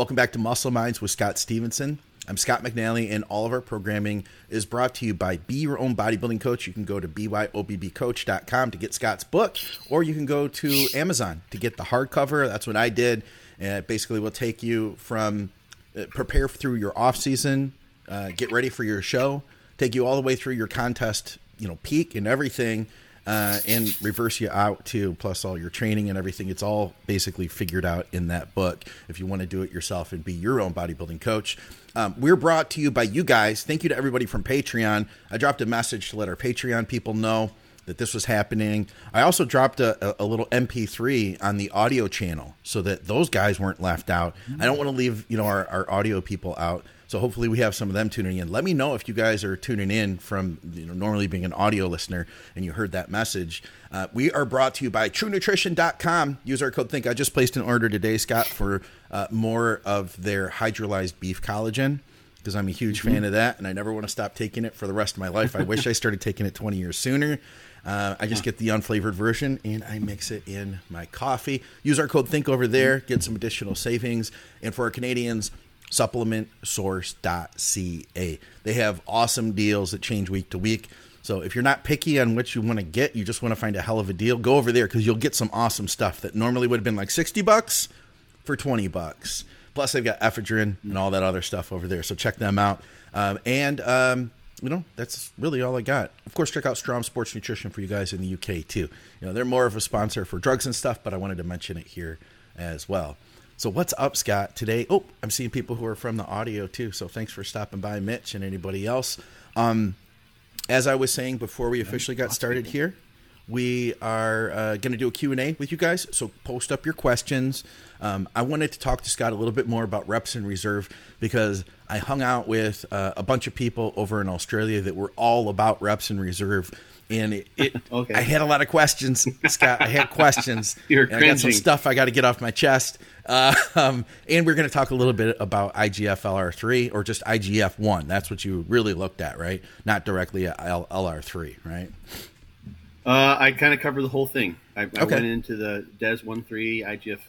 Welcome back to Muscle Minds with Scott Stevenson. I'm Scott McNally, and all of our programming is brought to you by Be Your Own Bodybuilding Coach. You can go to byobbcoach.com to get Scott's book, or you can go to Amazon to get the hardcover. That's what I did. And it basically will take you from uh, prepare through your off season, uh, get ready for your show, take you all the way through your contest, you know, peak and everything, uh, and reverse you out too, plus all your training and everything. It's all basically figured out in that book if you want to do it yourself and be your own bodybuilding coach. Um, we're brought to you by you guys. Thank you to everybody from Patreon. I dropped a message to let our Patreon people know that this was happening. I also dropped a, a, little MP3 on the audio channel so that those guys weren't left out. I don't want to leave you know our, our audio people out. So hopefully we have some of them tuning in. Let me know if you guys are tuning in from you know normally being an audio listener and you heard that message. Uh, we are brought to you by TrueNutrition.com. Use our code Think. I just placed an order today, Scott, for uh, more of their hydrolyzed beef collagen because I'm a huge mm-hmm. fan of that, and I never want to stop taking it for the rest of my life. I wish I started taking it 20 years sooner. Uh, I just get the unflavored version and I mix it in my coffee. Use our code THINK over there, get some additional savings. And for our Canadians, supplementsource.ca. They have awesome deals that change week to week. So if you're not picky on what you want to get, you just want to find a hell of a deal, go over there because you'll get some awesome stuff that normally would have been like 60 bucks for 20 bucks. Plus, they've got ephedrine and all that other stuff over there. So check them out. Um, and, um, you know, that's really all I got. Of course, check out Strom Sports Nutrition for you guys in the UK too. You know, they're more of a sponsor for drugs and stuff, but I wanted to mention it here as well. So what's up, Scott? Today, oh, I'm seeing people who are from the audio too. So thanks for stopping by, Mitch, and anybody else. Um, as I was saying before we officially got started here, we are uh, going to do a Q&A with you guys. So post up your questions. Um, I wanted to talk to Scott a little bit more about reps in reserve because I hung out with uh, a bunch of people over in Australia that were all about reps in reserve and it, it okay. I had a lot of questions, Scott. I had questions. You're and I got some stuff I got to get off my chest. Uh, um, and we're going to talk a little bit about IGF LR3 or just IGF 1. That's what you really looked at, right? Not directly at L- LR3, right? Uh, I kind of covered the whole thing. I, I okay. went into the DES 1 3, IGF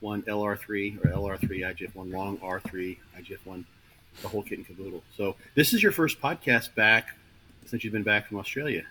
1 LR3, or LR3, IGF 1 long, R3, IGF 1, the whole kit and caboodle. So this is your first podcast back since you've been back from Australia.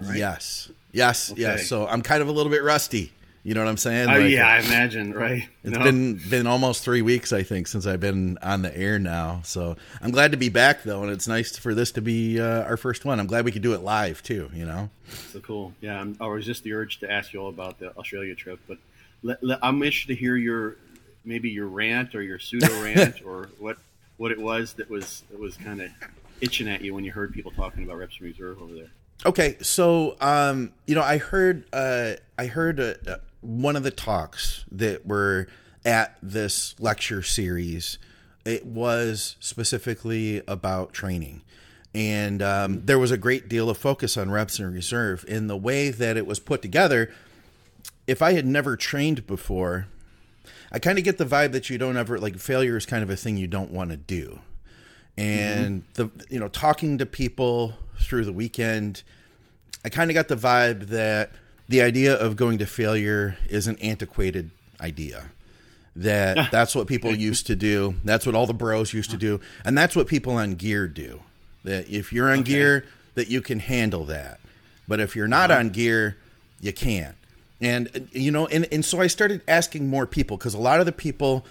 Right? Yes. Yes. Okay. Yes. So I'm kind of a little bit rusty. You know what I'm saying? Oh like, yeah, I imagine. Right. It's no. been been almost three weeks, I think, since I've been on the air now. So I'm glad to be back though, and it's nice for this to be uh, our first one. I'm glad we could do it live too. You know. So cool. Yeah, I'm, I resist the urge to ask you all about the Australia trip, but let, let, I'm interested to hear your maybe your rant or your pseudo rant or what what it was that was that was kind of itching at you when you heard people talking about reps reserve over there. Okay, so um, you know, I heard uh, I heard uh, uh, one of the talks that were at this lecture series. It was specifically about training, and um, there was a great deal of focus on reps and reserve. In the way that it was put together, if I had never trained before, I kind of get the vibe that you don't ever like failure is kind of a thing you don't want to do and mm-hmm. the you know talking to people through the weekend i kind of got the vibe that the idea of going to failure is an antiquated idea. That that's what people used to do. That's what all the bros used to do. And that's what people on gear do. That if you're on okay. gear that you can handle that. But if you're not uh-huh. on gear you can't. And you know and, and so i started asking more people because a lot of the people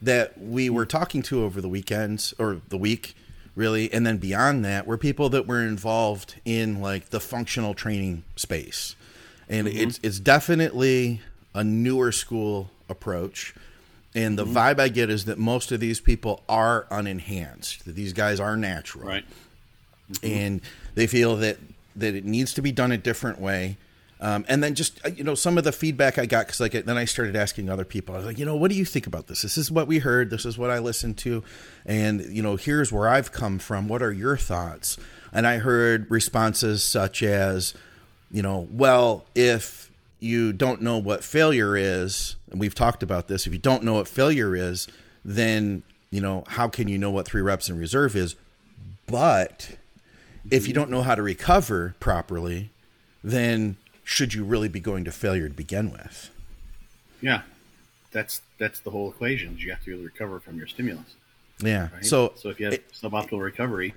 that we were talking to over the weekends or the week really and then beyond that were people that were involved in like the functional training space and mm-hmm. it's it's definitely a newer school approach and the mm-hmm. vibe i get is that most of these people are unenhanced that these guys are natural right mm-hmm. and they feel that that it needs to be done a different way um, and then just you know some of the feedback I got because like then I started asking other people. I was like, you know, what do you think about this? This is what we heard. This is what I listened to, and you know, here's where I've come from. What are your thoughts? And I heard responses such as, you know, well, if you don't know what failure is, and we've talked about this, if you don't know what failure is, then you know how can you know what three reps in reserve is? But if you don't know how to recover properly, then should you really be going to failure to begin with? Yeah. that's that's the whole equation. You have to be able to recover from your stimulus. Yeah. Right? So so if you have it, suboptimal recovery,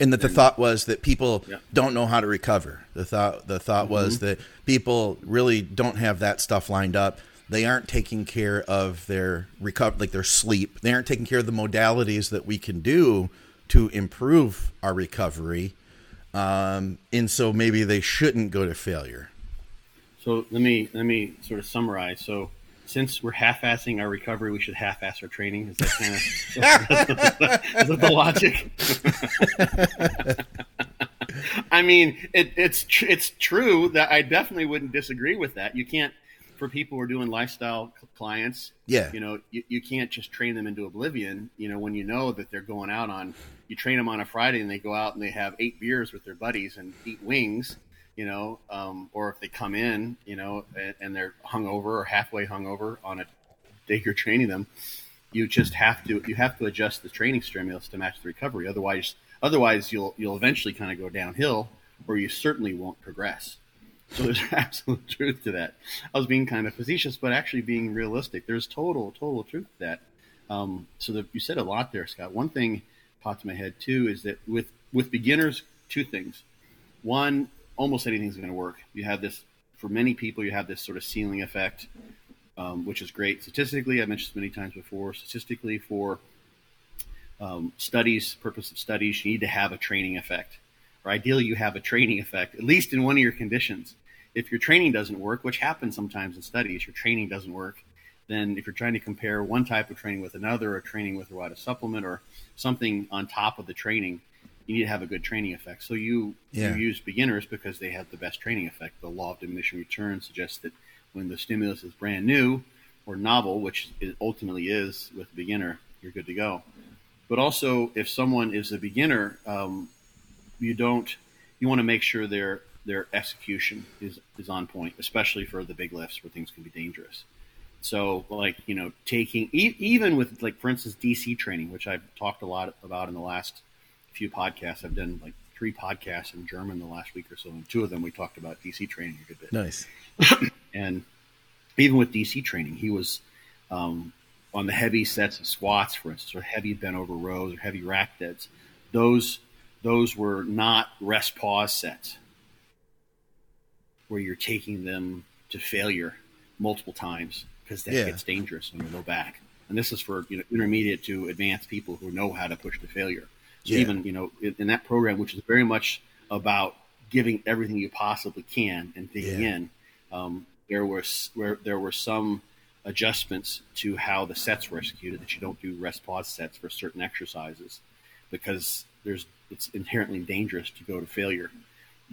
and that the thought was that people Yeah. don't know how to recover. The thought the thought was that people really don't have that stuff lined up. They aren't taking care of their recover like their sleep. They aren't taking care of the modalities that we can do to improve our recovery. Um, and so maybe they shouldn't go to failure. So let me let me sort of summarize. So since we're half-assing our recovery, we should half-ass our training. Is that kind of is that the logic? I mean, it, it's tr- it's true that I definitely wouldn't disagree with that. You can't for people who are doing lifestyle clients. Yeah. you know, you, you can't just train them into oblivion. You know, when you know that they're going out on, you train them on a Friday and they go out and they have eight beers with their buddies and eat wings you know, um, or if they come in, you know, and, and they're hungover or halfway hungover on a day you're training them, you just have to you have to adjust the training stimulus to match the recovery. Otherwise, otherwise you'll you'll eventually kind of go downhill, or you certainly won't progress. So there's absolute truth to that. I was being kind of facetious, but actually being realistic. There's total total truth to that. Um, so the, you said a lot there, Scott. One thing popped in my head too is that with with beginners, two things. One, almost anything's going to work. You have this for many people. You have this sort of ceiling effect, um, which is great statistically. I mentioned many times before. Statistically, for um, studies, purpose of studies, you need to have a training effect, or ideally, you have a training effect at least in one of your conditions. If your training doesn't work, which happens sometimes in studies, your training doesn't work. Then, if you're trying to compare one type of training with another, or training with a supplement, or something on top of the training, you need to have a good training effect. So you Yeah. you use beginners because they have the best training effect. The law of diminishing returns suggests that when the stimulus is brand new or novel, which it ultimately is with a beginner, you're good to go. But also, if someone is a beginner, um, you don't you want to make sure their their execution is is on point, especially for the big lifts where things can be dangerous. So, like you know, taking e- even with like for instance DC training, which I've talked a lot about in the last few podcasts. I've done like three podcasts in German the last week or so, and two of them we talked about DC training a good bit. Nice. And even with DC training, he was um, on the heavy sets of squats, for instance, or heavy bent over rows or heavy rack deads. Those those were not rest pause sets where you're taking them to failure multiple times because that Yeah. gets dangerous on your low back. And this is for you know intermediate to advanced people who know how to push to failure. Yeah. even you know in, in that program, which is very much about giving everything you possibly can and digging Yeah. in, um, there was where there were some adjustments to how the sets were executed that you don't do rest pause sets for certain exercises because there's it's inherently dangerous to go to failure.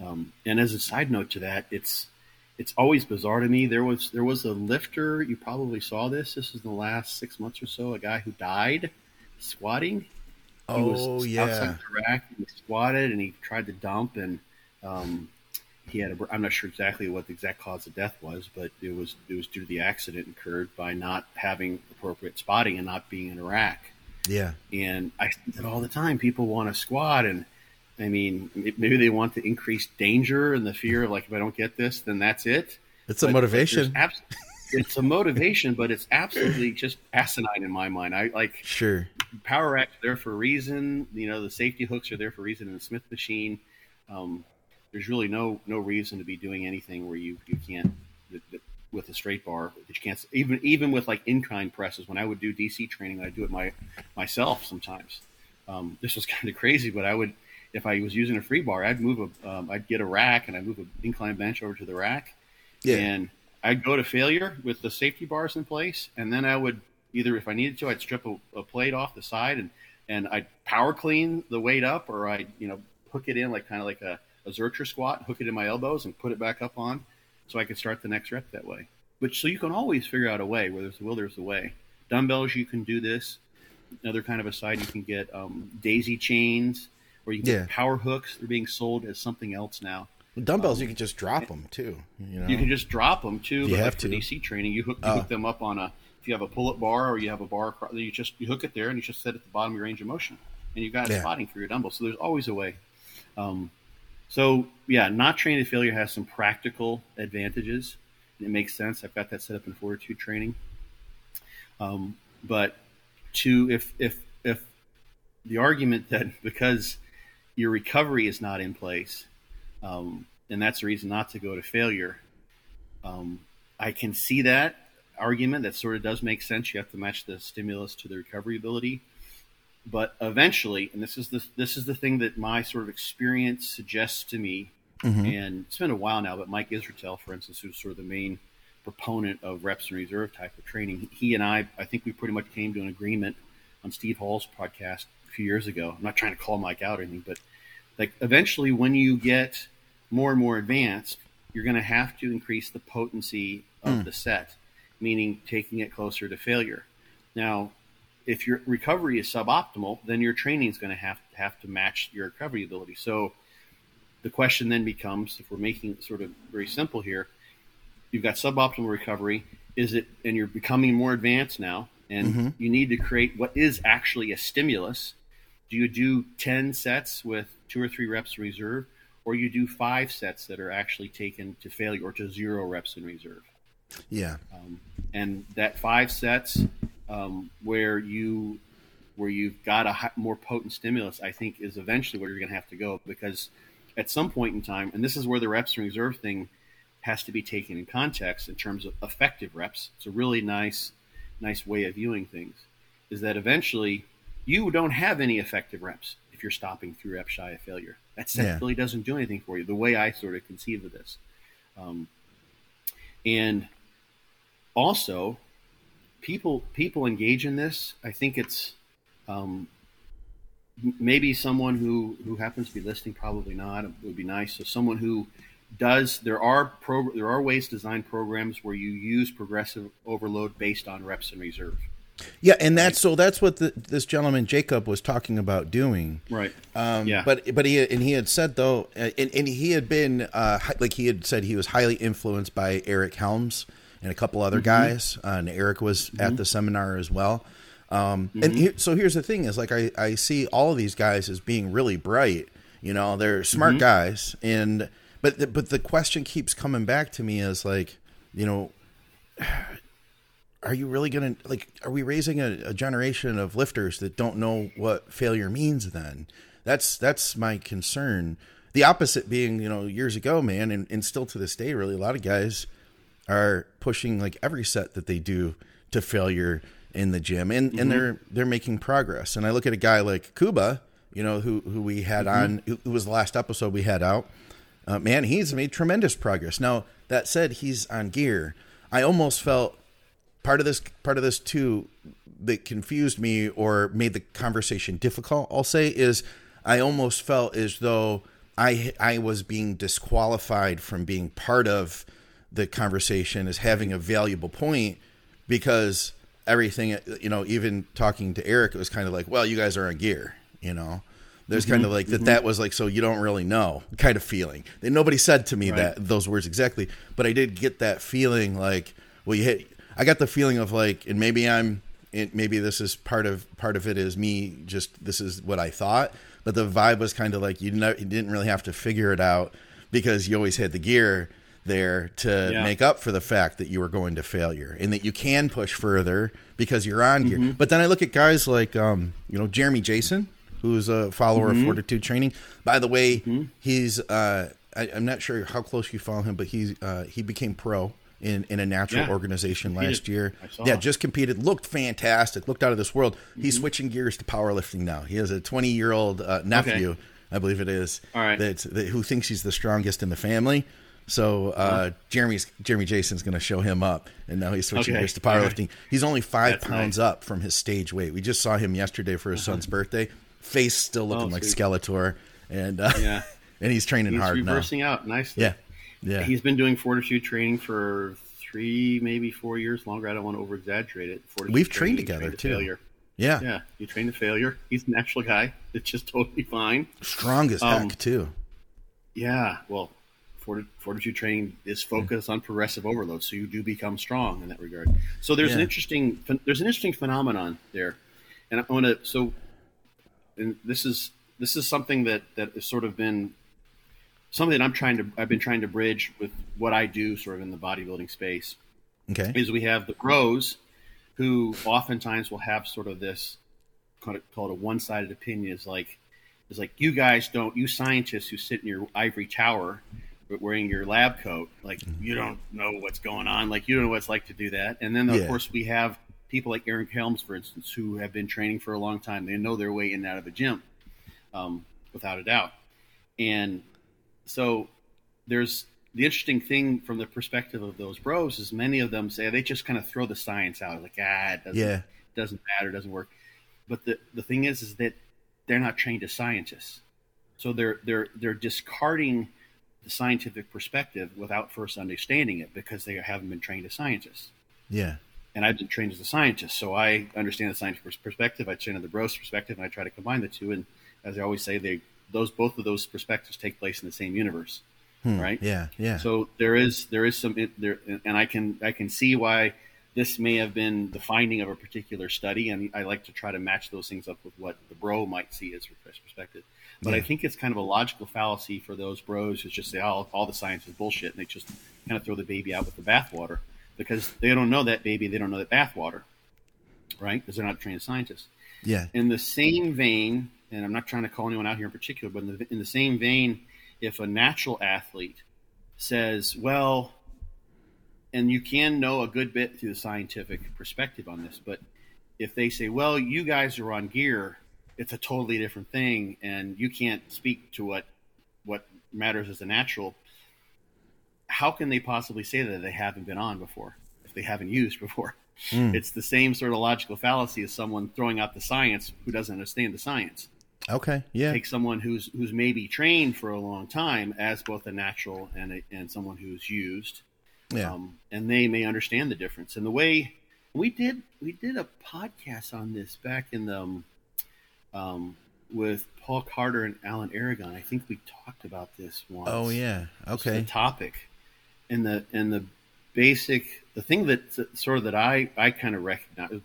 Um, and as a side note to that, it's it's always bizarre to me. There was there was a lifter. You probably saw this. This is the last six months or so. A guy who died squatting. He Oh, was yeah. outside the rack. He squatted and he tried to dump and um, he had. A, I'm not sure exactly what the exact cause of death was, but it was it was due to the accident incurred by not having appropriate spotting and not being in a rack. Yeah. And I see that all the time. People want to squat, and I mean, maybe they want to increase danger and the fear of like, if I don't get this, then that's it. It's a But- but motivation. abs- it's a motivation, but it's absolutely just asinine in my mind. I like Sure. Power racks are there for a reason. You know, the safety hooks are there for a reason in the Smith machine. Um, there's really no no reason to be doing anything where you you can't that, that, with a straight bar that you can't even even with like incline presses. When I would do DC training, I'd do it my myself sometimes. Um, this was kind of crazy, but I would if I was using a free bar, I'd move a um, I'd get a rack and I'd move an incline bench over to the rack, Yeah. and I'd go to failure with the safety bars in place, and then I would either, if I needed to, I'd strip a, a plate off the side and and I'd power clean the weight up, or I'd you know hook it in like kind of like a, a Zercher squat, hook it in my elbows, and put it back up on, so I could start the next rep that way. Which so you can always figure out a way. Where there's a will, there's a way. Dumbbells, you can do this. Another kind of aside, you can get um, daisy chains, or you can Yeah. get power hooks. They're being sold as something else now. Dumbbells, you can just drop them too. You know. You can just drop them too. You have like to. DC training, you hook, you Oh. hook them up on a. If you have a pull-up bar or you have a bar, you just you hook it there and you just set at the bottom of your range of motion, and you've got Yeah. spotting for your dumbbell. So there's always a way. Um, so yeah, not training to failure has some practical advantages. It makes sense. I've got that set up in fortitude training. Um, but to if if if the argument that because your recovery is not in place, um, and that's the reason not to go to failure. Um, I can see that argument. That sort of does make sense. You have to match the stimulus to the recovery ability. But eventually, and this is the this is the thing that my sort of experience suggests to me, mm-hmm. and it's been a while now. But Mike Israetel, for instance, who's sort of the main proponent of reps and reserve type of training, he and I, I think we pretty much came to an agreement on Steve Hall's podcast a few years ago. I'm not trying to call Mike out or anything, but like eventually, when you get more and more advanced, you're going to have to increase the potency of mm. the set, meaning taking it closer to failure. Now, if your recovery is suboptimal, then your training is going to have to have to match your recovery ability. So the question then becomes, if we're making it sort of very simple here, you've got suboptimal recovery. Is it, and you're becoming more advanced now, and mm-hmm. you need to create what is actually a stimulus. Do you do 10 sets with two or three reps in reserve, or you do five sets that are actually taken to failure or to zero reps in reserve. Yeah. Um, and that five sets um, where you where you've got a more potent stimulus, I think, is eventually where you're going to have to go because at some point in time, and this is where the reps in reserve thing has to be taken in context in terms of effective reps. It's a really nice, nice way of viewing things. Is that eventually you don't have any effective reps if you're stopping three reps shy of failure. That set yeah. really doesn't do anything for you. The way I sort of conceive of this, um, and also people people engage in this. I think it's um, maybe someone who who happens to be listening. Probably not. It would be nice. So someone who does there are pro, there are ways to design programs where you use progressive overload based on reps and reserve. Yeah, and that's so that's what the, this gentleman Jacob was talking about doing. Right. Um, yeah. But but he and he had said though, and, and he had been uh, like he had said he was highly influenced by Eric Helms and a couple other mm-hmm. guys, uh, and Eric was mm-hmm. at the seminar as well. Um, mm-hmm. And he, so here's the thing: is like I I see all of these guys as being really bright. You know, they're smart mm-hmm. guys, and but the, but the question keeps coming back to me is like, you know are you really going to like are we raising a, a, generation of lifters that don't know what failure means then that's that's my concern the opposite being you know years ago man and, and still to this day really a lot of guys are pushing like every set that they do to failure in the gym and mm-hmm. and they're they're making progress and i look at a guy like kuba you know who who we had mm-hmm. on who, who, was the last episode we had out uh, man he's made tremendous progress now that said he's on gear i almost felt part of this part of this too that confused me or made the conversation difficult i'll say is i almost felt as though i i was being disqualified from being part of the conversation as having a valuable point because everything you know even talking to eric it was kind of like well you guys are on gear you know there's mm-hmm, kind of like that mm-hmm. that was like so you don't really know kind of feeling that nobody said to me right. that those words exactly but i did get that feeling like well you hit I got the feeling of like, and maybe I'm, it, maybe this is part of part of it is me. Just this is what I thought, but the vibe was kind of like you, know, you didn't really have to figure it out because you always had the gear there to yeah. make up for the fact that you were going to failure and that you can push further because you're on gear. Mm-hmm. But then I look at guys like, um, you know, Jeremy Jason, who's a follower mm-hmm. of Fortitude Training. By the way, mm-hmm. he's uh, I, am not sure how close you follow him, but he's uh, he became pro in, in a natural yeah. organization competed. last year. Yeah, just competed. Looked fantastic. Looked out of this world. Mm-hmm. He's switching gears to powerlifting now. He has a 20 year old uh, nephew, okay. I believe it is, All right. that, that, who thinks he's the strongest in the family. So uh. Jeremy's Jeremy Jason's going to show him up, and now he's switching okay. gears to powerlifting. Right. He's only five That's pounds nice. up from his stage weight. We just saw him yesterday for his uh-huh. son's birthday. Face still looking oh, like Skeletor, and uh, yeah, and he's training he's hard reversing now. out nicely. Yeah, yeah. He's been doing fortitude training for three, maybe four years longer. I don't want to over exaggerate it. We've trained together trained to too. Failure. Yeah, yeah. You train to failure. He's a natural guy. It's just totally fine. Strong as um, heck too. Yeah. Well, fortitude training is focused on progressive overload, so you do become strong in that regard. So there's yeah. an interesting there's an interesting phenomenon there, and I want to so, and this is this is something that that has sort of been something that I'm trying to I've been trying to bridge with what I do sort of in the bodybuilding space. Okay. Is we have the pros who oftentimes will have sort of this called a one-sided opinion is like is like you guys don't you scientists who sit in your ivory tower wearing your lab coat like you don't know what's going on. Like you don't know what it's like to do that. And then of Yeah. course we have people like Aaron Helms for instance who have been training for a long time. They know their way in and out of a gym um, without a doubt. And so there's the interesting thing from the perspective of those bros is many of them say they just kind of throw the science out like ah it doesn't Yeah. doesn't matter doesn't work. But the the thing is is that they're not trained as scientists. So they're they're they're discarding the scientific perspective without first understanding it because they haven't been trained as scientists Yeah. and I've been trained as a scientist, so I understand the scientific perspective. I understand the bros perspective, and I try to combine the two. And as I always say, they those both of those perspectives take place in the same universe, Hmm. right? Yeah. Yeah. So there is there is some there, and I can I can see why this may have been the finding of a particular study, and I like to try to match those things up with what the bro might see as perspective. But I think it's kind of a logical fallacy for those bros who just say, "Oh, all the science is bullshit," and they just kind of throw the baby out with the bathwater because they don't know that baby, they don't know that bathwater, right? Because they're not trained scientists. yeah. In the same vein, and I'm not trying to call anyone out here in particular, but in the, in the same vein, if a natural athlete says, well, and you can know a good bit through the scientific perspective on this, but if they say, well, you guys are on gear, it's a totally different thing, and you can't speak to what what matters as a natural. How can they possibly say that they haven't been on before if they haven't used before? Mm. It's the same sort of logical fallacy as someone throwing out the science who doesn't understand the science. Okay. Yeah. Take someone who's who's maybe trained for a long time as both a natural and a, and someone who's used, Yeah. um, and they may understand the difference. And the way we did we did a podcast on this back in the um, um, with Paul Carter and Alan Aragon. I think we talked about this once oh yeah. Okay. The topic and the and the basic the thing that sort of that I I kind of recognize the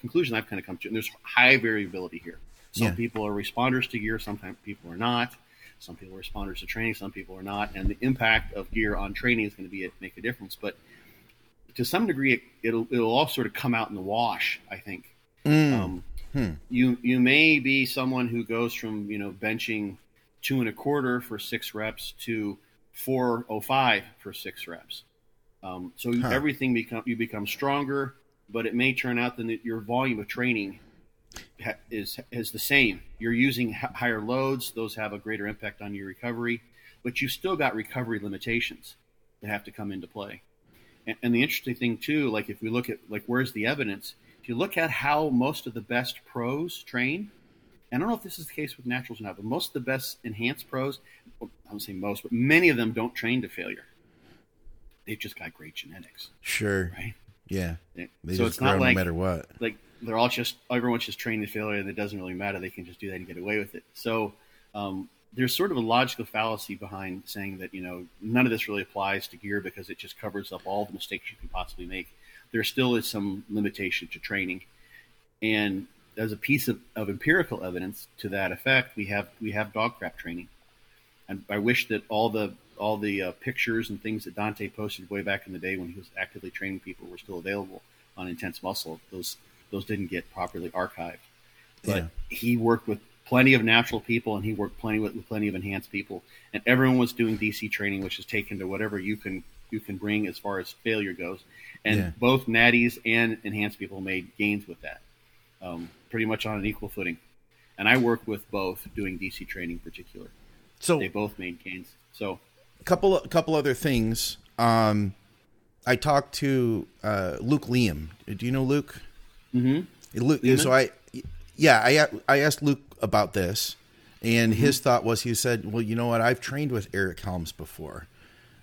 conclusion I've kind of come to and there's high variability here. Some Yeah. people are responders to gear, sometimes people are not. Some people are responders to training, some people are not, and the impact of gear on training is going to be make a difference. But to some degree, it, it'll it'll all sort of come out in the wash. I think Mm. um, Hmm. you you may be someone who goes from you know benching two and a quarter for six reps to four oh five for six reps. Um, so Huh. everything become you become stronger, but it may turn out that your volume of training is is the same. You're using higher loads; those have a greater impact on your recovery, but you've still got recovery limitations that have to come into play. And, and the interesting thing too, like if we look at like where's the evidence? If you look at how most of the best pros train, and I don't know if this is the case with naturals now, but most of the best enhanced pros, well, I don't say most, but many of them don't train to failure. They've just got great genetics, Sure. right? Yeah. They- so just it's not like no matter what. like they're all just everyone's just trained to failure and it doesn't really matter. They can just do that and get away with it. So um, there's sort of a logical fallacy behind saying that you know none of this really applies to gear because it just covers up all the mistakes you can possibly make. There still is some limitation to training. And as a piece of, of empirical evidence to that effect we have we have DoggCrapp training. And i wish that all the all the uh, pictures and things that dante posted way back in the day when he was actively training people were still available on intense muscle those those didn't get properly archived but Yeah. he worked with plenty of natural people and he worked plenty with, with plenty of enhanced people and everyone was doing dc training which is taken to whatever you can you can bring as far as failure goes and Yeah. both natties and enhanced people made gains with that um, pretty much on an equal footing and i work with both doing dc training in particular So they both made gains so a couple a couple other things. Um, I talked to uh, Luke Liam. Do you know Luke? Mhm. Luke. So I, yeah, I I asked Luke about this, and mm-hmm. his thought was he said, "Well, you know what? I've trained with Eric Helms before,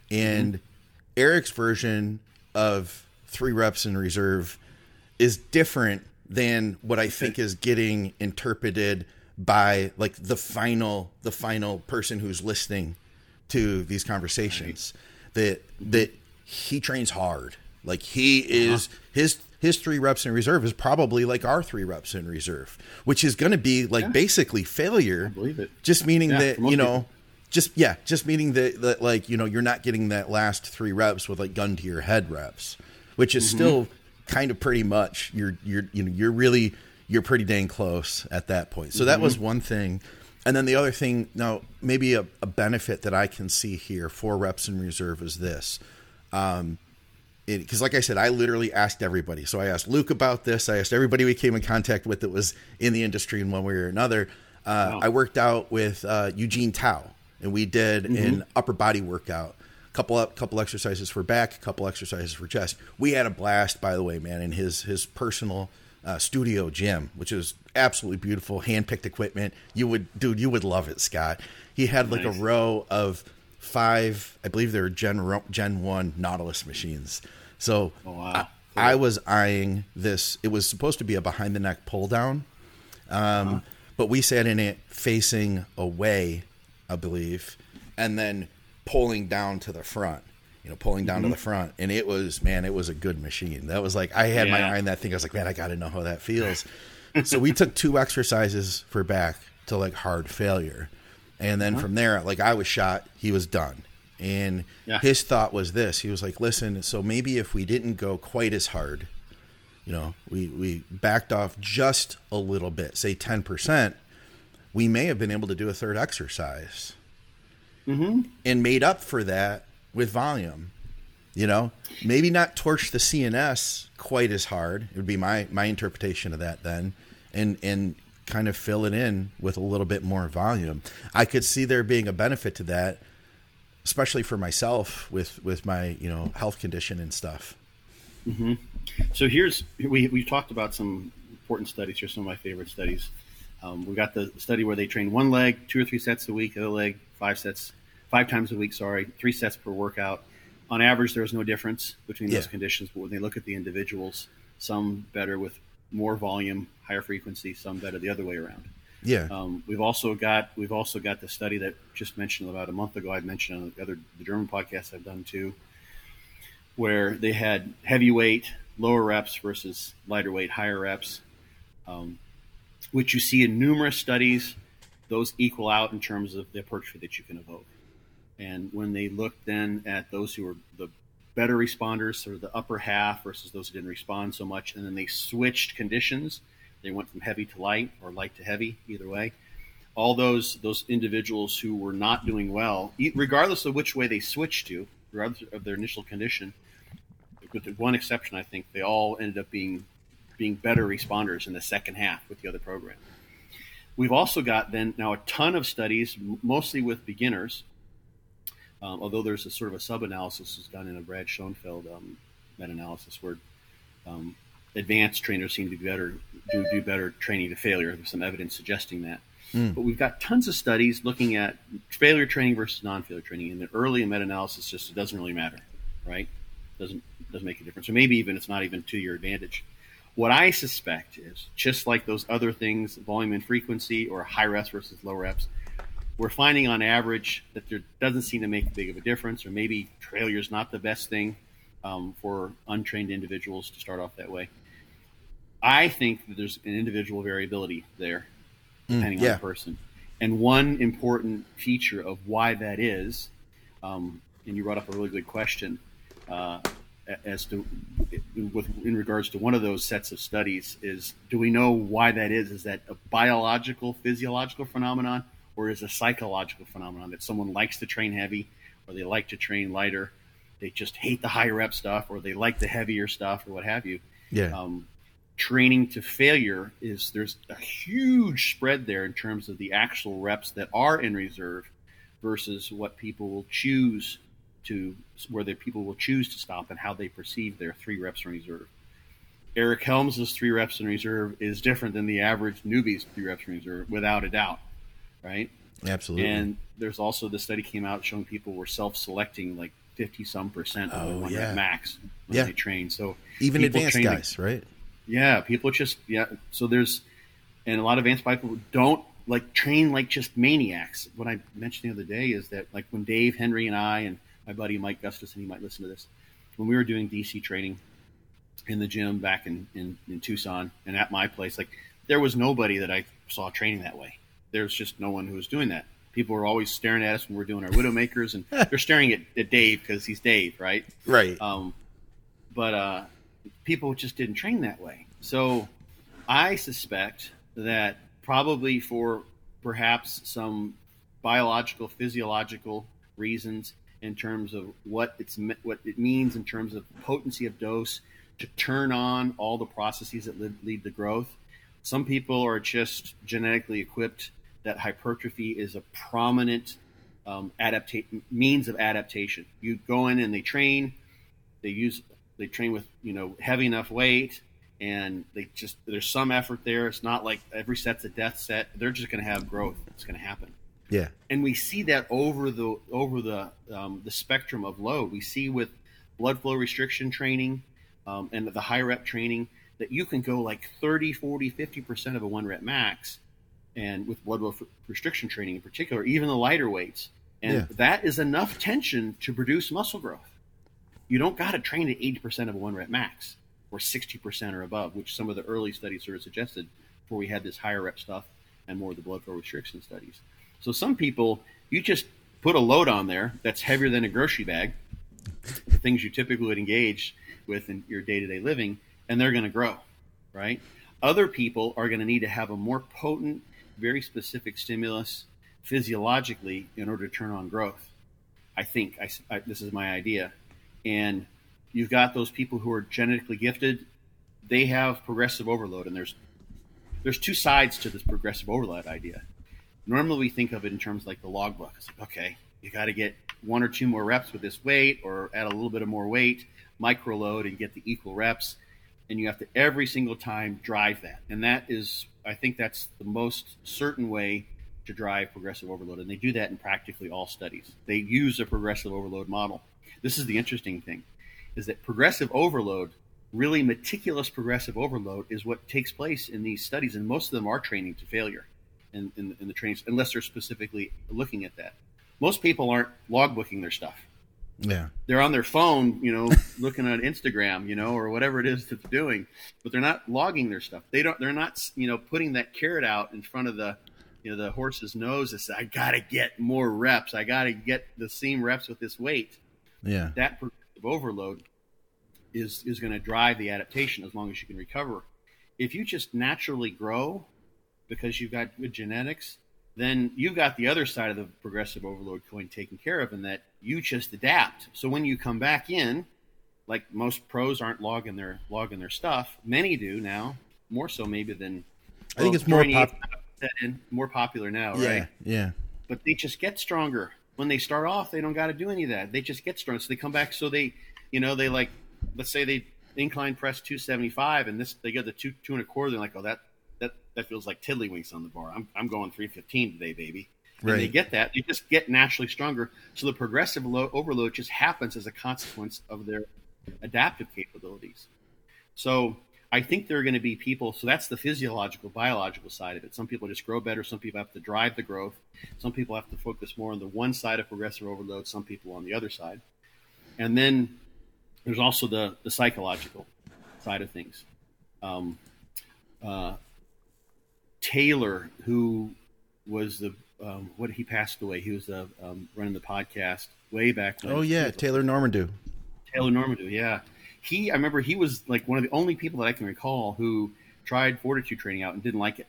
and mm-hmm. Eric's version of three reps in reserve is different than what I think is getting interpreted by like the final the final person who's listening to these conversations that that he trains hard like he uh-huh. is his his three reps in reserve is probably like our three reps in reserve which is going to be like basically failure believe it. just meaning Yeah, that you know people. just yeah just meaning that, that like you know you're not getting that last three reps with like gun to your head reps which Mm-hmm. is still kind of pretty much. You're you're you know you're really you're pretty dang close at that point. So mm-hmm. that was one thing. And then the other thing, now maybe a, a, benefit that I can see here for reps in reserve is this. Um, because like I said, I literally asked everybody. So I asked Luke about this. I asked everybody we came in contact with that was in the industry in one way or another. Uh, wow. I worked out with uh, Eugene Teo, and we did mm-hmm. an upper body workout. Couple up, couple exercises for back, couple exercises for chest. We had a blast, by the way, man, in his his personal uh, studio gym, which is absolutely beautiful, hand picked equipment. You would, dude, you would love it, Scott. He had like nice. a row of five, I believe they were Gen Gen One Nautilus machines. So oh, wow. I, I, was eyeing this. It was supposed to be a behind the neck pull down, um, uh-huh. but we sat in it facing away, I believe, and then pulling down to the front. You know, pulling down mm-hmm. to the front, and it was man, it was a good machine. That was like I had yeah. my eye on that thing. I was like, man, I got to know how that feels. so we took two exercises for back to like hard failure, and then uh-huh. from there, like I was shot, he was done and yeah. his thought was this he was like, listen, so maybe if we didn't go quite as hard, you know, we, we backed off just a little bit, say 10%, we may have been able to do a third exercise mm-hmm. and made up for that with volume. You know, maybe not torch the CNS quite as hard. It would be my, my interpretation of that then. And, and kind of fill it in with a little bit more volume. I could see there being a benefit to that especially for myself with with my you know health condition and stuff. Mm-hmm. So here's we we've talked about some important studies. Here's some of my favorite studies. Um, we got the study where they train one leg, two or three sets a week, other leg, five sets, five times a week. Sorry, three sets per workout. On average, there was no difference between yeah. those conditions, but when they look at the individuals, some better with more volume, higher frequency, some better the other way around. Yeah. Um, we've also got we've also got the study that just mentioned about a month ago. I mentioned on the other the German podcast I've done too, where they had heavyweight lower reps versus lighter weight higher reps, um, which you see in numerous studies. Those equal out in terms of the hypertrophy that you can evoke. And when they looked then at those who were the better responders, sort of the upper half versus those who didn't respond so much, and then they switched conditions they went from heavy to light or light to heavy, either way. All those those individuals who were not doing well, regardless of which way they switched to, regardless of their initial condition, with one exception, I think they all ended up being being better responders in the second half with the other program. We've also got then now a ton of studies, mostly with beginners, um, although there's a sort of a sub-analysis that's done in a Brad Schoenfeld um, meta-analysis where um, advanced trainers seem to be better do do better training to failure. There's some evidence suggesting that. Mm. But we've got tons of studies looking at failure training versus non-failure training. And the early meta-analysis just it doesn't really matter, right? Doesn't doesn't make a difference. Or maybe even it's not even to your advantage. What I suspect is just like those other things, volume and frequency, or high reps versus low reps, we're finding on average that there doesn't seem to make big of a difference, or maybe failure is not the best thing um, for untrained individuals to start off that way. I think that there's an individual variability there, mm, depending mm, yeah. on the person. And one important feature of why that is, um, and you brought up a really good question, uh, as to with in regards to one of those sets of studies is do we know why that is? Is that a biological, physiological phenomenon, or is a psychological phenomenon that someone likes to train heavy, or they like to train lighter, they just hate the high rep stuff, or they like the heavier stuff, or what have you? Yeah. Um, training to failure is there's a huge spread there in terms of the actual reps that are in reserve versus what people will choose to where the people will choose to stop and how they perceive their three reps in reserve. Eric Helms' three reps in reserve is different than the average newbie's three reps in reserve, without a doubt, right? Absolutely. And there's also the study came out showing people were self-selecting like fifty some percent of oh, the one yeah. rep max when yeah. they train. So even advanced guys, right? Yeah, people just yeah. So there's and a lot of advanced people don't like train like just maniacs. What I mentioned the other day is that like when Dave Henry and I and my buddy Mike Gustus and he might listen to this when we were doing DC training in the gym back in, in, in Tucson and at my place, like there was nobody that I saw training that way. There's just no one who was doing that. People were always staring at us when we are doing our Widowmakers, and they're staring at, at Dave because he's Dave, right? Right. Um, but uh, people just didn't train that way. So I suspect that probably for perhaps some biological, physiological reasons in terms of what it's what it means in terms of potency of dose to turn on all the processes that lead, lead to growth. Some people are just genetically equipped that hypertrophy is a prominent um, adapta- means of adaptation. You go in and they train, they use they train with you know heavy enough weight, and they just there's some effort there. It's not like every set's a death set. They're just going to have growth. It's going to happen. Yeah, and we see that over the over the um, the spectrum of load. We see with blood flow restriction training um, and the high rep training that you can go like 30, 40, 50 percent of a one rep max, and with blood flow restriction training in particular, even the lighter weights, and yeah. that is enough tension to produce muscle growth. You don't got to train at 80 percent of a one rep max or 60 percent or above, which some of the early studies sort of suggested before we had this higher rep stuff and more of the blood flow restriction studies. So some people, you just put a load on there that's heavier than a grocery bag, the things you typically would engage with in your day to day living, and they're going to grow, right? Other people are going to need to have a more potent, very specific stimulus physiologically in order to turn on growth. I think I, I, this is my idea. And you've got those people who are genetically gifted, they have progressive overload, and there's there's two sides to this progressive overload idea normally we think of it in terms like the logbook. It's like, okay, you got to get one or two more reps with this weight or add a little bit of more weight, micro load, and get the equal reps. And you have to every single time drive that. And that is, I think that's the most certain way to drive progressive overload. And they do that in practically all studies. They use a progressive overload model. This is the interesting thing is that progressive overload, really meticulous progressive overload, is what takes place in these studies. And most of them are training to failure in, in, in the trainings, unless they're specifically looking at that. Most people aren't logbooking their stuff. Yeah. They're on their phone, you know, looking at Instagram, you know, or whatever it is that they're doing, but they're not logging their stuff. They don't, they're not, you know, putting that carrot out in front of the, you know, the horse's nose and say, I got to get more reps. I got to get the same reps with this weight. Yeah. That overload is, is going to drive the adaptation as long as you can recover. If you just naturally grow because you've got good genetics, then you've got the other side of the progressive overload coin taken care of in that you just adapt. So when you come back in, like most pros aren't logging their logging their stuff. Many do now, more so maybe than I think it's more pop- more popular now, yeah, right? Yeah. But they just get stronger. When they start off, they don't got to do any of that. They just get strong. So they come back. So they, you know, they like, let's say they incline press 275 and this, they get the two, two and a quarter. They're like, oh, that, that that feels like tiddlywinks on the bar. I'm, I'm going 315 today, baby. And right. they get that. They just get naturally stronger. So the progressive lo- overload just happens as a consequence of their adaptive capabilities. So I think there are going to be people. So that's the physiological, biological side of it. Some people just grow better. Some people have to drive the growth. Some people have to focus more on the one side of progressive overload. Some people on the other side. And then there's also the the psychological side of things. Um, uh, Taylor, who was the um, what he passed away. He was uh, um, running the podcast way back. When oh yeah, Taylor Normandu. Taylor Normandu, yeah. He, I remember he was like one of the only people that I can recall who tried fortitude training out and didn't like it.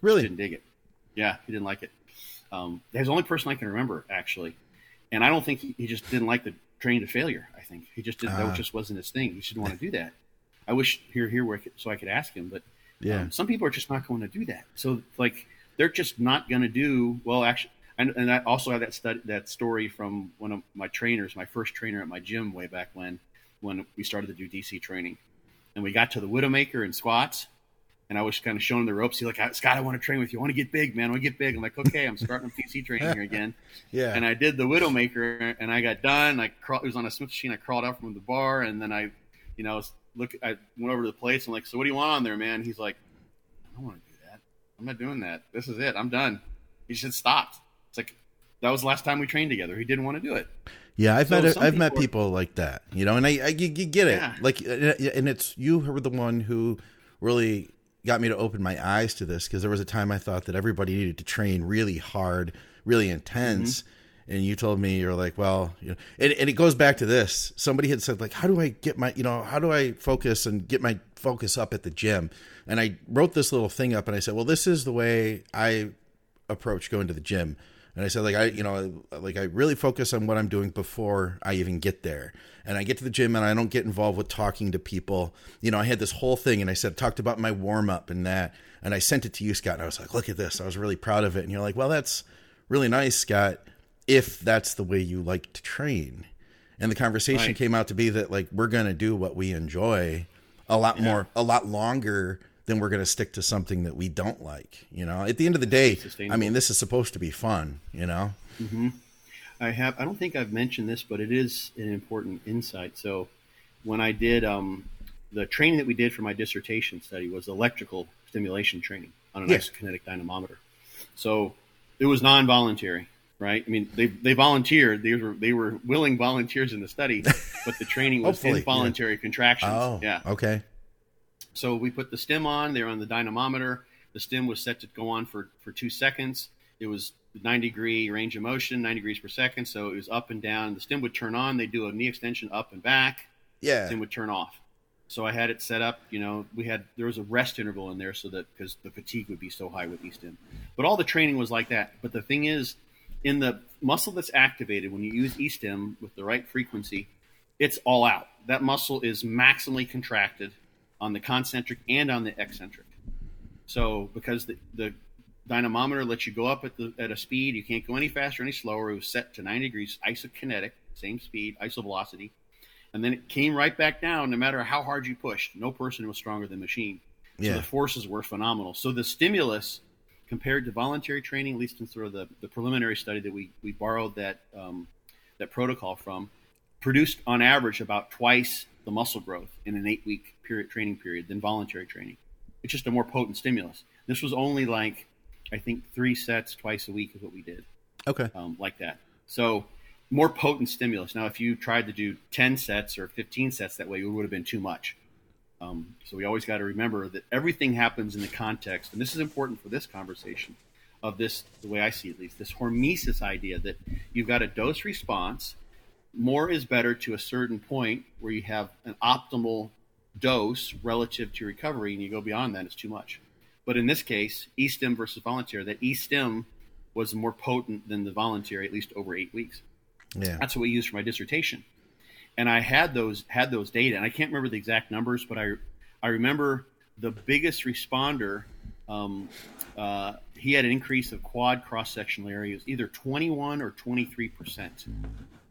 Really, didn't dig it. Yeah, he didn't like it. Um, he's the only person I can remember actually, and I don't think he, he just didn't like the training to failure. I think he just didn't. Uh, that ah. just wasn't his thing. He just didn't want to do that. I wish here here where I could, so I could ask him, but yeah. Um, some people are just not going to do that. So like they're just not going to do well. Actually, and, and I also have that stud, that story from one of my trainers, my first trainer at my gym way back when, when we started to do DC training, and we got to the Widowmaker and squats, and I was kind of showing the ropes. He's like, Scott, I want to train with you. I want to get big, man. I want to get big. I'm like, okay, I'm starting DC training here again. yeah. And I did the Widowmaker, and I got done. I crawled. it was on a Smith machine. I crawled out from the bar, and then I, you know, look, I went over to the place. I'm like, so what do you want on there, man? He's like, I don't want to do that. I'm not doing that. This is it. I'm done. He just stopped. It's like that was the last time we trained together. He didn't want to do it. Yeah, I've so met I've people met people like that, you know, and I, I you, you get it. Yeah. Like, and it's you were the one who really got me to open my eyes to this because there was a time I thought that everybody needed to train really hard, really intense, mm-hmm. And you told me you're like, well, you know, and, and it goes back to this. Somebody had said like, how do I get my, you know, how do I focus and get my focus up at the gym? And I wrote this little thing up, and I said, well, this is the way I approach going to the gym. And I said, like, I, you know, like I really focus on what I'm doing before I even get there. And I get to the gym and I don't get involved with talking to people. You know, I had this whole thing and I said, talked about my warm up and that. And I sent it to you, Scott. And I was like, look at this. I was really proud of it. And you're like, well, that's really nice, Scott if that's the way you like to train. And the conversation right. came out to be that like we're going to do what we enjoy a lot yeah. more a lot longer than we're going to stick to something that we don't like, you know. At the end of the day, I mean, this is supposed to be fun, you know. hmm I have I don't think I've mentioned this, but it is an important insight. So when I did um, the training that we did for my dissertation study was electrical stimulation training on an yes. isokinetic dynamometer. So it was non-voluntary right? I mean, they they volunteered. They were they were willing volunteers in the study, but the training was involuntary yeah. contractions. Oh, yeah. Okay. So we put the stim on. They're on the dynamometer. The stim was set to go on for for two seconds. It was 90 degree range of motion, 90 degrees per second. So it was up and down. The stim would turn on. They do a knee extension up and back. Yeah. The stim would turn off. So I had it set up. You know, we had there was a rest interval in there so that because the fatigue would be so high with e-stim. But all the training was like that. But the thing is, in the muscle that's activated when you use e-stim with the right frequency, it's all out. That muscle is maximally contracted on the concentric and on the eccentric. So because the, the dynamometer lets you go up at the at a speed, you can't go any faster, any slower. It was set to 90 degrees isokinetic, same speed, isovelocity, and then it came right back down. No matter how hard you pushed, no person was stronger than machine. So yeah. the forces were phenomenal. So the stimulus compared to voluntary training, at least in sort of the, the preliminary study that we, we borrowed that, um, that protocol from, produced on average about twice the muscle growth in an eight week period training period than voluntary training. It's just a more potent stimulus. This was only like, I think, three sets twice a week is what we did. Okay. Um, like that. So more potent stimulus. Now, if you tried to do 10 sets or 15 sets that way, it would have been too much. Um, so we always got to remember that everything happens in the context, and this is important for this conversation of this, the way I see it, at least, this hormesis idea that you've got a dose response. More is better to a certain point where you have an optimal dose relative to recovery, and you go beyond that, it's too much. But in this case, e-stim versus volunteer, that e-stim was more potent than the voluntary, at least over eight weeks. Yeah. That's what we used for my dissertation and I had those had those data, and I can't remember the exact numbers, but I I remember the biggest responder. Um, uh, he had an increase of quad cross sectional areas, either 21 or 23 percent,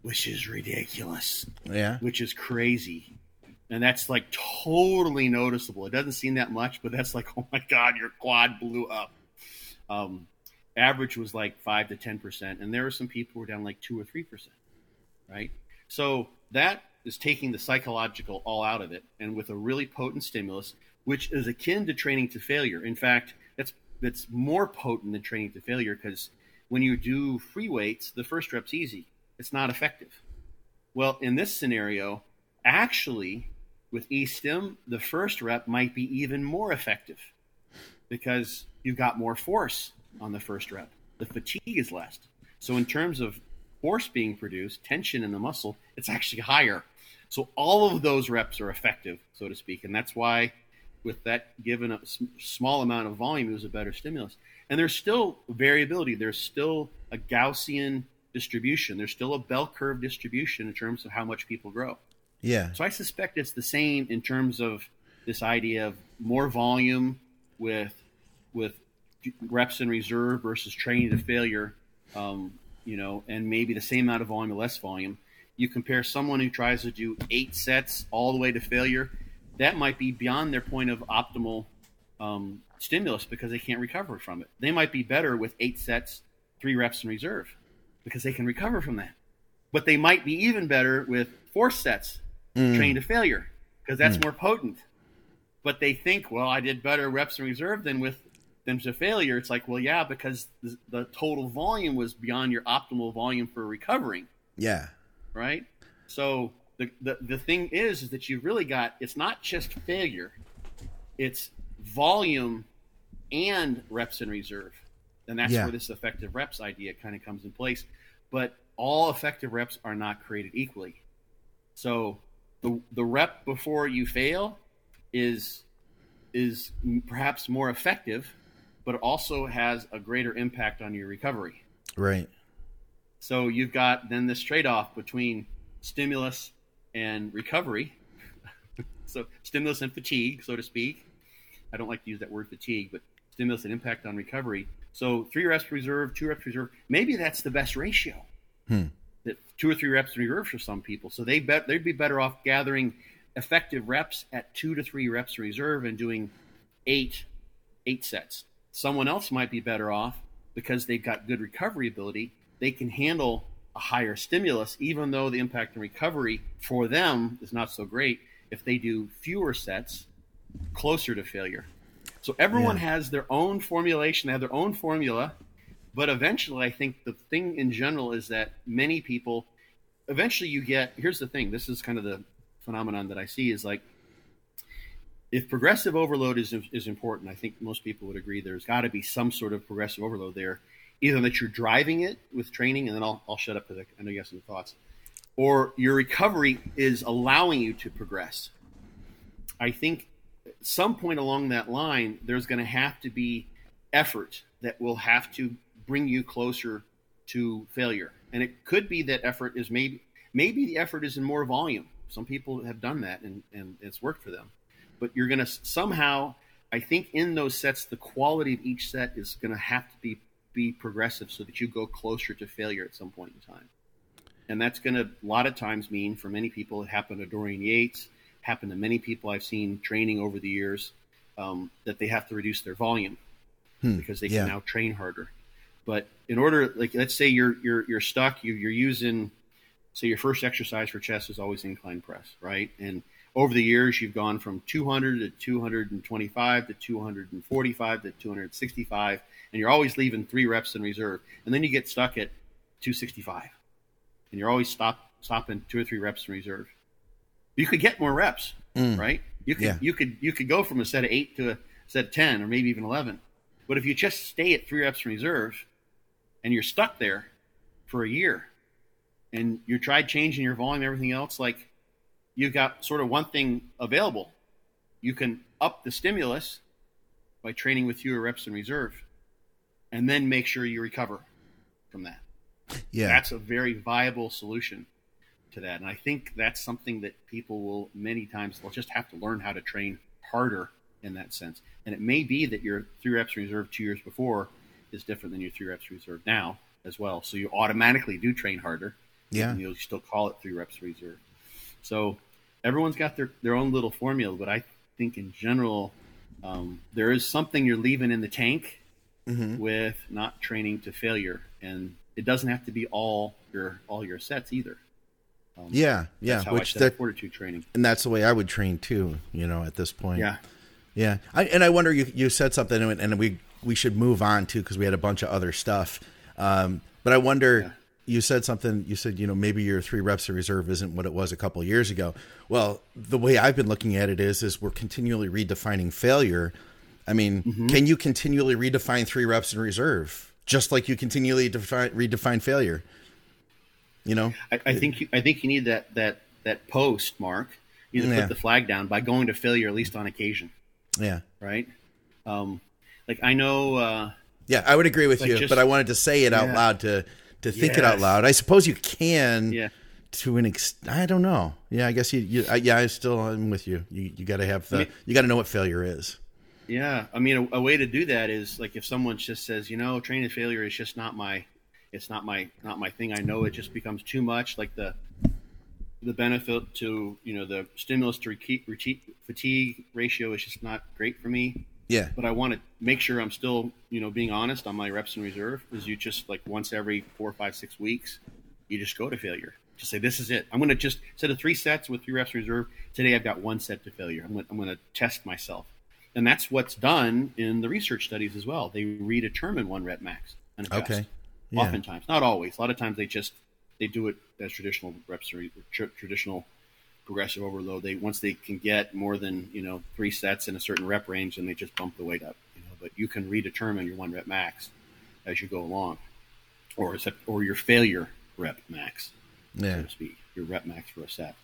which is ridiculous. Yeah, which is crazy, and that's like totally noticeable. It doesn't seem that much, but that's like, oh my god, your quad blew up. Um, average was like five to 10 percent, and there were some people who were down like two or three percent, right? So that is taking the psychological all out of it and with a really potent stimulus, which is akin to training to failure. In fact, that's that's more potent than training to failure because when you do free weights, the first rep's easy. It's not effective. Well, in this scenario, actually, with e-stim, the first rep might be even more effective because you've got more force on the first rep. The fatigue is less. So, in terms of force being produced, tension in the muscle, it's actually higher. So all of those reps are effective, so to speak, and that's why with that given a small amount of volume, it was a better stimulus. And there's still variability. There's still a Gaussian distribution. There's still a bell curve distribution in terms of how much people grow. Yeah. So I suspect it's the same in terms of this idea of more volume with with reps in reserve versus training to failure. Um, you know, and maybe the same amount of volume or less volume. You compare someone who tries to do eight sets all the way to failure, that might be beyond their point of optimal um, stimulus because they can't recover from it. They might be better with eight sets, three reps in reserve because they can recover from that. But they might be even better with four sets mm. trained to failure because that's mm. more potent. But they think, well, I did better reps in reserve than with them to failure, it's like, well, yeah, because the, the total volume was beyond your optimal volume for recovering. Yeah. Right. So the, the the thing is, is that you've really got it's not just failure, it's volume and reps in reserve, and that's yeah. where this effective reps idea kind of comes in place. but all effective reps are not created equally. So the the rep before you fail is is perhaps more effective, but also has a greater impact on your recovery. Right. So you've got then this trade off between stimulus and recovery. so stimulus and fatigue, so to speak. I don't like to use that word fatigue, but stimulus and impact on recovery. So three reps reserve, two reps reserve. Maybe that's the best ratio. Hmm. That two or three reps reserve for some people. So they bet they'd be better off gathering effective reps at two to three reps reserve and doing eight eight sets. Someone else might be better off because they've got good recovery ability they can handle a higher stimulus, even though the impact and recovery for them is not so great if they do fewer sets closer to failure. So everyone yeah. has their own formulation, they have their own formula, but eventually I think the thing in general is that many people eventually you get here's the thing, this is kind of the phenomenon that I see is like if progressive overload is is important, I think most people would agree there's got to be some sort of progressive overload there either that you're driving it with training, and then I'll, I'll shut up because I know you have some thoughts, or your recovery is allowing you to progress. I think some point along that line, there's going to have to be effort that will have to bring you closer to failure. And it could be that effort is maybe maybe the effort is in more volume. Some people have done that and, and it's worked for them. But you're going to somehow, I think in those sets, the quality of each set is going to have to be be progressive so that you go closer to failure at some point in time. And that's going to a lot of times mean for many people, it happened to Dorian Yates, happened to many people I've seen training over the years, um, that they have to reduce their volume hmm. because they can now train harder. But in order, like let's say you're you're you're stuck, you, you're using, say your first exercise for chest is always incline press, right? And over the years, you've gone from 200 to 225 to 245 to 265 and you're always leaving three reps in reserve, and then you get stuck at 265, and you're always stop stopping two or three reps in reserve. You could get more reps, mm. right? You could yeah. you could you could go from a set of eight to a set of ten, or maybe even eleven. But if you just stay at three reps in reserve, and you're stuck there for a year, and you tried changing your volume, everything else, like you've got sort of one thing available. You can up the stimulus by training with fewer reps in reserve and then make sure you recover from that. Yeah. That's a very viable solution to that. And I think that's something that people will many times they'll just have to learn how to train harder in that sense. And it may be that your three reps reserve two years before is different than your three reps reserve now as well. So you automatically do train harder. Yeah. And you'll still call it three reps reserve. So everyone's got their, their own little formula, but I think in general, um, there is something you're leaving in the tank mm-hmm. with not training to failure, and it doesn't have to be all your all your sets either. Um, yeah, yeah, which that fortitude training, and that's the way I would train too. You know, at this point, yeah, yeah. I, and I wonder you you said something, and we we should move on too because we had a bunch of other stuff. Um, but I wonder. Yeah. You said something. You said, you know, maybe your three reps of reserve isn't what it was a couple years ago. Well, the way I've been looking at it is, is we're continually redefining failure I mean, mm-hmm. can you continually redefine three reps in reserve, just like you continually define, redefine failure? You know, I, I think you, I think you need that that that post mark. You need to yeah. put the flag down by going to failure at least on occasion. Yeah. Right. Um, like I know. Uh, yeah, I would agree with like you, just, but I wanted to say it out yeah. loud to to think yes. it out loud. I suppose you can. Yeah. To an extent, I don't know. Yeah, I guess you. you I, yeah, I still am with you. You you got to have the. I mean, you got to know what failure is. Yeah, I mean, a, a, way to do that is like if someone just says, you know, training failure is just not my, it's not my, not my thing. I know it just becomes too much. Like the, the benefit to you know the stimulus to fatigue ratio is just not great for me. Yeah, but I want to make sure I'm still you know being honest on my reps in reserve. Is you just like once every four, five, six weeks, you just go to failure. Just say this is it. I'm going to just set of three sets with three reps in reserve. Today I've got one set to failure. I'm going, I'm going to test myself and that's what's done in the research studies as well. They redetermine one rep max and adjust. Okay. Yeah. Oftentimes, not always. A lot of times they just they do it as traditional reps traditional progressive overload. They once they can get more than you know three sets in a certain rep range, and they just bump the weight up. You know, but you can redetermine your one rep max as you go along, or or your failure rep max, yeah. so to speak, your rep max for a set.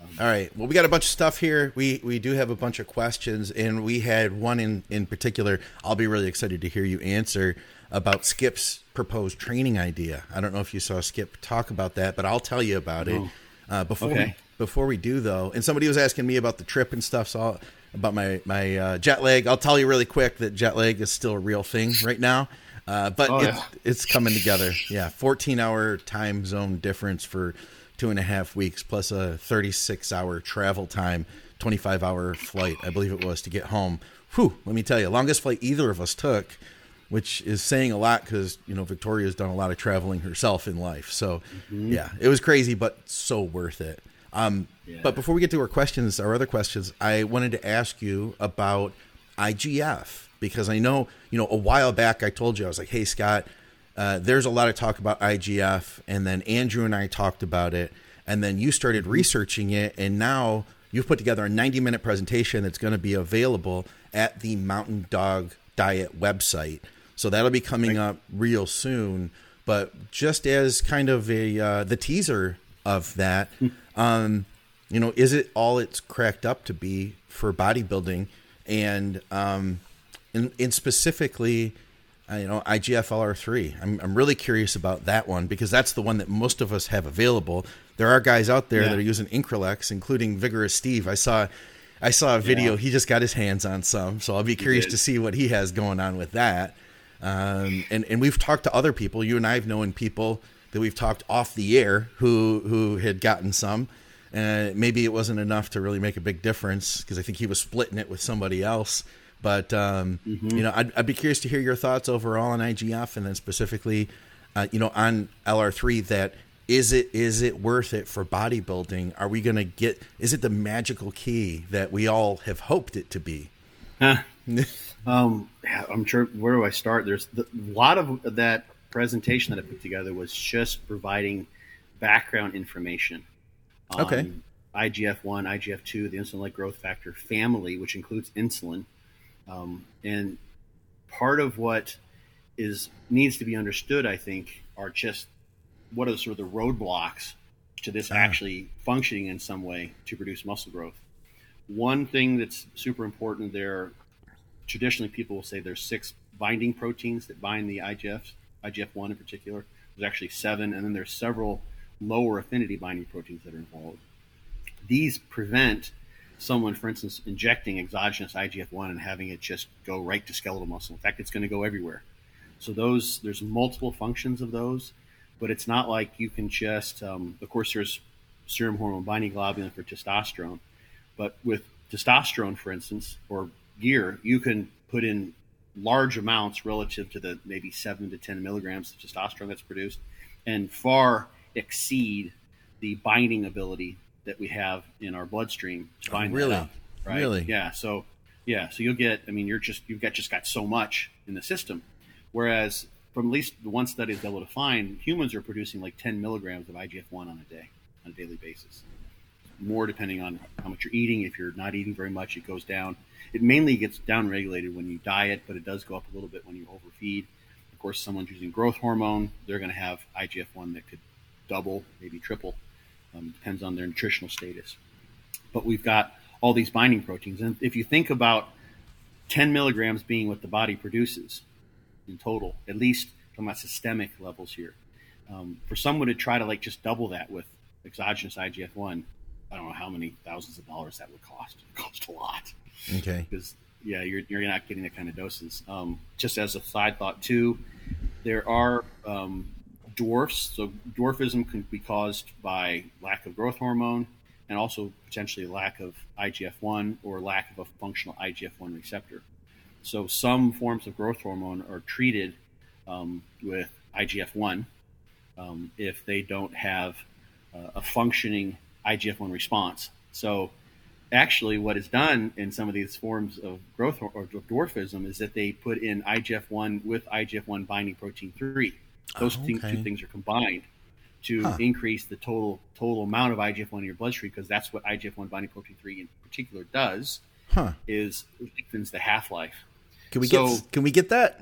Um, All right. Well, we got a bunch of stuff here. We we do have a bunch of questions, and we had one in in particular. I'll be really excited to hear you answer about Skip's proposed training idea. I don't know if you saw Skip talk about that, but I'll tell you about it. Uh, before okay. we, before we do though, and somebody was asking me about the trip and stuff, so I'll, about my my uh, jet lag. I'll tell you really quick that jet lag is still a real thing right now, uh, but oh, it's, yeah. it's coming together. Yeah, 14 hour time zone difference for two and a half weeks, plus a 36 hour travel time, 25 hour flight, I believe it was, to get home. Whew, let me tell you, longest flight either of us took which is saying a lot because you know Victoria's done a lot of traveling herself in life. So mm-hmm. yeah, it was crazy, but so worth it. Um, yeah. But before we get to our questions, our other questions, I wanted to ask you about IGF because I know you know a while back I told you I was like, hey Scott, uh, there's a lot of talk about IGF, and then Andrew and I talked about it, and then you started mm-hmm. researching it, and now you've put together a 90 minute presentation that's going to be available at the Mountain Dog Diet website. So that'll be coming up real soon. But just as kind of a uh, the teaser of that, hmm. um, you know, is it all it's cracked up to be for bodybuilding, and um, and, and specifically, uh, you know, IGF-LR three. I'm I'm really curious about that one because that's the one that most of us have available. There are guys out there yeah. that are using Increlex, including Vigorous Steve. I saw. I saw a video. Yeah. He just got his hands on some, so I'll be curious to see what he has going on with that. Um, and and we've talked to other people. You and I have known people that we've talked off the air who who had gotten some. Uh, maybe it wasn't enough to really make a big difference because I think he was splitting it with somebody else. But um, mm-hmm. you know, I'd, I'd, be curious to hear your thoughts overall on IGF, and then specifically, uh, you know, on LR three. That is it is it worth it for bodybuilding? Are we going to get? Is it the magical key that we all have hoped it to be? Huh. Um, I'm sure. Where do I start? There's the, a lot of that presentation that I put together was just providing background information. okay. IGF one, IGF two, the insulin-like growth factor family, which includes insulin, um, and part of what is needs to be understood, I think, are just what are sort of the roadblocks to this ah. actually functioning in some way to produce muscle growth. One thing that's super important there traditionally people will say there's six binding proteins that bind the IGFs, IGF-1 in particular. There's actually seven, and then there's several lower affinity binding proteins that are involved. These prevent someone, for instance, injecting exogenous IGF-1 and having it just go right to skeletal muscle. In fact, it's going to go everywhere. So those there's multiple functions of those, but it's not like you can just. Um, of course, there's serum hormone binding globulin for testosterone, but with testosterone, for instance, or gear, you can put in large amounts relative to the maybe seven to 10 milligrams of testosterone that's produced and far exceed the binding ability that we have in our bloodstream to bind oh, really? Up, right? Really? Yeah. So, yeah. So you'll get, I mean, you're just, you've got just got so much in the system. Whereas from at least the one study is able to find, humans are producing like 10 milligrams of IGF 1 on a day, on a daily basis. More depending on how much you're eating. If you're not eating very much, it goes down. It mainly gets downregulated when you diet, but it does go up a little bit when you overfeed. Of course, someone's using growth hormone, they're going to have IGF 1 that could double, maybe triple. Um, depends on their nutritional status. But we've got all these binding proteins. And if you think about 10 milligrams being what the body produces in total, at least from about systemic levels here, um, for someone to try to like just double that with exogenous IGF 1, I don't know how many thousands of dollars that would cost. It costs a lot. Okay. Because yeah, you're you're not getting the kind of doses. Um, just as a side thought too, there are um, dwarfs. So dwarfism can be caused by lack of growth hormone and also potentially lack of IGF one or lack of a functional IGF one receptor. So some forms of growth hormone are treated um, with IGF one um, if they don't have uh, a functioning IGF one response. So actually what is done in some of these forms of growth or, dwarfism is that they put in IGF-1 with IGF-1 binding protein 3. Those oh, okay. two things are combined to huh. increase the total total amount of IGF-1 in your bloodstream because that's what IGF-1 binding protein 3 in particular does huh. is lengthens the half-life. Can we so, get can we get that?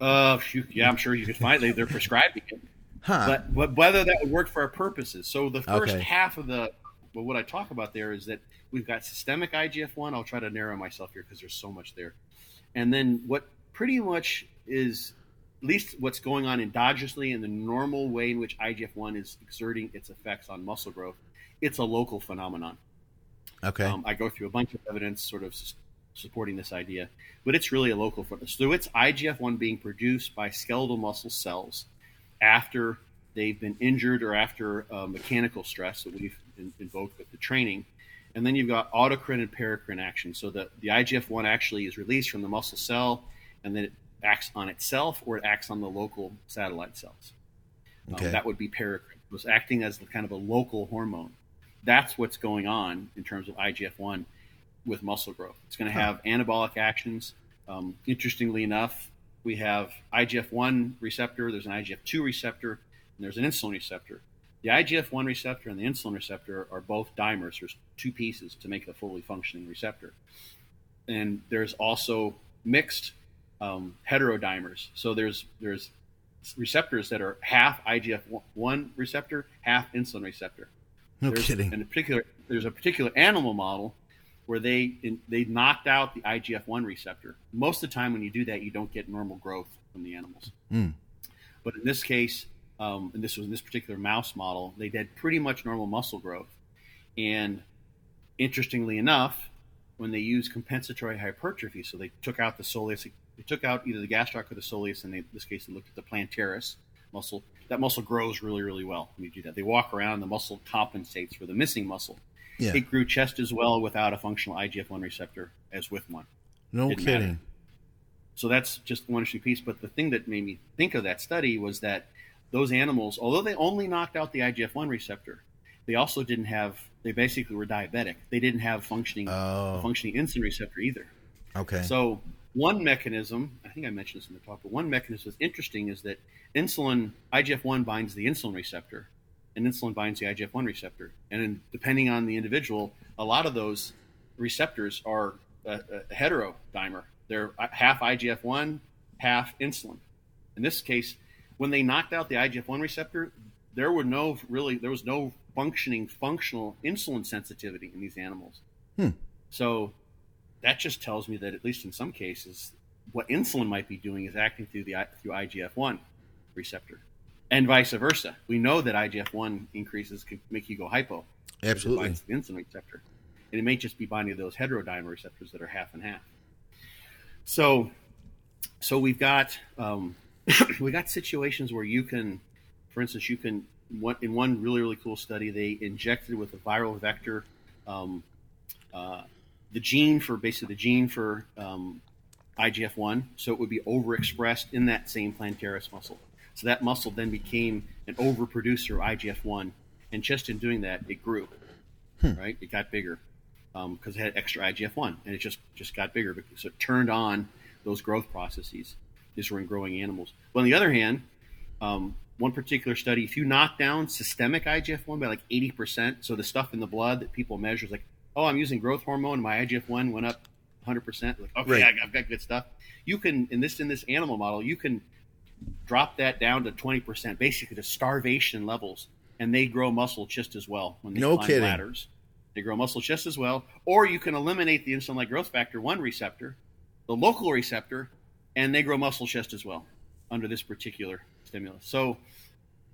Uh, yeah, I'm sure you could find it. They're prescribing it. Huh. But, but whether that would work for our purposes. So the first okay. half of the well, what I talk about there is that we've got systemic IGF one. I'll try to narrow myself here because there's so much there. And then what pretty much is at least what's going on endogenously in the normal way in which IGF one is exerting its effects on muscle growth. It's a local phenomenon. Okay. Um, I go through a bunch of evidence, sort of supporting this idea, but it's really a local phenomenon. So it's IGF one being produced by skeletal muscle cells after they've been injured or after uh, mechanical stress that we've in, invoked with the training. And then you've got autocrine and paracrine action. So the, the IGF 1 actually is released from the muscle cell and then it acts on itself or it acts on the local satellite cells. Um, okay. Um, that would be paracrine. It was acting as the kind of a local hormone. That's what's going on in terms of IGF 1 with muscle growth. It's going to have huh. anabolic actions. Um, interestingly enough, we have IGF 1 receptor, there's an IGF 2 receptor, and there's an insulin receptor. The IGF 1 receptor and the insulin receptor are both dimers. There's two pieces to make a fully functioning receptor. And there's also mixed um, heterodimers. So there's there's receptors that are half IGF 1 receptor, half insulin receptor. No there's, kidding. In a particular, there's a particular animal model where they in, they knocked out the IGF one receptor. Most of the time, when you do that, you don't get normal growth from the animals. Mm. But in this case, um, and this was in this particular mouse model, they did pretty much normal muscle growth. And interestingly enough, when they used compensatory hypertrophy, so they took out the soleus, they took out either the gastroc or the soleus, and they, in this case, they looked at the plantaris muscle. That muscle grows really, really well when you do that. They walk around, the muscle compensates for the missing muscle. Yeah. It grew just as well without a functional IGF 1 receptor as with one. No Didn't kidding. Matter. So that's just one issue piece. But the thing that made me think of that study was that those animals, although they only knocked out the IGF 1 receptor, they also didn't have, they basically were diabetic. They didn't have functioning, oh. functioning insulin receptor either. Okay. So one mechanism, I think I mentioned this in the talk, but one mechanism that's interesting is that insulin, IGF 1 binds the insulin receptor and insulin binds the IGF 1 receptor. And in, depending on the individual, a lot of those receptors are a, a heterodimer. They're half IGF 1, half insulin. In this case, when they knocked out the IGF 1 receptor, there were no really, there was no functioning, functional insulin sensitivity in these animals. Hmm. So that just tells me that, at least in some cases, what insulin might be doing is acting through the through IGF 1 receptor and vice versa. We know that IGF one increases can make you go hypo. Absolutely, the insulin receptor, and it may just be binding to those heterodimer receptors that are half and half. So, so we've got um, we got situations where you can, for instance, you can in one really really cool study they injected with a viral vector um, uh, the gene for basically the gene for um, IGF one, so it would be overexpressed in that same plantaris muscle. So that muscle then became an overproducer of IGF 1. And just in doing that, it grew, hmm. right? It got bigger because um, it had extra IGF 1 and it just, just got bigger because it turned on those growth processes. These were in growing animals. Well, on the other hand, um, one particular study, if you knock down systemic IGF 1 by like 80%, so the stuff in the blood that people measure is like, oh, I'm using growth hormone, my IGF 1 went up 100%. Like, okay, right. I've got good stuff. You can, in this, in this animal model, you can drop that down to 20%, basically to starvation levels, and they grow muscle just as well when they no climb kidding. ladders. They grow muscle just as well. Or you can eliminate the insulin like growth factor 1 receptor, the local receptor, and they grow muscle just as well under this particular stimulus. So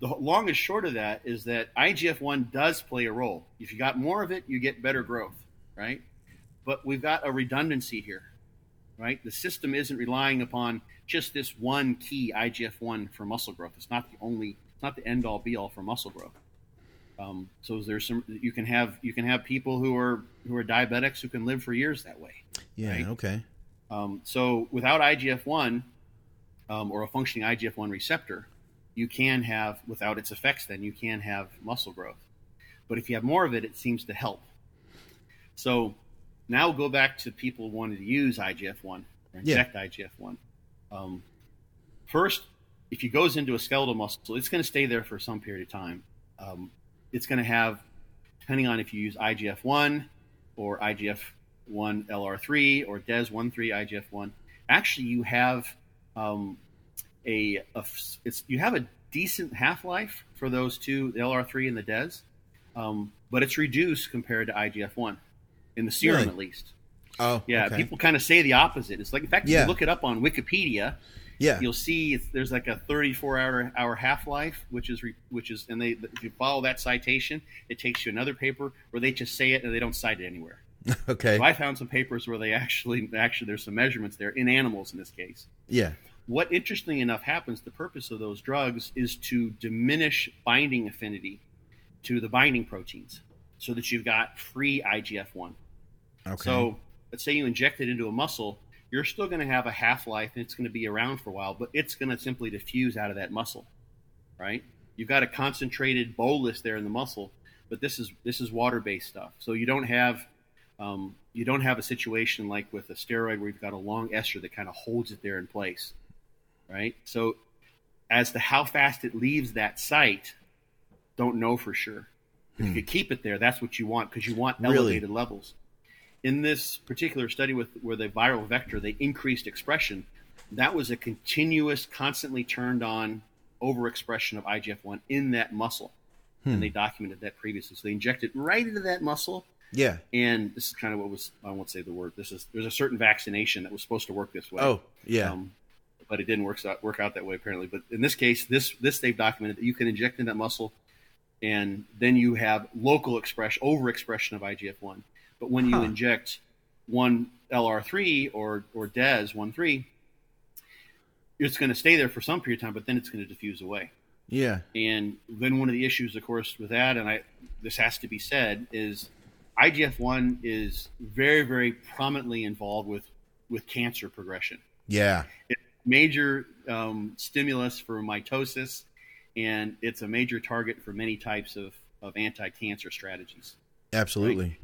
the long and short of that is that IGF 1 does play a role. If you got more of it, you get better growth, right? But we've got a redundancy here, right? The system isn't relying upon just this one key IGF one for muscle growth. It's not the only, it's not the end all be all for muscle growth. Um, so there's some you can have you can have people who are who are diabetics who can live for years that way. Yeah. Right? Okay. Um, so without IGF one um, or a functioning IGF one receptor, you can have without its effects. Then you can have muscle growth. But if you have more of it, it seems to help. So now we'll go back to people wanting to use IGF one or inject yeah. IGF one. Um, first, if it goes into a skeletal muscle, it's going to stay there for some period of time. Um, it's going to have, depending on if you use IGF 1 or IGF 1 LR3 or DES 1 3 IGF 1, actually, you have um, a, a, it's you have a decent half life for those two, the LR3 and the DES, um, but it's reduced compared to IGF 1 in the serum Really? at least. Oh, Yeah, okay. people kind of say the opposite. It's like, in fact, if Yeah. you look it up on Wikipedia, Yeah. you'll see it's, there's like a 34 hour hour half life, which is re, which is, and they if you follow that citation, it takes you another paper where they just say it and they don't cite it anywhere. Okay. So I found some papers where they actually actually there's some measurements there in animals in this case. Yeah. What interestingly enough happens, the purpose of those drugs is to diminish binding affinity to the binding proteins so that you've got free IGF 1. Okay. So let's say you inject it into a muscle, you're still going to have a half life and it's going to be around for a while, but it's going to simply diffuse out of that muscle, right? You've got a concentrated bolus there in the muscle, but this is this is water based stuff. So you don't have um, you don't have a situation like with a steroid where you've got a long ester that kind of holds it there in place, right? So as to how fast it leaves that site, don't know for sure. If you could keep it there, that's what you want because you want Really? elevated levels. In this particular study with where the viral vector, they increased expression. That was a continuous, constantly turned on overexpression of IGF one in that muscle, and they documented that previously. So they injected right into that muscle, yeah. and this is kind of what was I won't say the word. This is there's a certain vaccination that was supposed to work this way. Oh, yeah. Um, but it didn't work out, work out that way apparently. But in this case, this this they've documented that you can inject in that muscle, and then you have local expression, overexpression of IGF one. But when you Huh. inject one LR three or or DES one three, it's going to stay there for some period of time, but then it's going to diffuse away. yeah. And then one of the issues, of course, with that, and I this has to be said, is IGF one is very, very prominently involved with with cancer progression. Yeah. It's a major um, stimulus for mitosis, and it's a major target for many types of, of anti-cancer strategies. Absolutely.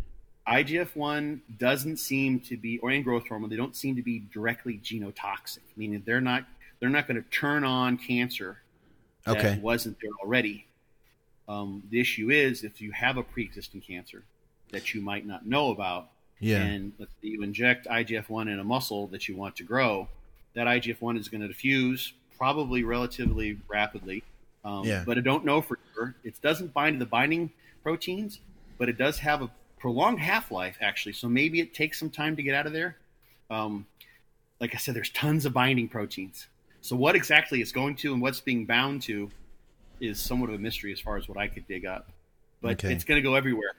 IGF one doesn't seem to be, or and growth hormone, they don't seem to be directly genotoxic, meaning they're not they're not going to turn on cancer that Okay. wasn't there already. Um, the issue is if you have a pre-existing cancer that you might not know about, Yeah. and let's say you inject IGF one in a muscle that you want to grow, that IGF one is going to diffuse probably relatively rapidly. Um, Yeah. But I don't know for sure. It doesn't bind to the binding proteins, but it does have a prolonged half life actually. So maybe it takes some time to get out of there. Um, like I said, there's tons of binding proteins. So what exactly it's going to and what's being bound to is somewhat of a mystery as far as what I could dig up. But Okay. it's going to go everywhere.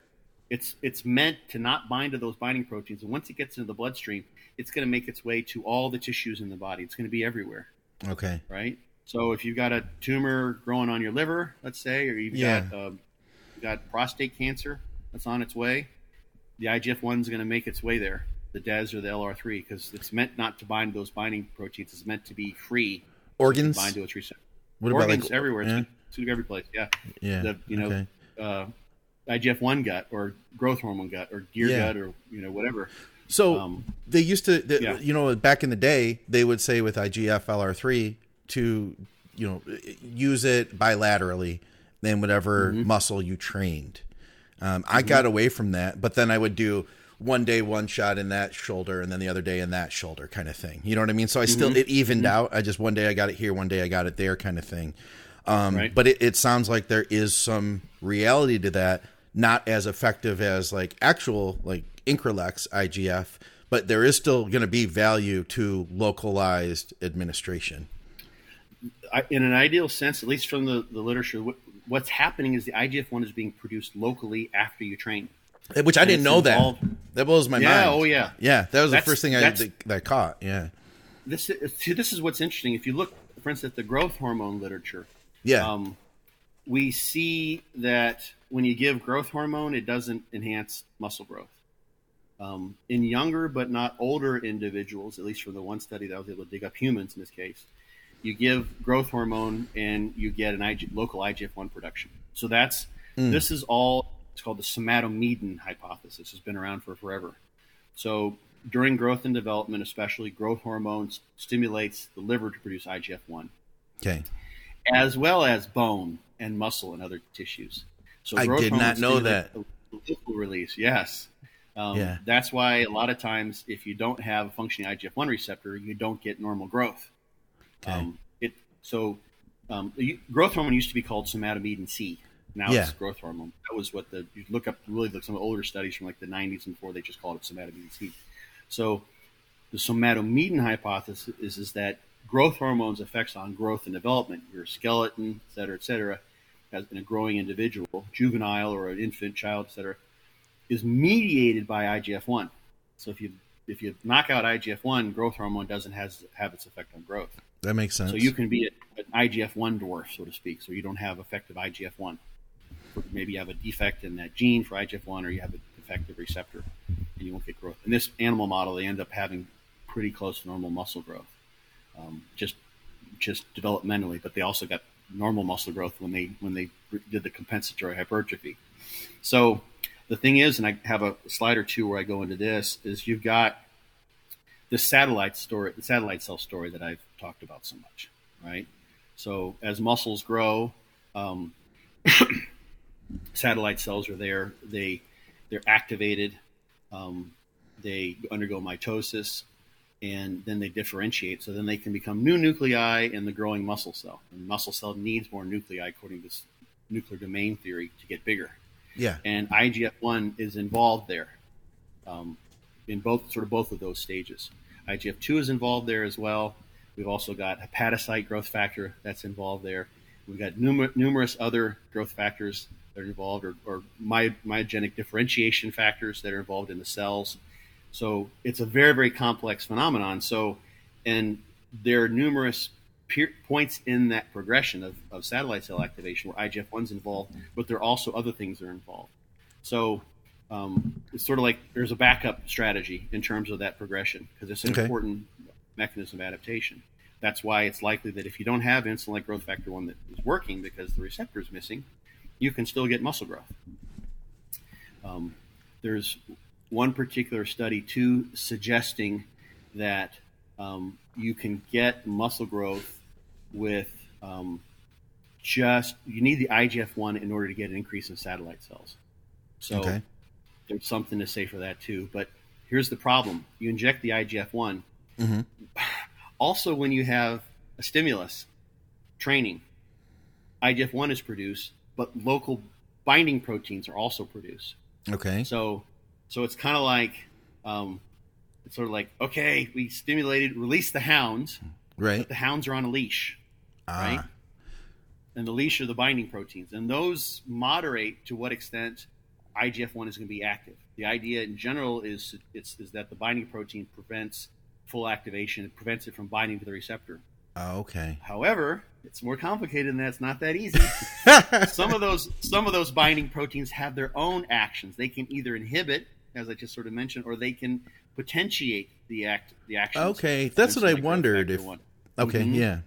It's it's meant to not bind to those binding proteins, and once it gets into the bloodstream, it's going to make its way to all the tissues in the body. It's going to be everywhere, Okay. right? So if you've got a tumor growing on your liver, let's say, or you've Yeah. got um, you've got prostate cancer that's on its way, the IGF one is going to make its way there, the DES or the LR3, because it's meant not to bind those binding proteins. It's meant to be free Organs. bind to its receptor. What Organs about like everywhere. Yeah. It's, it's every place. Yeah. yeah. The you know okay. uh, IGF one gut or growth hormone gut or gear Yeah. gut or you know whatever. So um, they used to, yeah. you know, back in the day, they would say with IGF LR3 to, you know, use it bilaterally than whatever Mm-hmm. muscle you trained. Um, I got away from that, but then I would do one day one shot in that shoulder and then the other day in that shoulder kind of thing. You know what I mean? So I Mm-hmm. still, it evened out. I just, one day I got it here, one day I got it there kind of thing. Um, Right. But it, it sounds like there is some reality to that, not as effective as like actual like Increlex IGF, but there is still going to be value to localized administration. I, in an ideal sense, at least from the, the literature, what, what's happening is the IGF one is being produced locally after you train. Which I didn't know that. involved- That blows my Yeah, mind. oh, yeah. Yeah, that was the first thing I that, that I caught. Yeah. This is, see, this is what's interesting. If you look, for instance, at the growth hormone literature, Yeah. um, we see that when you give growth hormone, it doesn't enhance muscle growth. Um, in younger but not older individuals, at least from the one study that I was able to dig up humans in this case, you give growth hormone and you get an IG, local IGF one production. So that's this is all it's called the somatomedin hypothesis. It's been around for forever. So during growth and development, especially growth hormones stimulates the liver to produce IGF one okay. as well as bone and muscle and other tissues. So I did not know that. release. Yes. Um, Yeah. That's why a lot of times, if you don't have a functioning IGF one receptor, you don't get normal growth. Okay. Um, it so um, growth hormone used to be called somatomedin C. Now yeah. it's growth hormone. That was what the you look up really look some of the older studies from like the 90s and before they just called it somatomedin C. So the somatomedin hypothesis is, is that growth hormones effects on growth and development, your skeleton, et cetera, et cetera, as in a growing individual, juvenile or an infant child, et cetera, is mediated by IGF-1. So if you if you knock out IGF-1, growth hormone doesn't has, have its effect on growth. That makes sense. So you can be an IGF-1 dwarf, so to speak. So you don't have effective IGF-1. Maybe you have a defect in that gene for IGF-1, or you have a defective receptor, and you won't get growth. In this animal model, they end up having pretty close to normal muscle growth, um, just just developmentally. But they also got normal muscle growth when they when they did the compensatory hypertrophy. So the thing is, and I have a slide or two where I go into this, is you've got the satellite story, the satellite cell story that I've talked about so much, right? So as muscles grow, um, satellite cells are there. They they're activated. Um, they undergo mitosis, and then they differentiate. So then they can become new nuclei in the growing muscle cell. And the muscle cell needs more nuclei according to this nuclear domain theory to get bigger. Yeah. And IGF one is involved there, um, in both sort of both of those stages. IGF two is involved there as well. We've also got hepatocyte growth factor that's involved there. We've got numer- numerous other growth factors that are involved, or, or my, myogenic differentiation factors that are involved in the cells. So it's a very, very complex phenomenon. So, and there are numerous points in that progression of, of satellite cell activation where IGF 1 is involved, but there are also other things that are involved. So um, it's sort of like there's a backup strategy in terms of that progression because it's an okay. important mechanism of adaptation. That's why it's likely that if you don't have insulin like growth factor 1 that is working because the receptor is missing, you can still get muscle growth. Um, there's one particular study, too, suggesting that um, you can get muscle growth with um, just you need the IGF one in order to get an increase in satellite cells. So okay. there's something to say for that too. But here's the problem: you inject the IGF one. Mm-hmm. Also, when you have a stimulus, training, IGF one is produced, but local binding proteins are also produced. Okay. So, so it's kind of like, um, it's sort of like, okay, we stimulated, release the hounds, right? the hounds are on a leash ah. right? And the leash are the binding proteins, and those moderate to what extent IGF one is going to be active. The idea in general is it's is that the binding protein prevents full activation. It prevents it from binding to the receptor. Oh, okay. However, it's more complicated than that. It's not that easy. some of those some of those binding proteins have their own actions. They can either inhibit, as I just sort of mentioned, or they can potentiate the act the action. Okay, that's what I wondered. If one. okay, mm-hmm. yeah.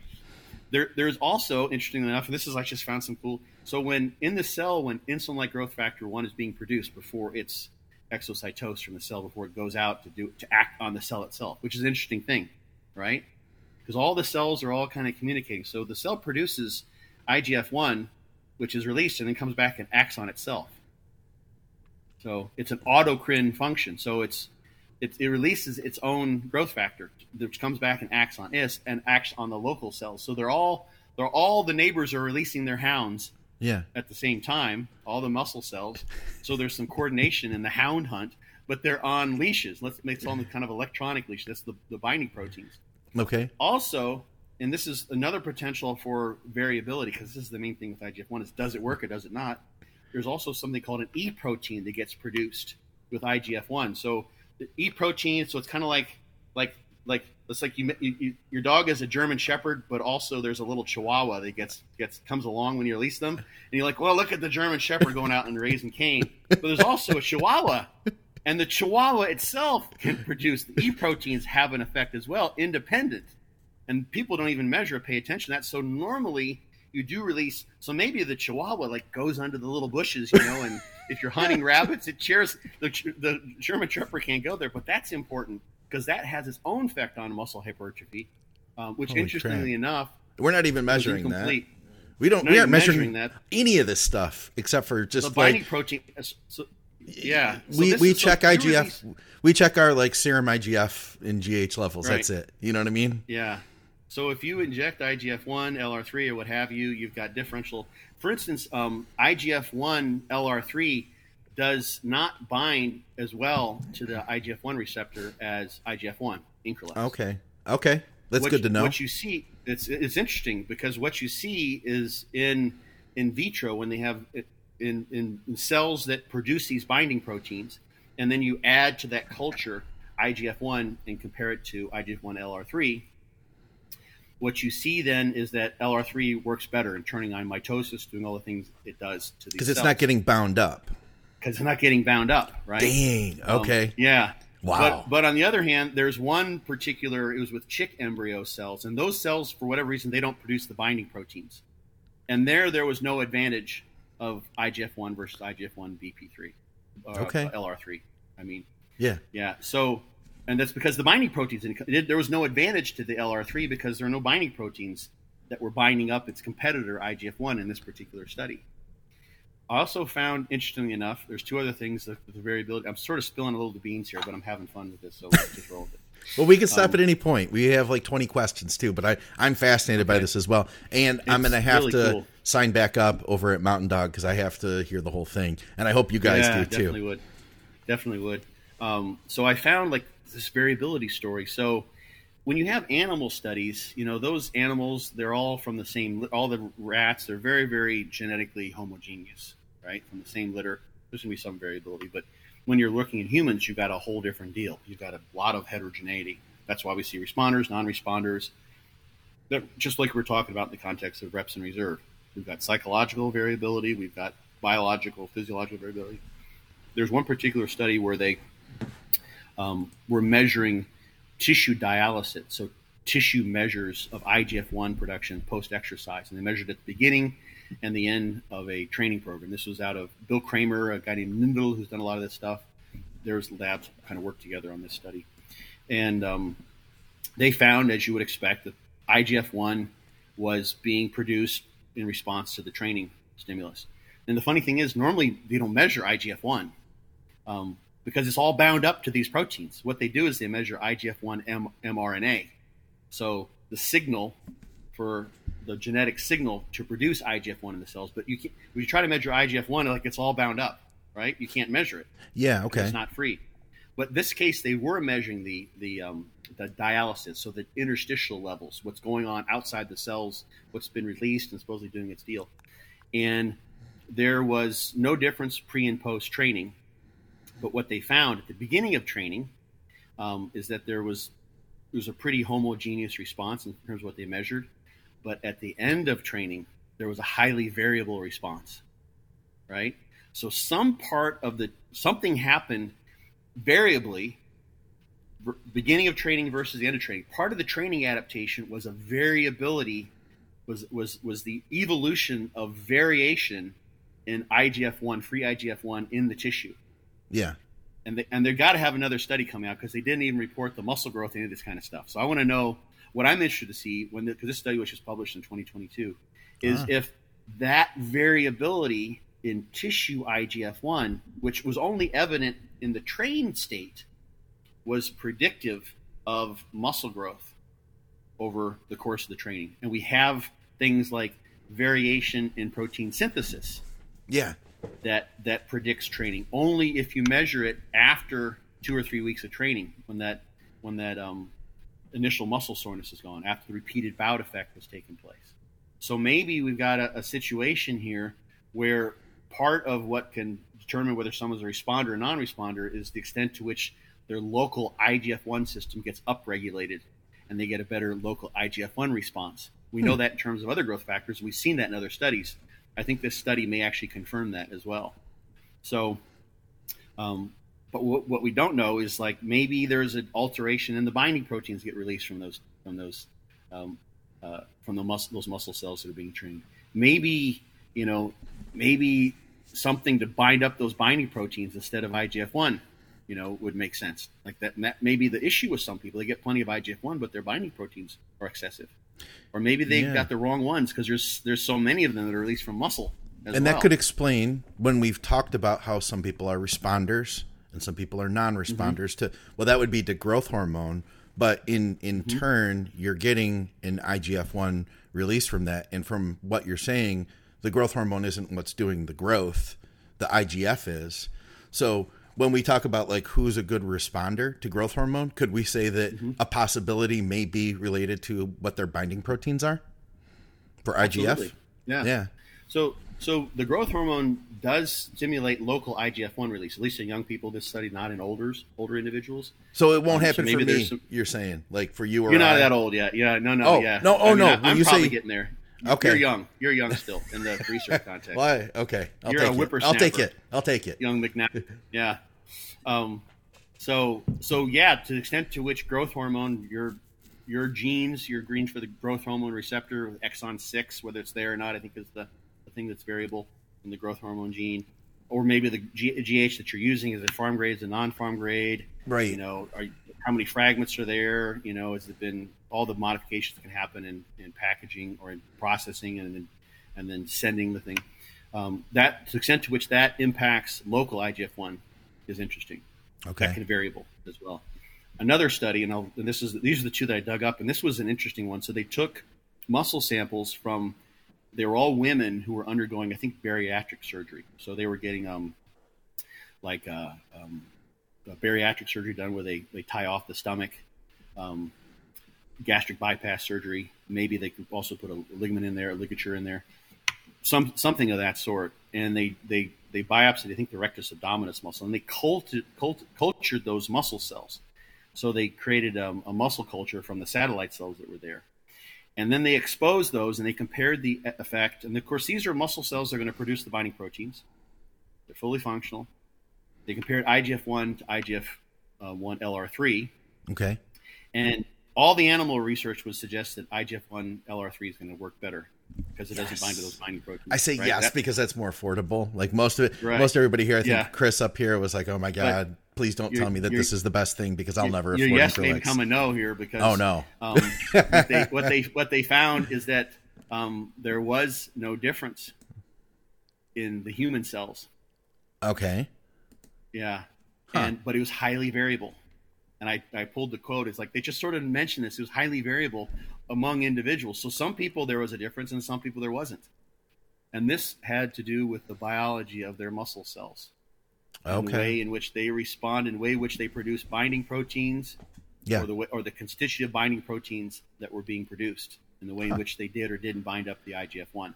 There, there's also, interestingly enough, and this is I just found some cool. So when in the cell, when insulin-like growth factor one is being produced before it's exocytosed from the cell, before it goes out to do to act on the cell itself, which is an interesting thing, right? Because all the cells are all kind of communicating. So the cell produces IGF one, which is released and then comes back and acts on itself. So it's an autocrine function. So it's it, it, releases its own growth factor, which comes back and acts on it and acts on the local cells. So they're all they're all the neighbors are releasing their hounds yeah. at the same time, all the muscle cells. So there's some coordination in the hound hunt, but they're on leashes. Let's make some kind of electronic leash. That's the, the binding proteins. Okay. Also, and this is another potential for variability because this is the main thing with IGF one is does it work or does it not? There's also something called an E protein that gets produced with IGF one. So E protein, so it's kind of like like like it's like you, you, your dog is a German Shepherd, but also there's a little Chihuahua that gets gets comes along when you release them, and you're like, well, look at the German Shepherd going out and raising Cain, but there's also a Chihuahua, and the Chihuahua itself can produce the E proteins have an effect as well, independent, and people don't even measure or pay attention to that. So normally you do release. So maybe the Chihuahua like goes under the little bushes, you know, and if you're hunting rabbits, it cheers. The, the German Shepherd can't go there, but that's important because that has its own effect on muscle hypertrophy, um, which Holy interestingly crap. enough, we're not even measuring that. We don't. we aren't measuring, measuring, that any of this stuff except for just the binding like, protein. So, yeah, so we we check so IGF. We check our like serum IGF and GH levels. Right. That's it. You know what I mean? Yeah. So if you inject IGF one, LR three, or what have you, you've got differential. For instance, um, IGF one, LR three does not bind as well to the IGF one receptor as IGF one Increlex. Okay. Okay. That's what, good to know. What you see, it's it's interesting because what you see is in in vitro when they have in, in, in cells that produce these binding proteins, and then you add to that culture IGF one and compare it to IGF one LR three. What you see then is that LR three works better in turning on mitosis, doing all the things it does to these because it's not getting bound up. Because it's not getting bound up, right? Dang. Okay. Um, yeah. Wow. But, but on the other hand, there's one particular, it was with chick embryo cells, and those cells, for whatever reason, they don't produce the binding proteins. And there, there was no advantage of IGF 1 versus IGF 1 BP3, uh, okay. LR3. I mean, yeah. Yeah. So, and that's because the binding proteins, there was no advantage to the LR3 because there are no binding proteins that were binding up its competitor, IGF 1, in this particular study. I also found, interestingly enough, there's two other things that the variability. I'm sort of spilling a little the beans here, but I'm having fun with this, so let's just roll with it. Well, we can stop um, at any point. We have like 20 questions too, but I, I'm fascinated okay. by this as well. And it's I'm going to have really to cool. sign back up over at Mountain Dog because I have to hear the whole thing. And I hope you guys yeah, do definitely too. Definitely would. Definitely would. Um, so I found like this variability story. So when you have animal studies, you know, those animals, they're all from the same, all the rats, they're very, very genetically homogeneous right, from the same litter. There's going to be some variability, but when you're looking at humans, you've got a whole different deal. You've got a lot of heterogeneity. That's why we see responders, non-responders. They're just like we are talking about in the context of reps and reserve. We've got psychological variability. We've got biological, physiological variability. There's one particular study where they um, were measuring tissue dialysis, so tissue measures of IGF-1 production post-exercise, and they measured at the beginning and the end of a training program. This was out of Bill Kraemer, a guy named Nindl, who's done a lot of this stuff. There's labs kind of work together on this study. And um, they found, as you would expect, that IGF 1 was being produced in response to the training stimulus. And the funny thing is, normally they don't measure IGF 1 um, because it's all bound up to these proteins. What they do is they measure IGF 1 M- mRNA. So the signal for the genetic signal to produce IGF-1 in the cells. But you can, when you try to measure IGF-1, like it's all bound up, right? You can't measure it. Yeah, okay. It's not free. But this case, they were measuring the the um, the dialysis, so the interstitial levels, what's going on outside the cells, what's been released and supposedly doing its deal. And there was no difference pre and post training. But what they found at the beginning of training um, is that there was it was a pretty homogeneous response in terms of what they measured but at the end of training, there was a highly variable response, right? So some part of the something happened variably beginning of training versus the end of training. Part of the training adaptation was a variability was was was the evolution of variation in IGF-1 free IGF-1 in the tissue. Yeah. And they, and they've got to have another study coming out because they didn't even report the muscle growth any of this kind of stuff. So I want to know what I'm interested to see when because this study was just published in 2022 is ah. if that variability in tissue IGF-1, which was only evident in the trained state, was predictive of muscle growth over the course of the training. And we have things like variation in protein synthesis. Yeah. That that predicts training only if you measure it after two or three weeks of training when that when that um, initial muscle soreness is gone after the repeated bout effect was taking place. So maybe we've got a, a situation here where part of what can determine whether someone's a responder or non-responder is the extent to which their local IGF-1 system gets upregulated and they get a better local IGF-1 response. We hmm. know that in terms of other growth factors. We've seen that in other studies. I think this study may actually confirm that as well. So, um, but what, what we don't know is like maybe there's an alteration in the binding proteins get released from those from those um, uh, from the muscle those muscle cells that are being trained. Maybe you know maybe something to bind up those binding proteins instead of IGF one, you know, would make sense. Like that, that may be the issue with some people. They get plenty of IGF one, but their binding proteins are excessive, or maybe they yeah. got the wrong ones because there's there's so many of them that are released from muscle. and well. that could explain when we've talked about how some people are responders and some people are non-responders mm-hmm. to well that would be to growth hormone but in in mm-hmm. turn you're getting an IGF-1 release from that and from what you're saying the growth hormone isn't what's doing the growth the IGF is so when we talk about like who's a good responder to growth hormone could we say that mm-hmm. a possibility may be related to what their binding proteins are for IGF Absolutely. yeah yeah so so the growth hormone does stimulate local IGF one release, at least in young people. This study, not in olders, older individuals. So it won't um, happen so for me. Some, you're saying, like for you or you're not I. that old yet. Yeah, no, no, oh, yeah. No, oh I mean, no. I, am you probably say, getting there. Okay, you're young. You're young still in the research context. Why? Okay, I'll you're a whippersnapper. I'll take it. I'll take it. Young McNally. yeah. Um. So so yeah, to the extent to which growth hormone, your your genes, your genes for the growth hormone receptor, exon six, whether it's there or not, I think is the, the thing that's variable in the growth hormone gene, or maybe the G- GH that you're using is it pharm grade, is it non-pharm grade? Right. You know, are, how many fragments are there? You know, has it been all the modifications that can happen in, in packaging or in processing and then and then sending the thing. Um, that to the extent to which that impacts local IGF one is interesting. Okay. That can variable as well. Another study, and, and this is these are the two that I dug up, and this was an interesting one. So they took muscle samples from they were all women who were undergoing, I think, bariatric surgery. So they were getting um, like uh, um, bariatric surgery done where they, they tie off the stomach, um, gastric bypass surgery. Maybe they could also put a ligament in there, a ligature in there, some something of that sort. And they they they biopsied, I think, the rectus abdominis muscle, and they cultured, cultured those muscle cells. So they created um, a muscle culture from the satellite cells that were there. And then they exposed those and they compared the effect. And of course, these are muscle cells that are going to produce the binding proteins. They're fully functional. They compared IGF 1 to IGF uh, 1 LR3. Okay. And all the animal research would suggest that IGF 1 LR3 is going to work better because it yes. doesn't bind to those binding proteins. I say right? yes that, because that's more affordable. Like most of it, right. most everybody here, I think yeah. Chris up here was like, "Oh my god, please don't tell me that this is the best thing because I'll never your afford yes may come a no here because oh no um, what, they, what, they, what they found is that um, there was no difference in the human cells okay yeah huh. and but it was highly variable and I, I pulled the quote it's like they just sort of mentioned this it was highly variable among individuals so some people there was a difference and some people there wasn't and this had to do with the biology of their muscle cells okay. the way in which they respond and way in which they produce binding proteins yeah. or the way, or the constitutive binding proteins that were being produced and the way in huh. which they did or didn't bind up the IGF-1.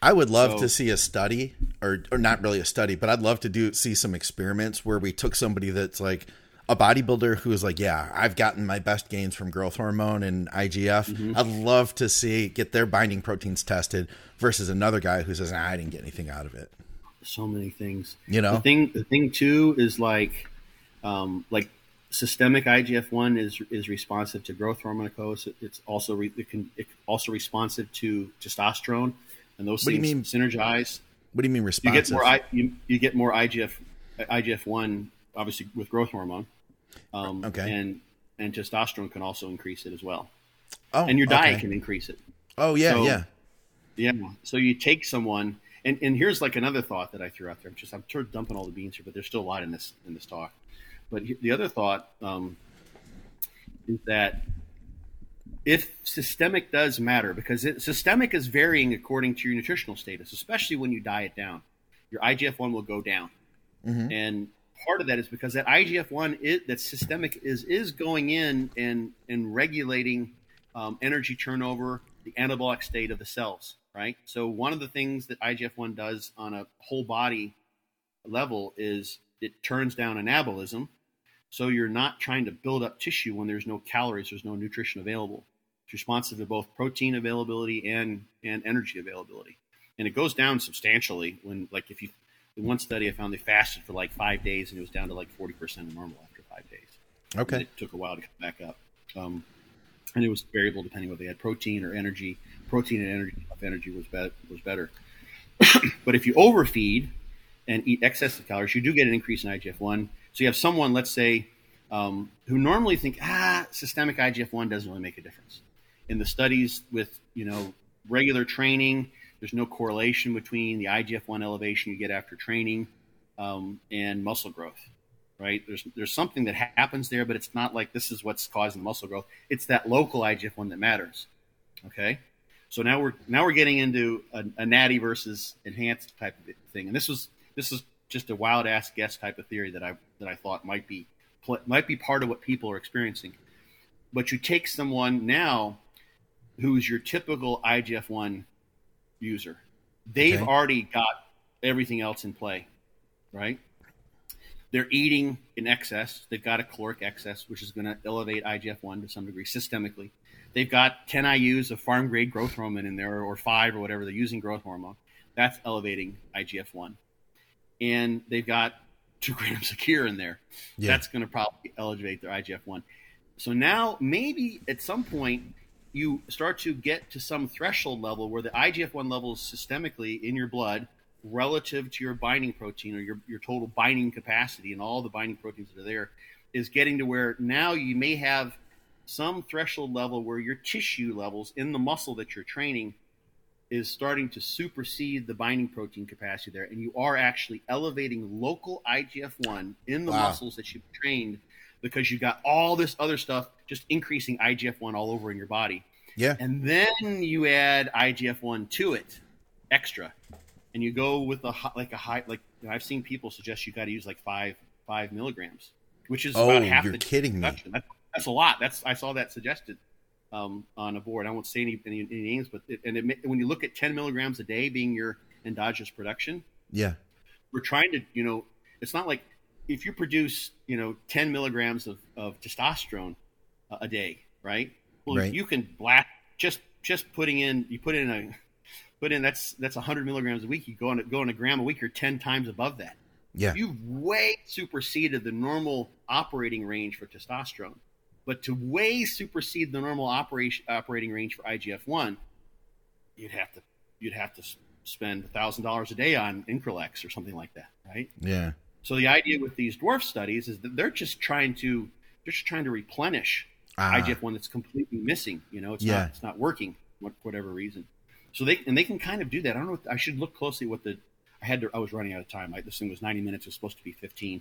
I would love so, to see a study or or not really a study, but I'd love to do see some experiments where we took somebody that's like a bodybuilder who is like, yeah, I've gotten my best gains from growth hormone and IGF. Mm-hmm. I'd love to see get their binding proteins tested versus another guy who says, nah, I didn't get anything out of it so many things. You know, the thing the thing too is like um, like systemic IGF one is is responsive to growth hormone. It's also re, it can it also responsive to testosterone, and those what things mean, synergize. What do you mean responsive? You get more you, you get more IGF IGF one obviously with growth hormone. Um, okay, and and testosterone can also increase it as well. Oh, and your diet okay. can increase it. Oh yeah, so, yeah, yeah. So you take someone and and here's like another thought that I threw out there. I'm just I'm sort of dumping all the beans here, but there's still a lot in this in this talk. But the other thought um, is that if systemic does matter, because it, systemic is varying according to your nutritional status, especially when you diet down, your IGF one will go down, mm-hmm. and part of that is because that IGF one that systemic is is going in and and regulating um, energy turnover, the anabolic state of the cells right? So one of the things that IGF-1 does on a whole body level is it turns down anabolism. So you're not trying to build up tissue when there's no calories, there's no nutrition available. It's responsive to both protein availability and, and energy availability. And it goes down substantially when, like, if you, in one study, I found they fasted for like five days and it was down to like 40% of normal after five days. Okay. And it took a while to come back up. Um, and it was variable depending whether they had protein or energy. Protein and energy energy was be- was better. but if you overfeed and eat excess calories, you do get an increase in IGF one. So you have someone, let's say, um, who normally think ah systemic IGF one doesn't really make a difference. In the studies with you know regular training, there's no correlation between the IGF one elevation you get after training um, and muscle growth. right? There's there's something that happens there, but it's not like this is what's causing the muscle growth. It's that local IGF one that matters. Okay, so now we're now we're getting into a, a natty versus enhanced type of thing, and this was this is just a wild ass guess type of theory that I that I thought might be might be part of what people are experiencing. But you take someone now who's your typical IGF one user, they've okay. already got everything else in play, right? They're eating in excess. They've got a caloric excess, which is going to elevate IGF 1 to some degree systemically. They've got 10 IUs of pharm grade growth hormone in there, or five, or whatever. They're using growth hormone. That's elevating IGF 1. And they've got two grams of gear in there. Yeah. That's going to probably elevate their IGF 1. So now maybe at some point you start to get to some threshold level where the IGF 1 levels systemically in your blood relative to your binding protein or your, your total binding capacity and all the binding proteins that are there is getting to where now you may have some threshold level where your tissue levels in the muscle that you're training is starting to supersede the binding protein capacity there and you are actually elevating local IGF-1 in the wow. muscles that you've trained because you've got all this other stuff just increasing IGF-1 all over in your body. Yeah. And then you add IGF-1 to it extra and you go with a like a high like you know, I've seen people suggest you got to use like five five milligrams, which is oh, about half you're the kidding me. That's, that's, a lot. That's I saw that suggested um, on a board. I won't say any, any, any names, but it, and it, when you look at ten milligrams a day being your endogenous production, yeah, we're trying to you know it's not like if you produce you know ten milligrams of, of testosterone uh, a day, right? Well, right. you can black just just putting in you put in a put in that's that's 100 milligrams a week. You go on go on a gram a week, you're 10 times above that. Yeah, you've way superseded the normal operating range for testosterone. But to way supersede the normal operation operating range for IGF one, you'd have to you'd have to spend thousand dollars a day on Increlex or something like that, right? Yeah. So the idea with these dwarf studies is that they're just trying to they're just trying to replenish ah. IGF one that's completely missing. You know, it's yeah. not it's not working for whatever reason. So they and they can kind of do that. I don't know. What, I should look closely what the. I had to. I was running out of time. Like this thing was ninety minutes. It was supposed to be fifteen.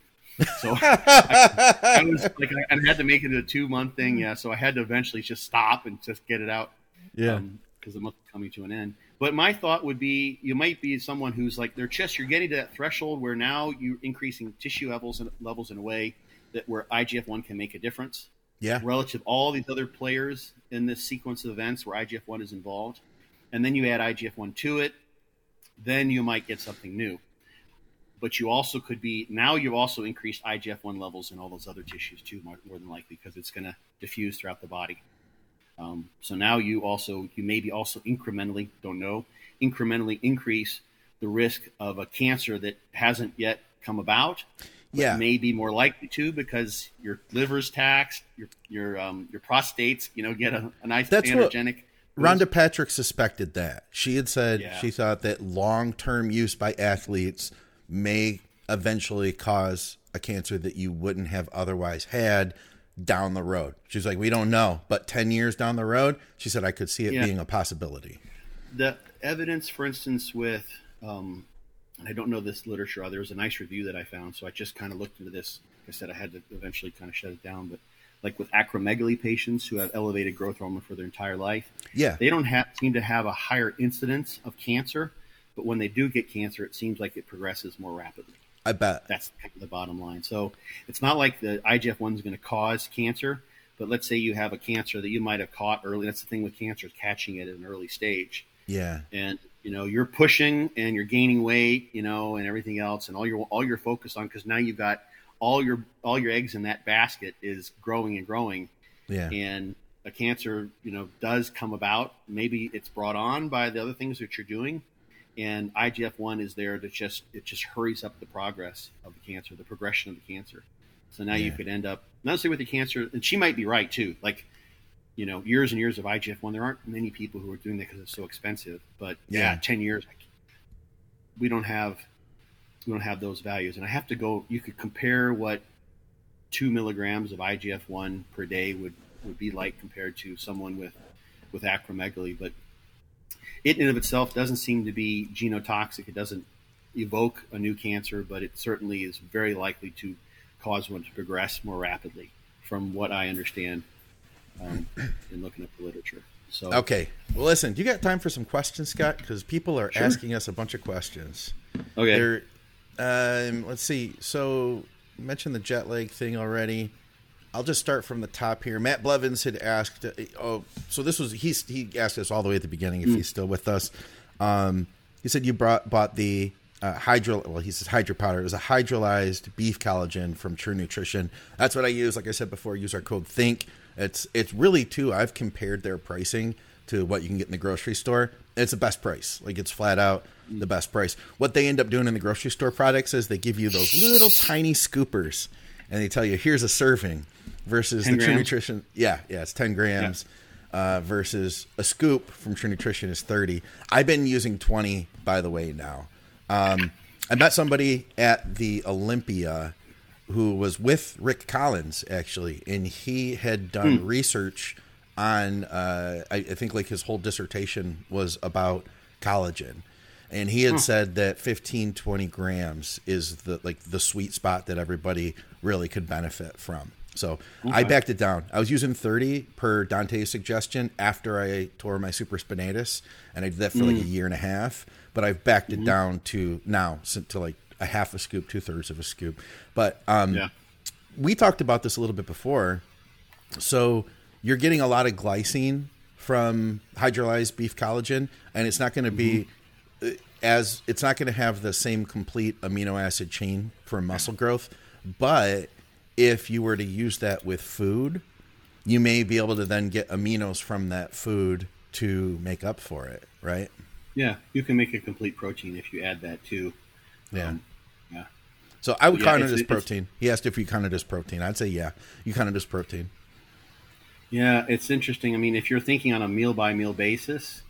So I, I, was like, I, I, had to make it a two month thing. Yeah. So I had to eventually just stop and just get it out. Yeah. Because um, the month coming to an end. But my thought would be, you might be someone who's like their chest. You're getting to that threshold where now you're increasing tissue levels and levels in a way that where IGF one can make a difference. Yeah. Relative all these other players in this sequence of events where IGF one is involved and then you add IGF-1 to it, then you might get something new. But you also could be now you've also increased IGF-1 levels in all those other tissues too, more, more than likely, because it's going to diffuse throughout the body. Um, so now you also you maybe also incrementally don't know incrementally increase the risk of a cancer that hasn't yet come about. yeah, may be more likely to because your liver's taxed, your your um, your prostates, you know, get a, a nice That's androgenic. What- Rhonda Patrick suspected that. She had said yeah. she thought that long term use by athletes may eventually cause a cancer that you wouldn't have otherwise had down the road. She's like, we don't know, but 10 years down the road, she said, I could see it yeah. being a possibility. The evidence, for instance, with, um, I don't know this literature, there was a nice review that I found, so I just kind of looked into this. Like I said I had to eventually kind of shut it down, but like with acromegaly patients who have elevated growth hormone for their entire life. Yeah. They don't have, seem to have a higher incidence of cancer, but when they do get cancer, it seems like it progresses more rapidly. I bet. That's the bottom line. So it's not like the IGF 1 is going to cause cancer, but let's say you have a cancer that you might have caught early. That's the thing with cancer, is catching it at an early stage. Yeah. And you know you're pushing and you're gaining weight, you know, and everything else, and all your all you're focused on because now you've got all your all your eggs in that basket is growing and growing. Yeah. And a cancer, you know, does come about. Maybe it's brought on by the other things that you're doing, and IGF one is there to just it just hurries up the progress of the cancer, the progression of the cancer. So now yeah. you could end up not necessarily with the cancer, and she might be right too. Like, you know, years and years of IGF one. There aren't many people who are doing that because it's so expensive. But yeah, yeah ten years, we don't have we don't have those values. And I have to go. You could compare what two milligrams of IGF one per day would would be like compared to someone with with acromegaly, but it in and of itself doesn't seem to be genotoxic. It doesn't evoke a new cancer, but it certainly is very likely to cause one to progress more rapidly, from what I understand um, in looking at the literature. So okay, well, listen, do you got time for some questions, Scott? Because people are sure. asking us a bunch of questions. Okay. Um, let's see. So mentioned the jet lag thing already. I'll just start from the top here. Matt Blevins had asked. Oh, so this was he's he asked us all the way at the beginning if mm. he's still with us. Um, he said you brought bought the uh, hydro. Well, he says hydro powder. It was a hydrolyzed beef collagen from True Nutrition. That's what I use. Like I said before, use our code THINK. It's it's really too. I've compared their pricing to what you can get in the grocery store. It's the best price. Like it's flat out the best price. What they end up doing in the grocery store products is they give you those little tiny scoopers, and they tell you here's a serving versus the grams? True Nutrition. Yeah, yeah, it's ten grams. Yeah. Uh, versus a scoop from True Nutrition is 30. I've been using 20, by the way, now. Um, I met somebody at the Olympia who was with Rick Collins, actually, and he had done hmm. research on, uh, I, I, think, like his whole dissertation was about collagen. And he had huh. said that 15, 20 grams is the like the sweet spot that everybody really could benefit from. So okay. I backed it down. I was using 30 per Dante's suggestion after I tore my supraspinatus, and I did that for mm. like a mm. year and a half. But I've backed mm-hmm. it down to now to like a half a scoop, two thirds of a scoop. But um, yeah. we talked about this a little bit before. So you're getting a lot of glycine from hydrolyzed beef collagen, and it's not going to be mm-hmm. as it's not going to have the same complete amino acid chain for muscle growth, but if you were to use that with food, you may be able to then get aminos from that food to make up for it, right? Yeah, you can make a complete protein if you add that too. Yeah. Um, yeah. So I would yeah, count it as protein. He asked if you count it as protein. I'd say yeah, you count it as protein. Yeah, it's interesting. I mean, if you're thinking on a meal by meal basis,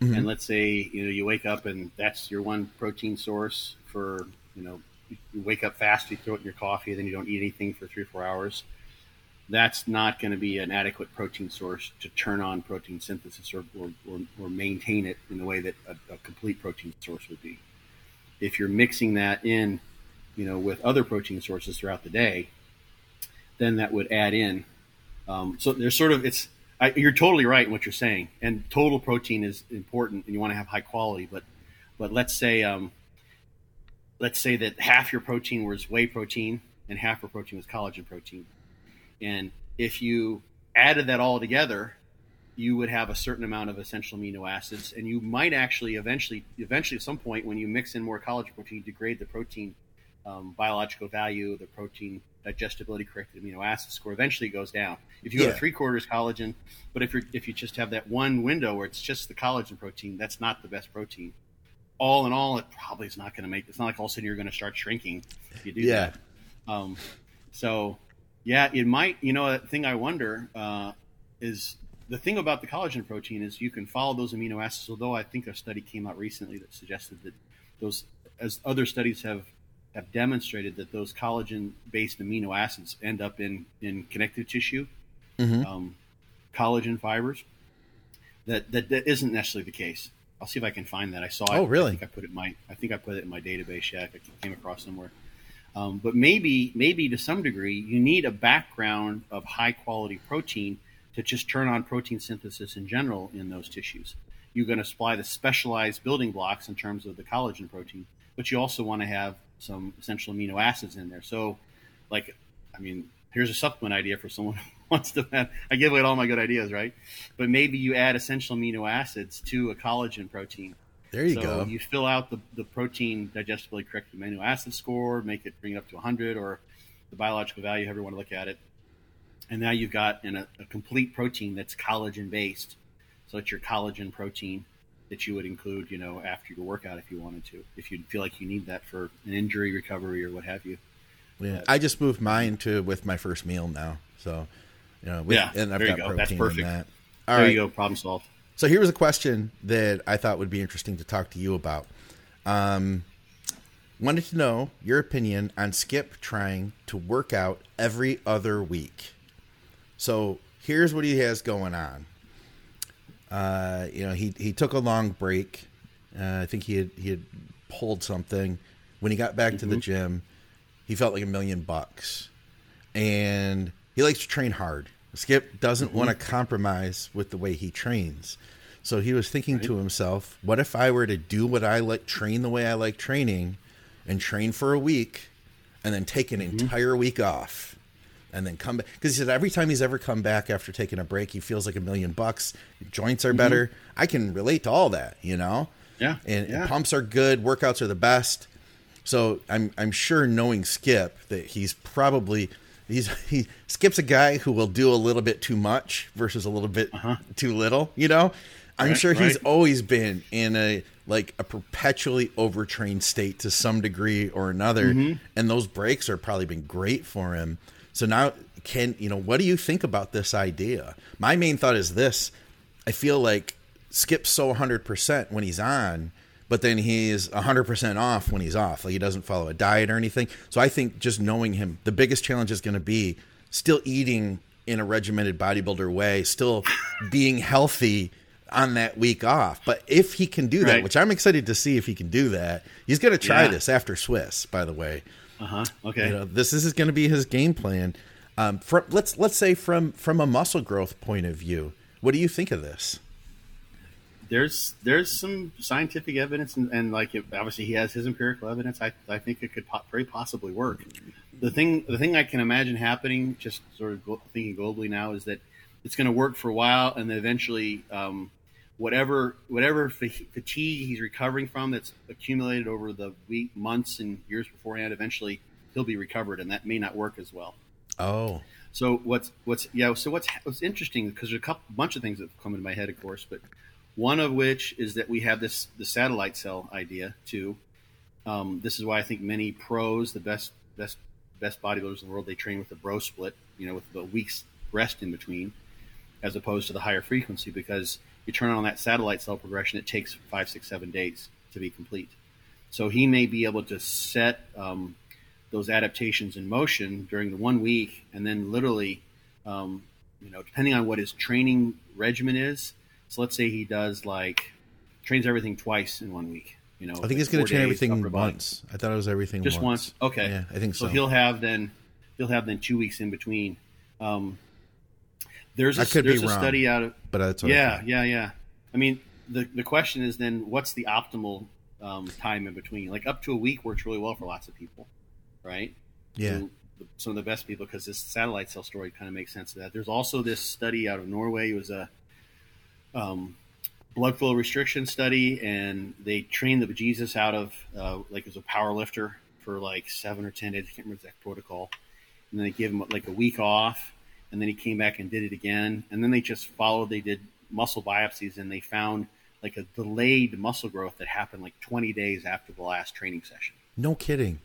mm-hmm. and let's say you know you wake up and that's your one protein source for you know you wake up fast, you throw it in your coffee, then you don't eat anything for three or four hours. That's not going to be an adequate protein source to turn on protein synthesis or, or, or, or maintain it in the way that a, a, complete protein source would be. If you're mixing that in, you know, with other protein sources throughout the day, then that would add in. Um, so there's sort of it's I, you're totally right in what you're saying, and total protein is important, and you want to have high quality. But but let's say um, let's say that half your protein was whey protein and half your protein was collagen protein. And if you added that all together, you would have a certain amount of essential amino acids, and you might actually eventually, eventually, at some point, when you mix in more collagen protein, degrade the protein um, biological value, the protein digestibility corrected amino acid score. Eventually, goes down. If you yeah. go to three quarters collagen, but if you if you just have that one window where it's just the collagen protein, that's not the best protein all in all, it probably is not going to make. It's not like all of a sudden you're going to start shrinking if you do yeah. that. Um, so, yeah, it might. You know, a thing I wonder uh, is the thing about the collagen protein is you can follow those amino acids. Although I think a study came out recently that suggested that those, as other studies have have demonstrated, that those collagen-based amino acids end up in in connective tissue, mm-hmm. um, collagen fibers. That, that that isn't necessarily the case. I'll see if I can find that. I saw it. Oh, really? I think I put it in my. I think I put it in my database. Yeah, I came across somewhere. Um, but maybe, maybe to some degree, you need a background of high quality protein to just turn on protein synthesis in general in those tissues. You're going to supply the specialized building blocks in terms of the collagen protein, but you also want to have some essential amino acids in there. So, like, I mean, here's a supplement idea for someone wants to have, I give away all my good ideas, right? But maybe you add essential amino acids to a collagen protein. There you so go. You fill out the, the protein digestibility correct amino acid score, make it bring it up to 100 or the biological value, however you want to look at it. And now you've got an, a, a complete protein that's collagen based. So it's your collagen protein that you would include, you know, after your workout if you wanted to, if you feel like you need that for an injury recovery or what have you. Yeah, uh, I just moved mine to with my first meal now. So you know, with, yeah, and I've got protein That's perfect. in that. All there right. you go. Problem solved. So here was a question that I thought would be interesting to talk to you about. Um, wanted to know your opinion on Skip trying to work out every other week. So here's what he has going on. Uh, you know, he he took a long break. Uh, I think he had he had pulled something. When he got back mm-hmm. to the mm-hmm. gym, he felt like a million bucks and he likes to train hard. Skip doesn't Mm-hmm. want to compromise with the way he trains. So he was thinking to himself, what if I were to do what I like, train the way I like training, and train for a week, and then take an Mm-hmm. entire week off, and then come back? Because he said every time he's ever come back after taking a break, he feels like a million bucks. Joints are better. I can relate to all that, you know. Mm-hmm. Yeah, and, yeah. and pumps are good. Workouts are the best. So I'm I'm sure knowing Skip that he's probably he's he Skip's a guy who will do a little bit too much versus a little bit uh-huh. too little. You know, I'm Right, sure he's right. always been in a like a perpetually overtrained state to some degree or another, mm-hmm. and those breaks are probably been great for him. So now, can you know what do you think about this idea? My main thought is this: I feel like Skip's so 100% when he's on, but then he's 100% off when he's off. Like he doesn't follow a diet or anything. So I think just knowing him, the biggest challenge is going to be still eating in a regimented bodybuilder way, still being healthy on that week off. But if he can do that, Right. which I'm excited to see if he can do that, he's going to try Yeah. this after Swiss, by the way. Uh huh. Okay. You know, this, this is going to be his game plan. Um, from, let's let's say from from a muscle growth point of view, what do you think of this? There's there's some scientific evidence and, and like if, obviously he has his empirical evidence. I, I think it could po- very possibly work. The thing the thing I can imagine happening just sort of go, thinking globally now is that it's going to work for a while and then eventually um, whatever whatever fatigue he's recovering from that's accumulated over the week months and years beforehand eventually he'll be recovered and that may not work as well. Oh, so what's what's yeah? So what's what's interesting because there's a couple bunch of things that come into my head, of course, but one of which is that we have this the satellite cell idea too. Um, this is why I think many pros, the best best best bodybuilders in the world, they train with the bro split, you know, with the week's rest in between, as opposed to the higher frequency, because you turn on that satellite cell progression, it takes five, six, seven days to be complete. So he may be able to set um, those adaptations in motion during the one week, and then literally, um, you know, depending on what his training regimen is. So let's say he does like trains everything twice in one week. You know, I think he's going to train everything once. I thought it was everything Just once. Okay. Yeah, I think so. So he'll have then he'll have then two weeks in between. Um, there's a, I could be there's a wrong. study out of but that's yeah yeah yeah. I mean the the question is then what's the optimal um, time in between? Like up to a week works really well for lots of people, right? yeah. to some of the best people because this satellite cell story kind of makes sense of that. There's also this study out of Norway. It was a um, blood flow restriction study, and they trained the bejesus out of uh, like as a power lifter for like seven or ten days. I can't remember the exact protocol. And then they gave him like a week off, and then he came back and did it again. And then they just followed. They did muscle biopsies, and they found like a delayed muscle growth that happened like 20 days after the last training session. No kidding.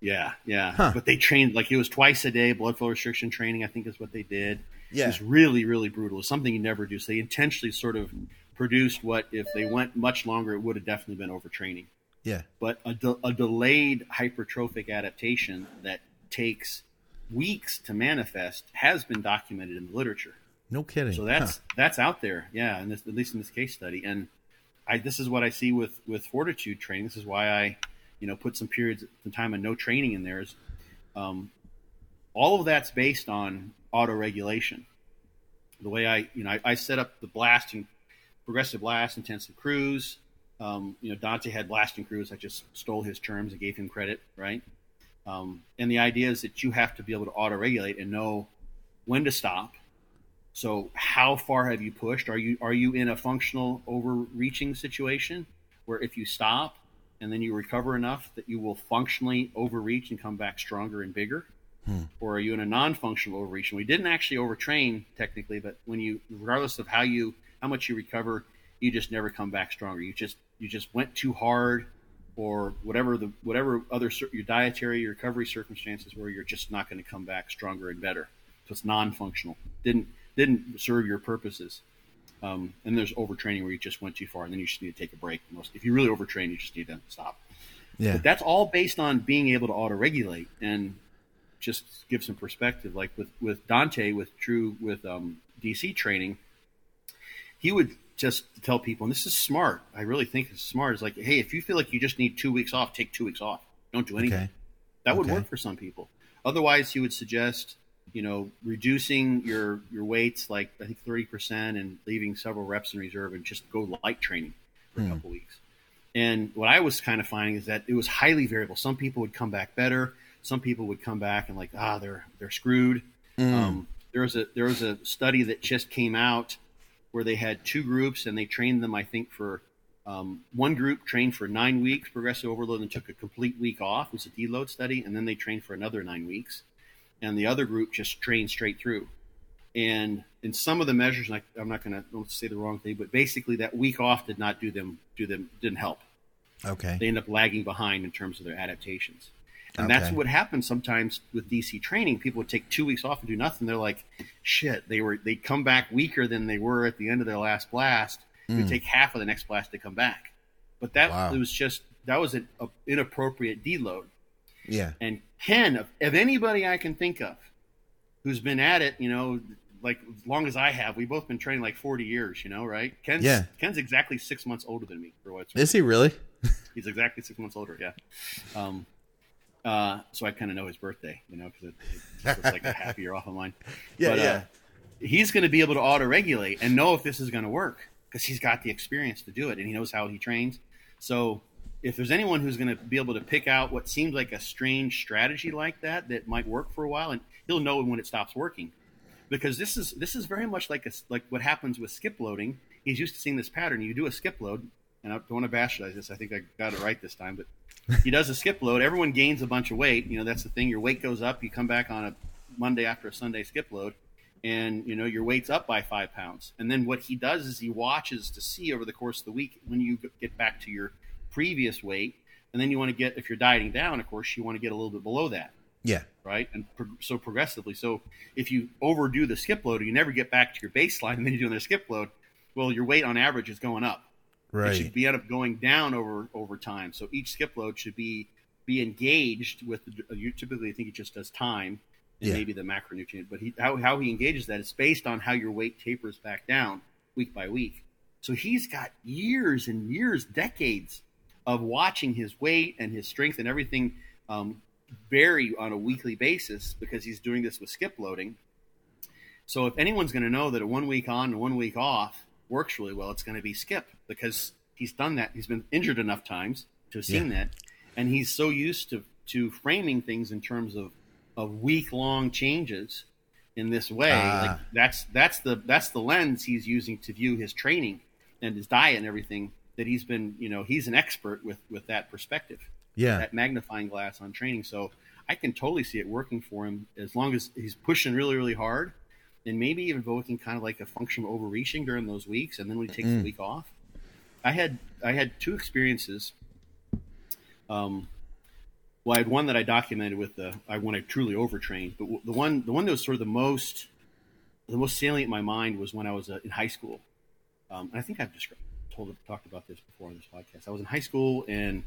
Yeah, yeah. Huh. But they trained like it was twice a day blood flow restriction training. I think is what they did. Yeah. Was really, really brutal. It's something you never do. So they intentionally sort of produced what, if they went much longer, it would have definitely been overtraining. Yeah. But a, de- a delayed hypertrophic adaptation that takes weeks to manifest has been documented in the literature. No kidding. So that's Huh. that's out there, yeah, and this, at least in this case study. And I this is what I see with with fortitude training. This is why I, you know, put some periods some time of no training in there. Is um, all of that's based on auto regulation. The way I, you know, I, I set up the blasting, progressive blast, intensive cruise. Um, you know, Dante had blasting cruise. I just stole his terms and gave him credit, right? Um, and the idea is that you have to be able to auto regulate and know when to stop. So, how far have you pushed? Are you are you in a functional overreaching situation where if you stop and then you recover enough that you will functionally overreach and come back stronger and bigger? Or are you in a non-functional overreach? And we didn't actually overtrain technically, but when you, regardless of how you how much you recover, you just never come back stronger. You just you just went too hard, or whatever the whatever other your dietary your recovery circumstances where you're just not going to come back stronger and better. So it's non-functional. Didn't didn't serve your purposes. Um, and there's overtraining where you just went too far, and then you just need to take a break. Most, if you really overtrain, you just need to stop. yeah. But that's all based on being able to auto regulate and just give some perspective. Like with, with Dante, with True, with um, DC training, he would just tell people, and this is smart. I really think it's smart. Is like, hey, if you feel like you just need two weeks off, take two weeks off. Don't do anything. Okay. That would Okay. work for some people. Otherwise, he would suggest you know, reducing your your weights like I think thirty percent and leaving several reps in reserve and just go light training for a hmm. couple weeks. And what I was kind of finding is that it was highly variable. Some people would come back better. Some people would come back and like, ah, they're they're screwed. Mm. Um, there was a there was a study that just came out where they had two groups and they trained them, I think, for um, one group trained for nine weeks progressive overload and took a complete week off. It was a deload study, and then they trained for another nine weeks, and the other group just trained straight through. And in some of the measures, I, am not going to say the wrong thing, but basically that week off did not do them do them didn't help. Okay, they end up lagging behind in terms of their adaptations. And okay. that's what happens sometimes with DC training. People would take two weeks off and do nothing. They're like, shit, they were they come back weaker than they were at the end of their last blast. Mm. It would take half of the next blast to come back. But that wow. was just that was an inappropriate deload. Yeah. And Ken, of, of anybody I can think of who's been at it, you know, like as long as I have, we've both been training like 40 years, you know, right? Ken's, yeah. Ken's exactly six months older than me for what's Is he really? He's exactly six months older. Yeah. Um, uh, so I kind of know his birthday, you know, because it, it's like a half year off of mine. Yeah, but, yeah. Uh, he's going to be able to auto regulate and know if this is going to work because he's got the experience to do it and he knows how he trains. So if there's anyone who's going to be able to pick out what seems like a strange strategy like that that might work for a while, and he'll know when it stops working, because this is this is very much like a, like what happens with skip loading. He's used to seeing this pattern. You do a skip load, and I don't want to bastardize this. I think I got it right this time, but he does a skip load. Everyone gains a bunch of weight. You know, that's the thing. Your weight goes up. You come back on a Monday after a Sunday skip load, and you know your weight's up by five pounds. And then what he does is he watches to see over the course of the week when you get back to your previous weight, and then you want to get if you're dieting down, of course, you want to get a little bit below that. Yeah. Right. And pro- so progressively. So if you overdo the skip load, you never get back to your baseline, and then you're doing the skip load. Well, your weight on average is going up. Right. It should be end up going down over over time. So each skip load should be be engaged with. The, you typically I think it just does time and yeah. maybe the macronutrient, but he, how how he engages that is based on how your weight tapers back down week by week. So he's got years and years, decades of watching his weight and his strength and everything um, vary on a weekly basis because he's doing this with skip loading. So if anyone's going to know that a one week on and one week off works really well, it's going to be Skip because he's done that. He's been injured enough times to have seen yeah. that, and he's so used to to framing things in terms of of week long changes in this way. Uh, like that's that's the that's the lens he's using to view his training and his diet and everything. That he's been, you know, he's an expert with with that perspective. Yeah, that magnifying glass on training. So I can totally see it working for him as long as he's pushing really really hard and maybe even invoking kind of like a functional overreaching during those weeks, and then when he takes mm. the week off. I had I had two experiences. Um, well, I had one that I documented with the I when I truly overtrained, but the one the one that was sort of the most the most salient in my mind was when I was uh, in high school. Um, and I think I've described, told talked about this before on this podcast. I was in high school and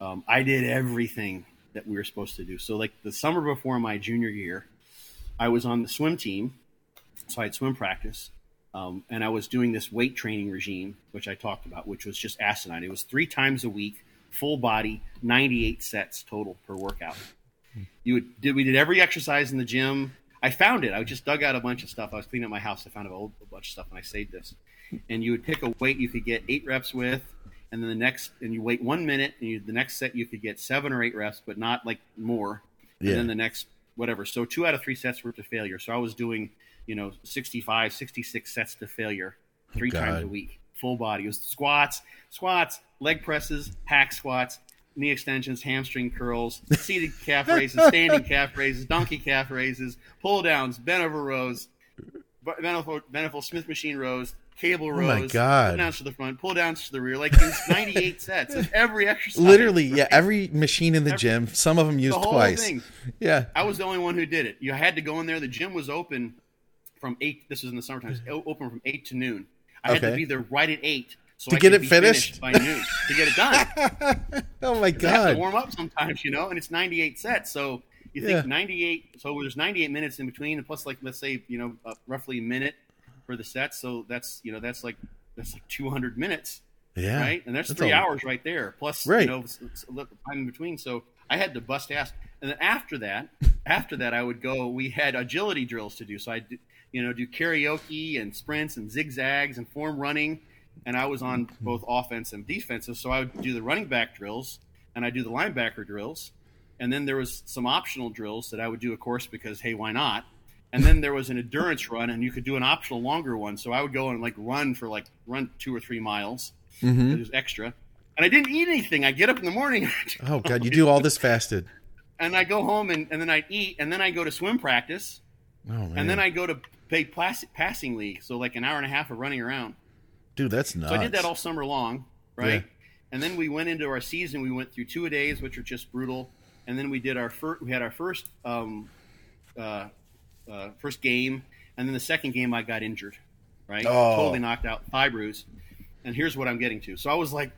um, I did everything that we were supposed to do. So, like the summer before my junior year, I was on the swim team so I had swim practice, um, and I was doing this weight training regime, which I talked about, which was just asinine. It was three times a week, full body, 98 sets total per workout. You would did we did every exercise in the gym. I found it. I just dug out a bunch of stuff. I was cleaning up my house. I found a, whole, a bunch of stuff, and I saved this. And you would pick a weight you could get eight reps with, and then the next, and you wait one minute, and you, the next set you could get seven or eight reps, but not like more. Yeah. And then the next whatever. So two out of three sets were to failure. So I was doing you know 65 66 sets to failure three God. times a week full body it was squats squats leg presses hack squats knee extensions hamstring curls seated calf raises standing calf raises donkey calf raises pull downs bent over rows Beneful Smith machine rows, cable rows. Oh my god! Pull downs to the front, pull downs to the rear. Like these ninety-eight sets of every exercise. Literally, right? yeah, every machine in the every, gym. Some of them used the twice. Thing. Yeah, I was the only one who did it. You had to go in there. The gym was open from eight. This was in the summertime. Open from eight to noon. I okay. had to be there right at eight. So to I get it finished? finished? by noon to get it done. oh my god! To warm up sometimes, you know, and it's 98 sets. So you think yeah. 98. So there's 98 minutes in between, and plus, like let's say, you know, uh, roughly a minute for the sets. So that's you know that's like that's like 200 minutes. Yeah. Right, and that's, that's three hours right there. Plus, right. you know, time in between. So I had to bust ass. And then after that, after that, I would go. We had agility drills to do, so I, you know, do carioca and sprints and zigzags and form running. And I was on both offense and defensive, so I would do the running back drills and I do the linebacker drills. And then there was some optional drills that I would do, of course, because hey, why not? And then there was an endurance run, and you could do an optional longer one. So I would go and like run for like run two or three miles. Mm-hmm. It was extra, and I didn't eat anything. I get up in the morning. oh God, you do all this fasted and I go home and, and then I eat and then I go to swim practice. Oh, and then I go to play passing league. So like an hour and a half of running around. Dude, that's nuts. So I did that all summer long, right? Yeah. And then we went into our season. We went through two a days, which are just brutal. And then we did our first. We had our first um, uh, uh, first game, and then the second game I got injured, right? Oh. Totally knocked out, thigh bruise. And here's what I'm getting to. So I was like,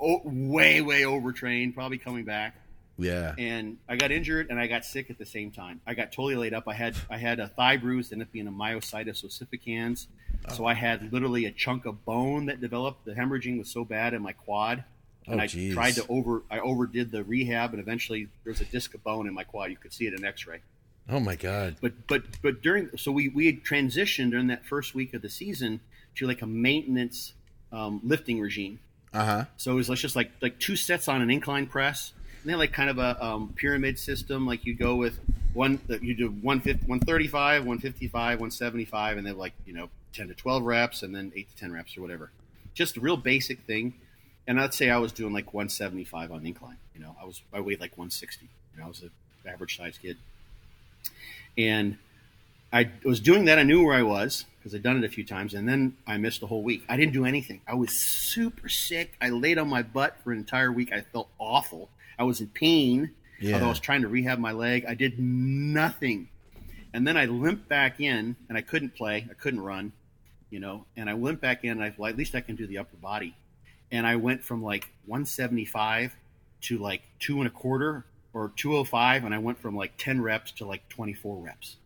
oh, way way overtrained, probably coming back. Yeah. And I got injured and I got sick at the same time. I got totally laid up. I had I had a thigh bruise, ended up being a myositis ossificans. Oh. So I had literally a chunk of bone that developed. The hemorrhaging was so bad in my quad. And oh, I geez. tried to over I overdid the rehab and eventually there was a disc of bone in my quad. You could see it in x ray. Oh my god. But but but during so we, we had transitioned during that first week of the season to like a maintenance um, lifting regime. Uh-huh. So it was let's just like like two sets on an incline press they like kind of a um, pyramid system. Like you go with one, you do 135, 155, 175, and then like, you know, 10 to 12 reps and then 8 to 10 reps or whatever. Just a real basic thing. And I'd say I was doing like 175 on incline. You know, I was, I weighed like 160. You know, I was an average size kid. And I was doing that. I knew where I was because I'd done it a few times, and then I missed a whole week. I didn't do anything. I was super sick. I laid on my butt for an entire week. I felt awful. I was in pain. Yeah. Although I was trying to rehab my leg, I did nothing. And then I limped back in, and I couldn't play. I couldn't run, you know. And I limped back in. And I well, at least I can do the upper body. And I went from like 175 to like two and a quarter or 205, and I went from like 10 reps to like 24 reps.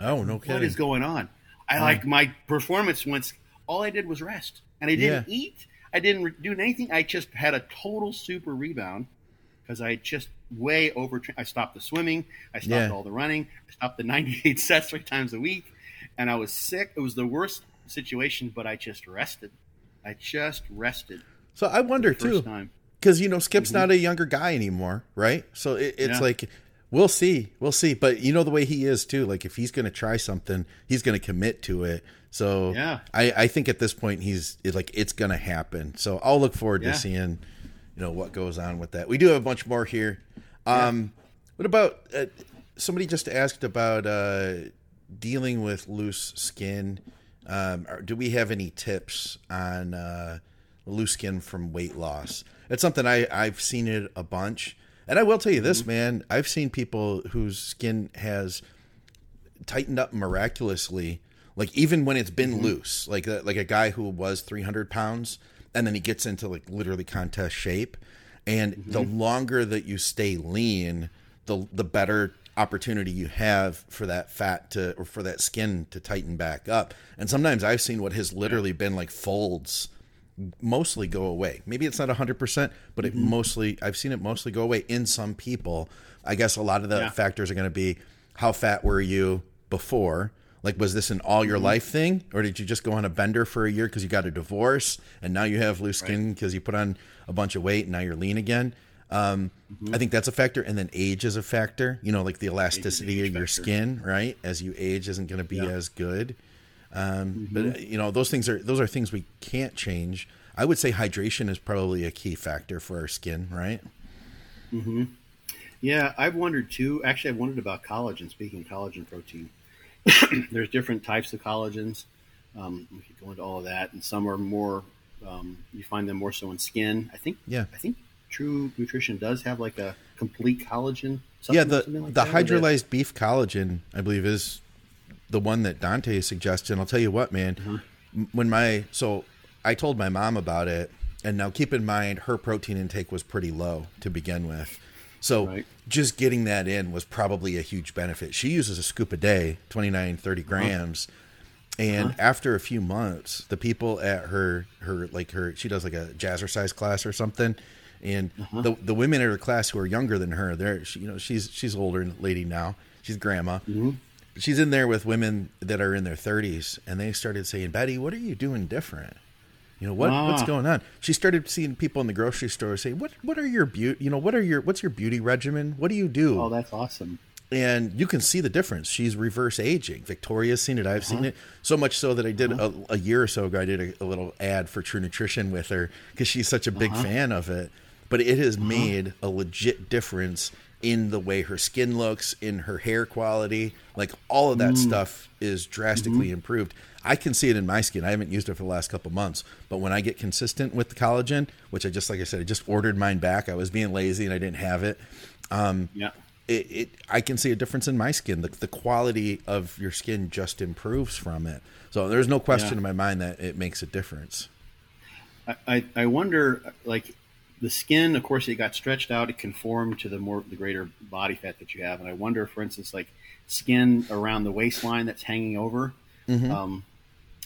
Oh no kidding! What is going on? I like my performance went. All I did was rest, and I didn't yeah. eat. I didn't do anything. I just had a total super rebound because I just way over. I stopped the swimming. I stopped yeah. all the running. I stopped the 98 sets three times a week, and I was sick. It was the worst situation, but I just rested. I just rested. So I wonder too, because you know Skip's mm-hmm. not a younger guy anymore, right? So it, it's yeah. like we'll see, we'll see. But you know the way he is too. Like if he's going to try something, he's going to commit to it. So yeah, I, I think at this point he's like it's going to happen. So I'll look forward yeah. to seeing you know what goes on with that. We do have a bunch more here. Um, yeah. What about uh, somebody just asked about uh, dealing with loose skin? Um, do we have any tips on uh, loose skin from weight loss? It's something I I've seen it a bunch, and I will tell you this, mm-hmm. man. I've seen people whose skin has tightened up miraculously, like even when it's been mm-hmm. loose, like like a guy who was three hundred pounds and then he gets into like literally contest shape. And mm-hmm. the longer that you stay lean, the the better opportunity you have for that fat to or for that skin to tighten back up. And sometimes I've seen what has literally been like folds mostly go away. Maybe it's not 100%, but it mm-hmm. mostly I've seen it mostly go away in some people. I guess a lot of the yeah. factors are going to be how fat were you before? Like, was this an all your mm-hmm. life thing, or did you just go on a bender for a year because you got a divorce and now you have loose skin because right. you put on a bunch of weight and now you're lean again? Um, mm-hmm. I think that's a factor, and then age is a factor. You know, like the elasticity of your factor. skin, right? As you age, isn't going to be yeah. as good. Um, mm-hmm. But you know, those things are those are things we can't change. I would say hydration is probably a key factor for our skin, right? Mm-hmm. Yeah, I've wondered too. Actually, I've wondered about collagen. Speaking of collagen protein, there's different types of collagens. Um, we could go into all of that, and some are more. Um, you find them more so in skin. I think. Yeah. I think True Nutrition does have like a complete collagen. Yeah, the like the hydrolyzed beef collagen, I believe, is the one that Dante suggested. And I'll tell you what, man. Uh-huh. When my so I told my mom about it, and now keep in mind her protein intake was pretty low to begin with. So right. just getting that in was probably a huge benefit. She uses a scoop a day, 29, 30 grams. And uh-huh. after a few months, the people at her, her, like her, she does like a jazzercise class or something. And uh-huh. the the women in her class who are younger than her, they're she, you know she's she's older lady now. She's grandma. Mm-hmm. She's in there with women that are in their 30s, and they started saying, "Betty, what are you doing different?" You know what ah. what's going on? She started seeing people in the grocery store say, "What what are your beauty? You know what are your what's your beauty regimen? What do you do?" Oh, that's awesome. And you can see the difference. She's reverse aging. Victoria's seen it. I've uh-huh. seen it so much so that I did uh-huh. a, a, year or so ago. I did a, a, little ad for True Nutrition with her because she's such a big uh-huh. fan of it. But it has uh-huh. made a legit difference in the way her skin looks, in her hair quality. Like all of that mm. stuff is drastically mm-hmm. improved. I can see it in my skin. I haven't used it for the last couple months, but when I get consistent with the collagen, which I just like I said, I just ordered mine back. I was being lazy and I didn't have it. Um, yeah. It, it, I can see a difference in my skin. The, the quality of your skin just improves from it. So there's no question yeah. in my mind that it makes a difference. I, I wonder, like the skin, of course, it got stretched out. It conformed to the more the greater body fat that you have. And I wonder, for instance, like skin around the waistline that's hanging over. Mm-hmm. Um,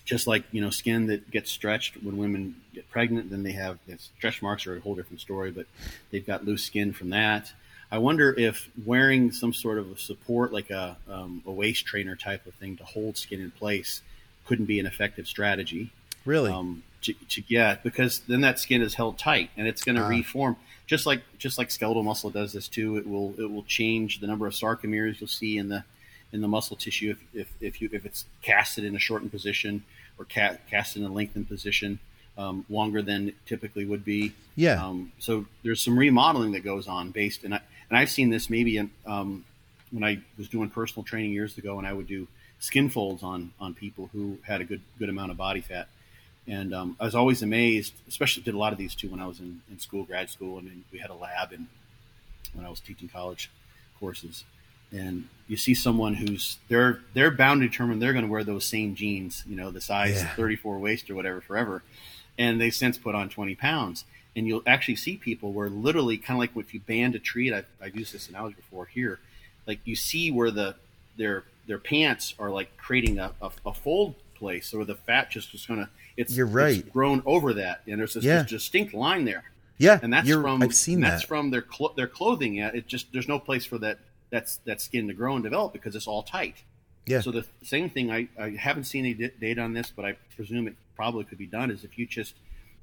just like you know skin that gets stretched when women get pregnant then they have stretch marks are a whole different story but they've got loose skin from that. I wonder if wearing some sort of a support like a, um, a waist trainer type of thing to hold skin in place couldn't be an effective strategy. Really? Um, to, to, yeah because then that skin is held tight and it's going to uh. reform. Just like just like skeletal muscle does this too it will it will change the number of sarcomeres you'll see in the in the muscle tissue if, if, if, you, if it's casted in a shortened position or ca- cast in a lengthened position um, longer than it typically would be. Yeah. Um, so there's some remodeling that goes on based, and I, and I've seen this maybe in, um, when I was doing personal training years ago, and I would do skin folds on on people who had a good good amount of body fat. And um, I was always amazed, especially did a lot of these too when I was in, in school, grad school, and we had a lab and when I was teaching college courses and you see someone who's they're they're bound to determine they're going to wear those same jeans, you know, the size yeah. 34 waist or whatever forever, and they since put on 20 pounds. And you'll actually see people where literally kind of like if you band a tree. I've, I've used this analogy before here. Like you see where the their their pants are like creating a, a, a fold place, or the fat just is going to it's you're right it's grown over that, and there's this, yeah. this distinct line there. Yeah, and that's from I've seen that's that. from their clo- their clothing. Yeah, it just there's no place for that that's that skin to grow and develop because it's all tight. Yeah. So the same thing, I, I haven't seen any data on this, but I presume it probably could be done. Is if you just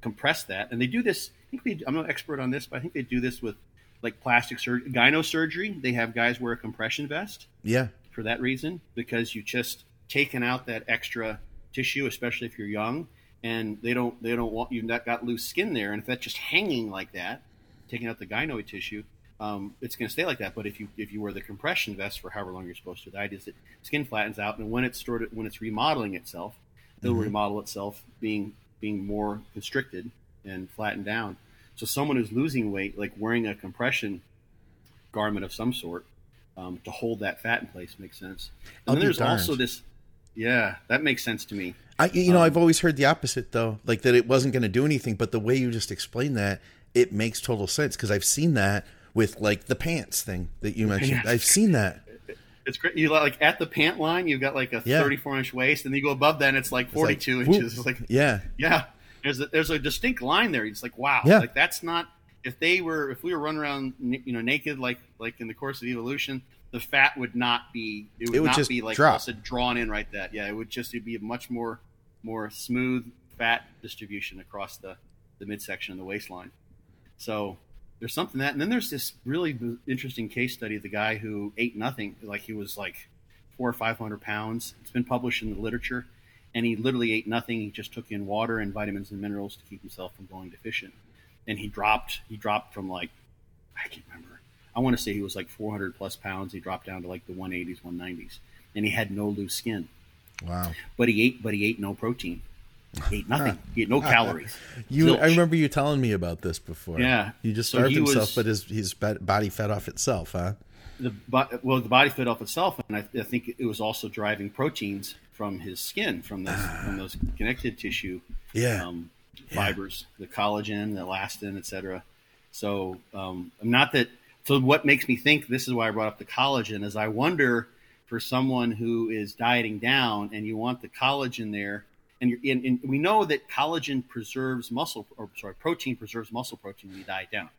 compress that, and they do this. I think they, I'm no expert on this, but I think they do this with like plastic surgery, gyno surgery. They have guys wear a compression vest. Yeah. For that reason, because you just taken out that extra tissue, especially if you're young, and they don't they don't want you not got loose skin there, and if that's just hanging like that, taking out the gynoid tissue, um, it's going to stay like that. But if you if you wear the compression vest for however long you're supposed to, the idea is that skin flattens out, and when it's stored, when it's remodeling itself, it'll mm-hmm. remodel itself, being being more constricted and flattened down. So someone who's losing weight, like wearing a compression garment of some sort um, to hold that fat in place, makes sense. And then there's darned. also this. Yeah, that makes sense to me. I, you know, um, I've always heard the opposite though, like that it wasn't going to do anything. But the way you just explained that, it makes total sense because I've seen that with like the pants thing that you mentioned. I've seen that. It's great. You like at the pant line, you've got like a yeah. 34 inch waist, and then you go above that, and it's like 42 it's like, inches. It's like yeah, yeah. There's a, there's a distinct line there. It's like wow, yeah. like that's not. If they were, if we were running around, you know, naked like like in the course of evolution, the fat would not be. It would, it would not be like drop. drawn in right that. Yeah, it would just it'd be a much more more smooth fat distribution across the the midsection of the waistline. So there's something that, and then there's this really interesting case study of the guy who ate nothing, like he was like four or five hundred pounds. It's been published in the literature, and he literally ate nothing. He just took in water and vitamins and minerals to keep himself from going deficient. And he dropped, he dropped from like, I can't remember. I want to say he was like 400 plus pounds. He dropped down to like the 180s, 190s, and he had no loose skin. Wow. But he ate, but he ate no protein. Ate nothing. He ate no calories. you, Zilch. I remember you telling me about this before. Yeah, he just starved so he himself, was, but his his body fed off itself, huh? The well, the body fed off itself, and I, I think it was also driving proteins from his skin, from those from those connective tissue, yeah, um, fibers, yeah. the collagen, the elastin, etc. So, um, not that. So, what makes me think this is why I brought up the collagen is I wonder for someone who is dieting down and you want the collagen there and, and, and we know that collagen preserves muscle, or sorry, protein preserves muscle protein when you diet down.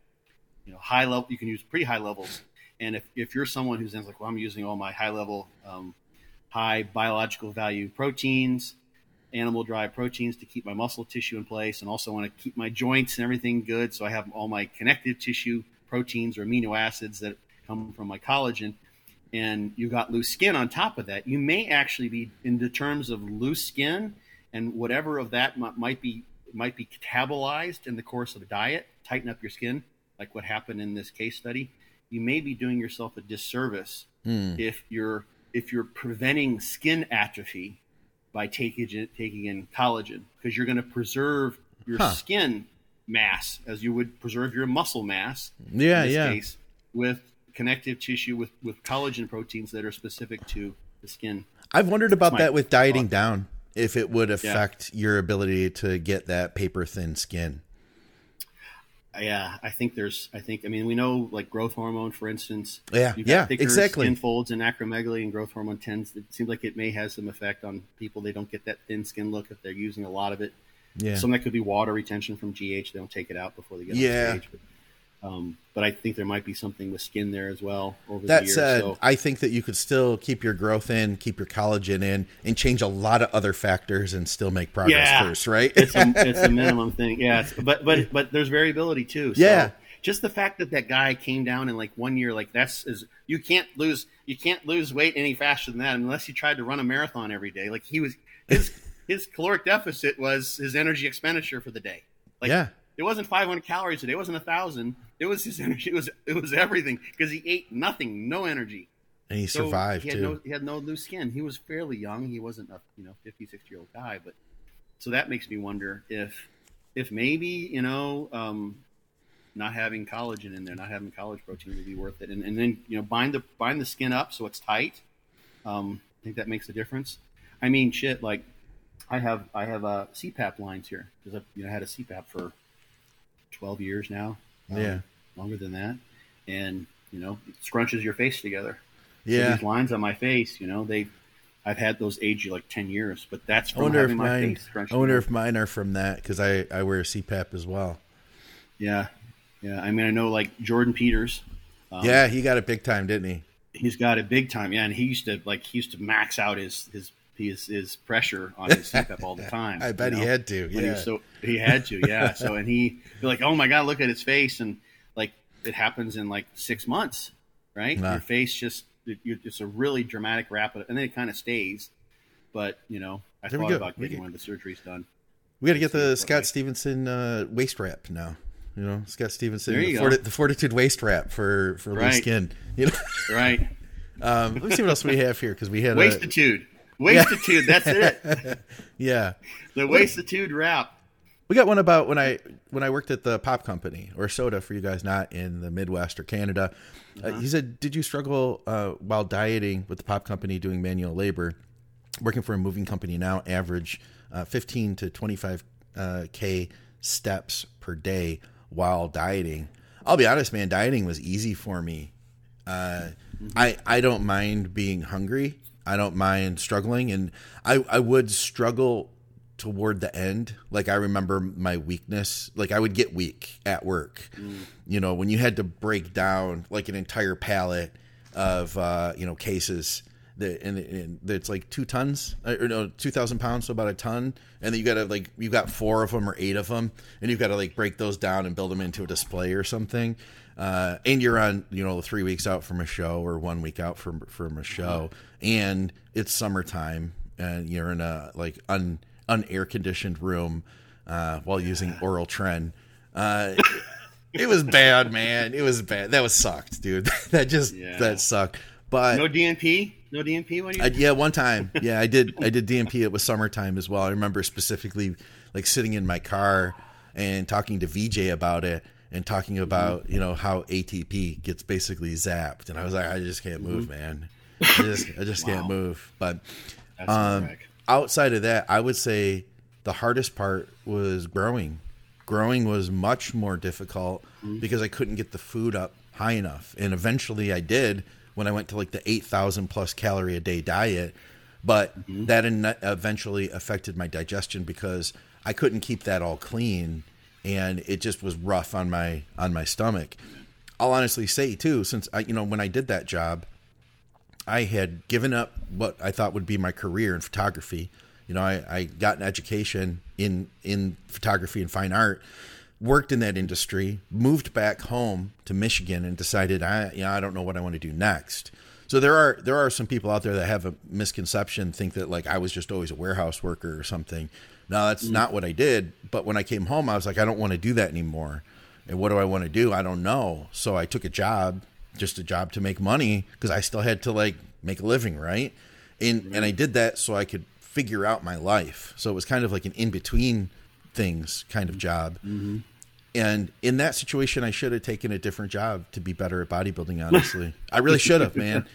You know, high level, you can use pretty high levels. And if, if you're someone who's like, well, I'm using all my high level, um, high biological value proteins, animal derived proteins to keep my muscle tissue in place, and also want to keep my joints and everything good. So I have all my connective tissue proteins or amino acids that come from my collagen. And you got loose skin on top of that. You may actually be, in the terms of loose skin, and whatever of that might be might be catabolized in the course of a diet, tighten up your skin, like what happened in this case study. You may be doing yourself a disservice mm. if you're if you're preventing skin atrophy by taking taking in collagen because you're going to preserve your huh. skin mass as you would preserve your muscle mass. Yeah, yeah. Case, with connective tissue with with collagen proteins that are specific to the skin. I've wondered about that with dieting thought. down if it would affect yeah. your ability to get that paper thin skin uh, yeah, I think there's. I think. I mean, we know like growth hormone, for instance. Yeah, yeah, exactly. Skin folds and acromegaly, and growth hormone tends. It seems like it may have some effect on people. They don't get that thin skin look if they're using a lot of it. Yeah. Some that could be water retention from GH. They don't take it out before they get yeah. on stage. But um, but I think there might be something with skin there as well over that the years. said, so. I think that you could still keep your growth in, keep your collagen in, and change a lot of other factors and still make progress yeah. first, right? it's, a, it's a minimum thing, yeah. But but but there's variability too. So yeah. Just the fact that that guy came down in like one year, like that's is you can't lose you can't lose weight any faster than that unless you tried to run a marathon every day. Like he was his his caloric deficit was his energy expenditure for the day. Like yeah. It wasn't 500 calories a day. It wasn't a thousand. It was his energy. It was it was everything because he ate nothing, no energy. And he so survived he too. No, he had no loose skin. He was fairly young. He wasn't a you know 56 year old guy. But so that makes me wonder if if maybe you know um, not having collagen in there, not having collagen protein would be worth it. And, and then you know bind the bind the skin up so it's tight. Um, I think that makes a difference. I mean, shit. Like I have I have uh, CPAP lines here because I you know had a CPAP for 12 years now. Um, yeah. Longer than that. And, you know, it scrunches your face together. Yeah. So these lines on my face, you know, they I've had those age like 10 years, but that's from I wonder if mine, I wonder if mine are from that because I, I wear a CPAP as well. Yeah. Yeah. I mean, I know like Jordan Peters. Um, yeah. He got it big time, didn't he? He's got it big time. Yeah. And he used to like, he used to max out his, his his, his pressure on his CPAP all the time. I bet you know? he had to. Yeah. He so he had to. Yeah. so and he be like, oh my god, look at his face, and like it happens in like six months, right? Nah. Your face just it, it's a really dramatic rapid, and then it kind of stays. But you know, I there thought about getting one of the surgeries done. We got to get the Scott Stevenson uh, waist wrap now. You know, Scott Stevenson, the, Forti- the, Fortitude waist wrap for for right. loose skin. You know, right. Um, let me see what else we have here because we had wastitude. Wastitude. That's it. yeah. The wastitude rap. We got one about when I when I worked at the pop company or soda for you guys not in the Midwest or Canada. Uh, uh-huh. Uh, he said, "Did you struggle uh, while dieting with the pop company doing manual labor? Working for a moving company now, average uh, fifteen to twenty five uh, k steps per day while dieting. I'll be honest, man, dieting was easy for me. Uh, mm-hmm. I I don't mind being hungry. I don't mind struggling, and I I would struggle toward the end. Like I remember my weakness. Like I would get weak at work. Mm. You know, when you had to break down like an entire pallet of uh, you know cases that and, and it's like two tons uh, or no two thousand pounds, so about a ton, and then you got to like you've got four of them or eight of them, and you've got to like break those down and build them into a display or something. Uh, and you're on you know three weeks out from a show or one week out from from a show, and it's summertime, and you're in a like un unair conditioned room uh, while using oral tren. Uh, it was bad, man. It was bad. That was sucked, dude. that just yeah. that sucked. But no DNP, no DNP when you. I, yeah, one time. Yeah, I did. I did DNP. It was summertime as well. I remember specifically like sitting in my car and talking to VJ about it and talking about mm-hmm. you know how ATP gets basically zapped, and I was like, I just can't move, mm-hmm. man. I just I just wow. can't move. But um, outside of that, I would say the hardest part was growing. Growing was much more difficult mm-hmm. because I couldn't get the food up high enough, and eventually I did when I went to like the eight thousand plus calorie a day diet. but mm-hmm. that in- eventually affected my digestion because I couldn't keep that all clean, and it just was rough on my on my stomach. I'll honestly say too, since I you know when I did that job, I had given up what I thought would be my career in photography. You know, I, I got an education in in photography and fine art, worked in that industry, moved back home to Michigan, and decided I you know I don't know what I want to do next. So there are there are some people out there that have a misconception, think that like I was just always a warehouse worker or something. No, that's mm. not what I did. But when I came home, I was like, I don't want to do that anymore. And what do I want to do? I don't know. So I took a job, just a job to make money because I still had to like make a living, right? And mm-hmm. and I did that so I could figure out my life. So it was kind of like an in between things kind of job. Mm-hmm. And in that situation, I should have taken a different job to be better at bodybuilding. Honestly, I really should have, man.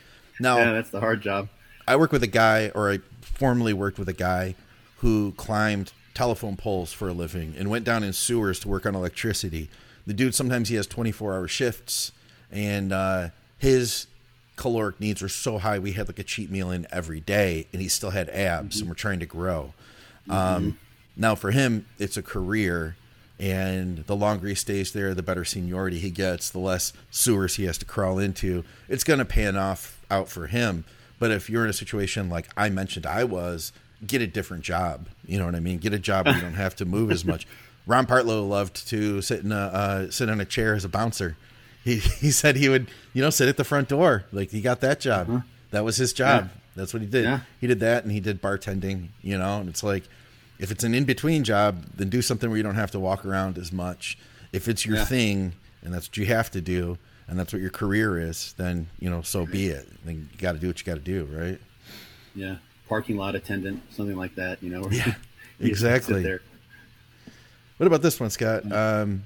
Now, yeah, that's the hard job. I work with a guy, or I formerly worked with a guy who climbed telephone poles for a living and went down in sewers to work on electricity. The dude sometimes he has 24 hour shifts, and uh, his caloric needs were so high we had like a cheat meal in every day, and he still had abs, mm-hmm. and we're trying to grow. Mm-hmm. Um, now for him, it's a career and the longer he stays there, the better seniority he gets, the less sewers he has to crawl into. It's going to pan off out for him. But if you're in a situation like I mentioned I was, get a different job. You know what I mean? Get a job where you don't have to move as much. Ron Partlow loved to sit in a uh, sit in a chair as a bouncer. He he said he would you know sit at the front door like he got that job. Uh-huh. That was his job. Yeah. That's what he did. Yeah. He did that and he did bartending. You know, and it's like if it's an in between job, then do something where you don't have to walk around as much. If it's your yeah. thing and that's what you have to do and that's what your career is, then you know, so be it. Then you got to do what you got to do, right? Yeah, parking lot attendant, something like that. You know. Yeah, exactly. What about this one, Scott? Mm-hmm. Um,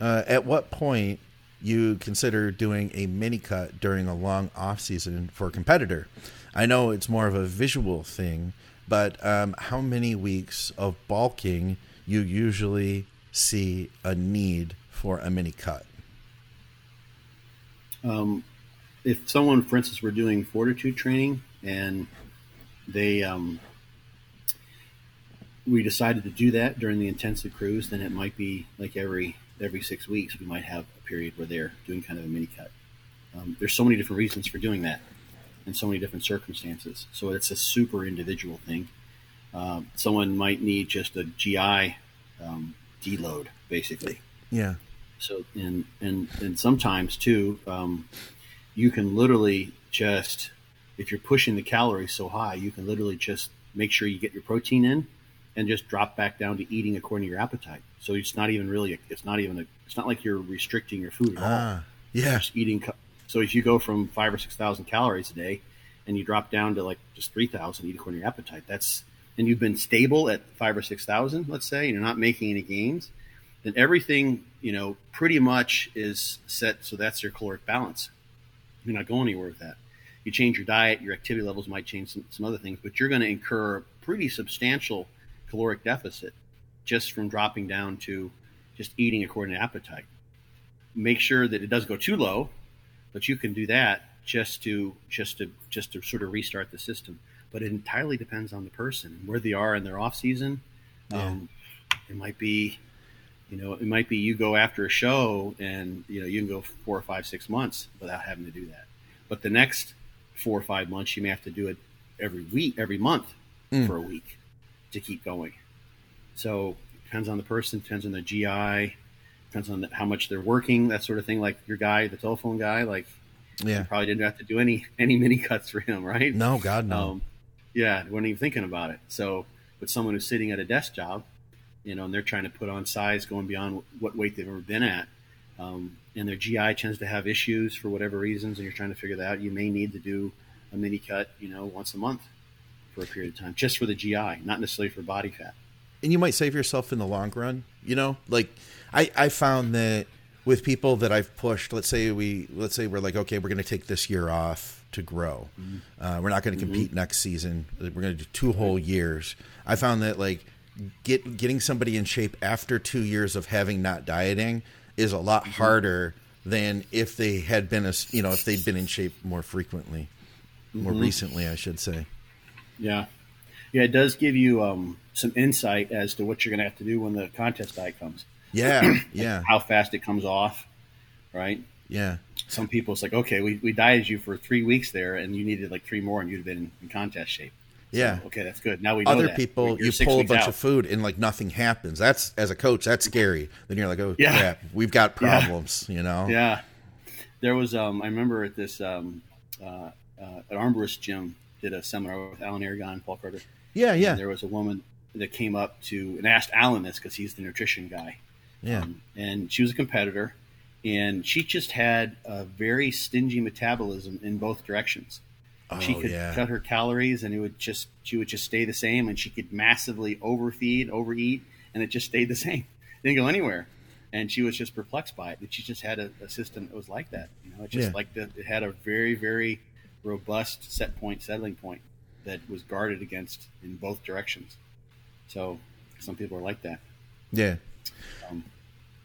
uh, at what point you consider doing a mini cut during a long off season for a competitor? I know it's more of a visual thing, but um, how many weeks of bulking you usually see a need for a mini cut? Um, if someone, for instance, were doing fortitude training and they um, we decided to do that during the intensive cruise, then it might be like every every six weeks we might have a period where they're doing kind of a mini cut. Um, there's so many different reasons for doing that in so many different circumstances. So it's a super individual thing. Um, someone might need just a GI um, deload, basically. Yeah. So and and and sometimes too, um, you can literally just if you're pushing the calories so high, you can literally just make sure you get your protein in and just drop back down to eating according to your appetite. So it's not even really, it's not even, a, it's not like you're restricting your food at all. Ah, yeah. Just eating so if you go from five or six thousand calories a day, and you drop down to like just three thousand, eat according to your appetite. That's and you've been stable at five or six thousand, let's say, and you're not making any gains, then everything you know pretty much is set. So that's your caloric balance. You're not going anywhere with that. You change your diet, your activity levels might change some, some other things, but you're going to incur a pretty substantial caloric deficit just from dropping down to just eating according to appetite. Make sure that it doesn't go too low but you can do that just to just to just to sort of restart the system. But it entirely depends on the person where they are in their off season. Yeah. Um, it might be, you know, it might be you go after a show and you know you can go four or five six months without having to do that. But the next four or five months, you may have to do it every week, every month mm. for a week to keep going. So it depends on the person, depends on the GI, depends on how much they're working, that sort of thing. Like your guy, the telephone guy, like yeah, probably didn't have to do any any mini cuts for him, right? No, God no. Um, yeah, wasn't even thinking about it. So, but someone who's sitting at a desk job, you know, and they're trying to put on size going beyond what weight they've ever been at, um, and their GI tends to have issues for whatever reasons, and you're trying to figure that out, you may need to do a mini cut, you know, once a month for a period of time, just for the GI, not necessarily for body fat. And you might save yourself in the long run, you know, like I, I found that with people that I've pushed, let's say we let's say we're like, okay, we're going to take this year off to grow. Mm-hmm. Uh, we're not going to compete mm-hmm. next season. We're going to do two whole years. I found that like get getting somebody in shape after two years of having not dieting is a lot mm-hmm. harder than if they had been a you know if they'd been in shape more frequently, more mm-hmm. recently, I should say. Yeah, yeah, it does give you um, some insight as to what you're going to have to do when the contest diet comes. Yeah, yeah. How fast it comes off, right? Yeah. Some people, it's like, okay, we, we dieted you for three weeks there, and you needed like three more, and you'd have been in contest shape. So, yeah. Okay, that's good. Now we other that. Other people You're pull a bunch out. of food and like nothing happens. That's as a coach, that's scary. Then you're like, oh Yeah. crap, we've got Yeah. problems. You know. Yeah, there was. Um, I remember at this um, uh, uh, an armborist gym did a seminar with Alan Aragon, Paul Carter. Yeah. And Yeah. there was a woman that came up to and asked Alan this because he's the nutrition guy. Yeah. Um, and she was a competitor, and she just had a very stingy metabolism in both directions. She Oh, could yeah. cut her calories, and it would just she would just stay the same, and she could massively overfeed, overeat, and it just stayed the same. didn't go anywhere. And she was just perplexed by it. That she just had a, a system that was like that. You know, it just Yeah. like the, it had a very very robust set point, settling point that was guarded against in both directions. So some people are like that. Yeah. Um,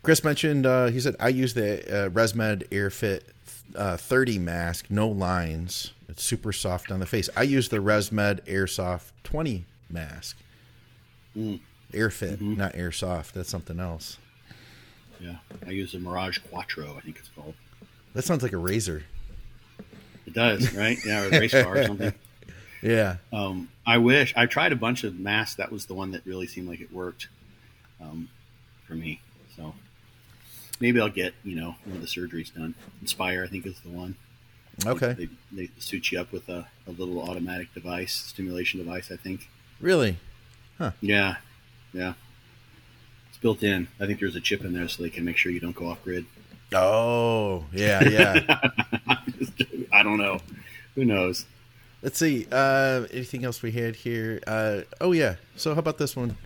Chris mentioned uh, he said I use the uh, ResMed AirFit uh, 30 mask, no lines. It's super soft on the face. I use the ResMed AirSoft 20 mask. Mm. AirFit, Mhm. not AirSoft. That's something else. Yeah, I use the Mirage Quattro. I think it's called. That sounds like a razor. It does, right? Yeah, or a race car or something. Yeah. Um, I wish I tried a bunch of masks. That was the one that really seemed like it worked um, for me. So maybe I'll get you know one of the surgeries done. Inspire, I think, is the one. Okay. They, they suit you up with a, a little automatic device, stimulation device. I think. Really? Huh. Yeah, yeah. It's built in. I think there's a chip in there so they can make sure you don't go off grid. Oh, yeah, yeah. I don't know. Who knows? Let's see. Uh, anything else we had here? Uh, oh yeah. So how about this one?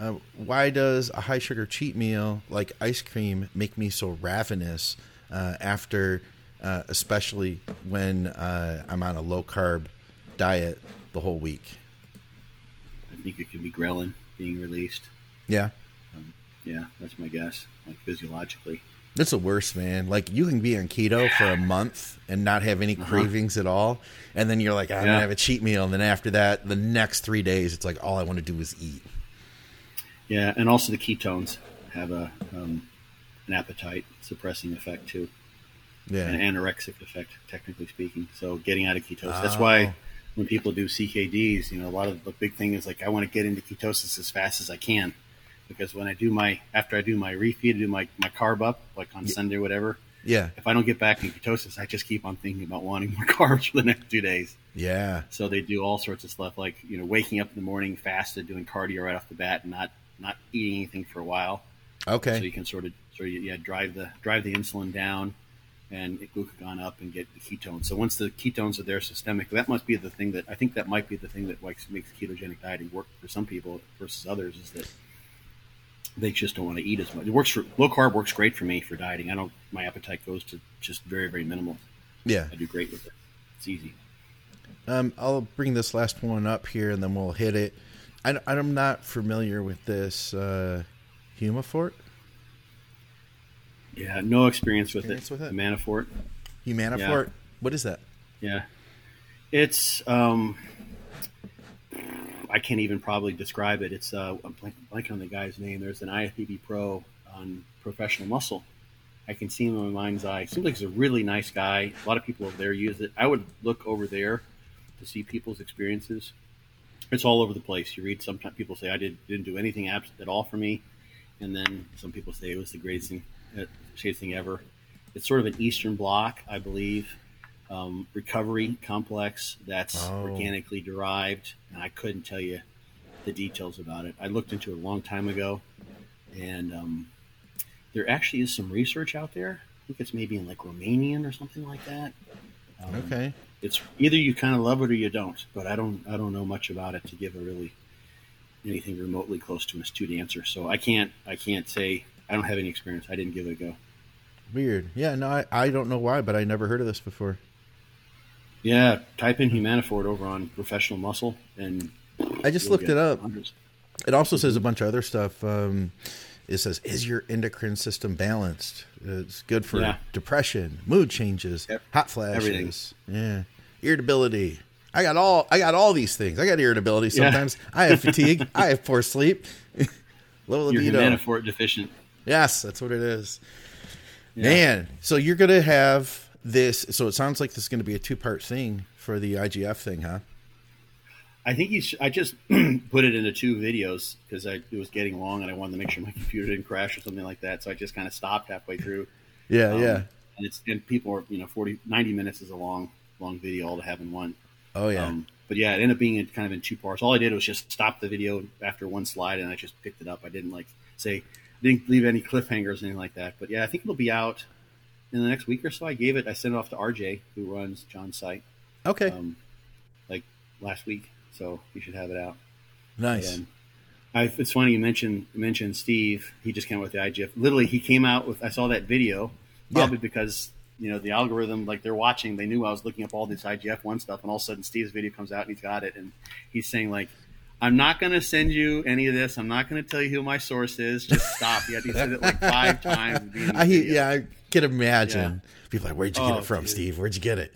Uh, why does a high sugar cheat meal like ice cream make me so ravenous uh, after, uh, especially when uh, I'm on a low carb diet the whole week? I think it could be ghrelin being released. Yeah, Yeah, that's my guess. Like physiologically. that's the worst, man. Like you can be on keto for a month and not have any Uh-huh. cravings at all, and then you're like, I'm Yeah. gonna have a cheat meal, and then after that, the next three days, it's like all I want to do is eat. Yeah, and also the ketones have a um, an appetite suppressing effect too, Yeah. an anorexic effect, technically speaking. So getting out of ketosis. That's Oh. why when people do CKDs, you know, a lot of the big thing is like I want to get into ketosis as fast as I can, because when I do my after I do my refeed, I do my my carb up like on Sunday or whatever. Yeah. If I don't get back in ketosis, I just keep on thinking about wanting more carbs for the next two days. Yeah. So they do all sorts of stuff like you know waking up in the morning fasted, doing cardio right off the bat, and not not eating anything for a while. Okay. So you can sort of sort of yeah drive the drive the insulin down and glucagon up and get the ketones. So once the ketones are there systemic, that must be the thing that I think that might be the thing that makes makes ketogenic dieting work for some people versus others is that they just don't want to eat as much. It works for low carb works great for me for dieting. I don't my appetite goes to just very very minimal. Yeah. I do great with it. It's easy. Um, I'll bring this last one up here and then we'll hit it. I, I'm not familiar with this uh, Humafort. Yeah, no experience with Experience it. with it? Manafort. Humanifort. What is that? Yeah, it's um, I can't even probably describe it. It's uh, I'm blanking on the guy's name. There's an IFBB Pro on Professional Muscle. I can see him in my mind's eye. Seems like he's a really nice guy. A lot of people over there use it. I would look over there to see people's experiences. It's all over the place. You read sometimes people say I did, didn't do anything abs- at all for me, and then some people say it was the greatest thing, uh, greatest thing ever. It's sort of an Eastern Bloc, I believe, um, recovery complex that's Oh. organically derived, and I couldn't tell you the details about it. I looked into it a long time ago, and um, there actually is some research out there. I think it's maybe in like Romanian or something like that. Um, Okay. It's either you kind of love it or you don't, but I don't. I don't know much about it to give a really anything remotely close to an astute answer. So I can't. I can't say. I don't have any experience. I didn't give it a go. Weird. Yeah, no, I, I don't know why, but I never heard of this before. Yeah, type in Humanifort over on Professional Muscle, and I just looked it up. hundreds. It also says a bunch of other stuff. Um, it says, "Is your endocrine system balanced? It's good for Yeah. depression, mood changes, Ev- hot flashes, everything. yeah, irritability, I got all I got all these things. I got irritability sometimes. Yeah. I have fatigue. I have poor sleep. Low libido. You're humanifor deficient. Yes, that's what it is. Yeah. Man, so you're gonna have this. So it sounds like this is going to be a two part thing for the IGF thing, huh? I think you. Should, I just put it into two videos because it was getting long and I wanted to make sure my computer didn't crash or something like that. So I just kind of stopped halfway through. Yeah, um, yeah. And it's and people are you know 40, 90 minutes is a long long video all to have in one. Oh yeah. Um, but yeah, it ended up being in, kind of in two parts. All I did was just stop the video after one slide, and I just picked it up. I didn't like say didn't leave any cliffhangers or anything like that. But yeah, I think it'll be out in the next week or so. I gave it. I sent it off to RJ, who runs John's site. Okay. Um, like last week, so you should have it out. Nice. And, I, it's funny you mentioned mentioned Steve. He just came out with the IGF. Literally, he came out with. I saw that video probably yeah. because you know the algorithm, like they're watching. They knew I was looking up all this IGF one stuff, and all of a sudden Steve's video comes out and he's got it, and he's saying like, "I'm not going to send you any of this. I'm not going to tell you who my source is. Just stop." Yeah, He say it like five times. I, yeah, I can imagine. Yeah. People like, "Where'd you get oh, it from, dude. Steve? Where'd you get it?"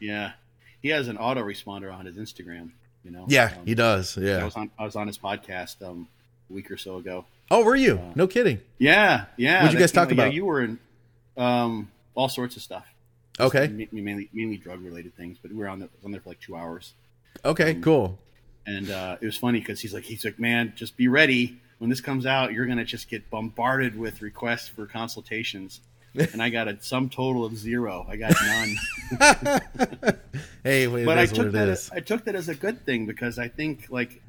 Yeah, he has an autoresponder on his Instagram. You know. Yeah, um, he does. Yeah, I was on I was on his podcast um, a week or so ago. Oh, were you? Uh, no kidding. Yeah, yeah. What did you guys talk about? Yeah, you were in um, all sorts of stuff. Just okay. Mainly mainly drug related things, but we were on, the, on there for like two hours. Okay, um, cool. And uh, it was funny because he's like he's like man, just be ready when this comes out. You're gonna just get bombarded with requests for consultations and I got a sum total of zero. I got none. hey, wait, but I took that. Is. I took that as a good thing because I think like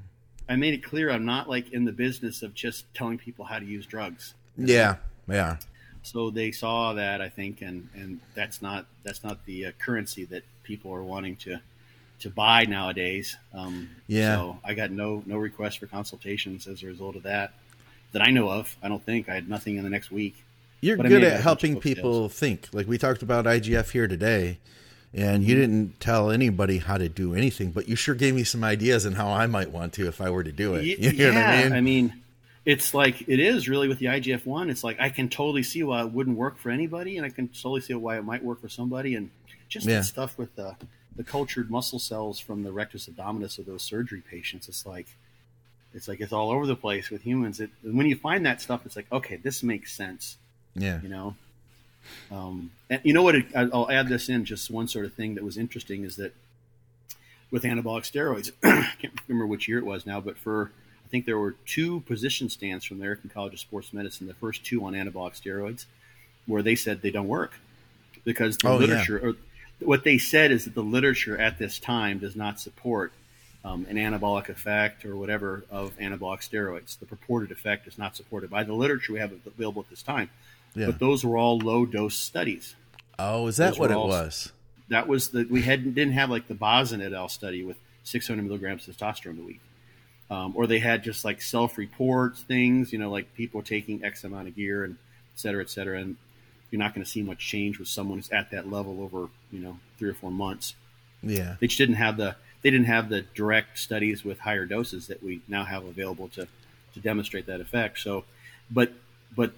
I made it clear I'm not like in the business of just telling people how to use drugs. Yeah, yeah. So they saw that I think, and and that's not that's not the uh, currency that people are wanting to to buy nowadays. Um, yeah. So I got no no requests for consultations as a result of that that I know of. I don't think I had nothing in the next week. You're but good at helping people think. Like we talked about IGF here today, and you didn't tell anybody how to do anything, but you sure gave me some ideas on how I might want to if I were to do it. You yeah, I mean? I mean? it's like it is really with the IGF one. It's like I can totally see why it wouldn't work for anybody, and I can totally see why it might work for somebody. And just yeah. stuff with the the cultured muscle cells from the rectus abdominis of those surgery patients. It's like it's like it's all over the place with humans. It, when you find that stuff, it's like okay, this makes sense. Yeah. You know, um, and you know what? It, I'll add this in. Just one sort of thing that was interesting is that with anabolic steroids, I can't remember which year it was now, but for I think there were two position stands from the American College of Sports Medicine, the first two on anabolic steroids, where they said they don't work because the oh, literature, yeah. or what they said is that the literature at this time does not support um, an anabolic effect or whatever of anabolic steroids. The purported effect is not supported by the literature we have available at this time. Yeah. But those were all low dose studies. Oh, is that those what it all, was? That was the we had didn't have like the Bazin et al. study with 600 milligrams testosterone a week, um, or they had just like self reports things. You know, like people taking X amount of gear and et cetera, et cetera. And you're not going to see much change with someone who's at that level over you know three or four months. Yeah, they just didn't have the they didn't have the direct studies with higher doses that we now have available to to demonstrate that effect. So, but but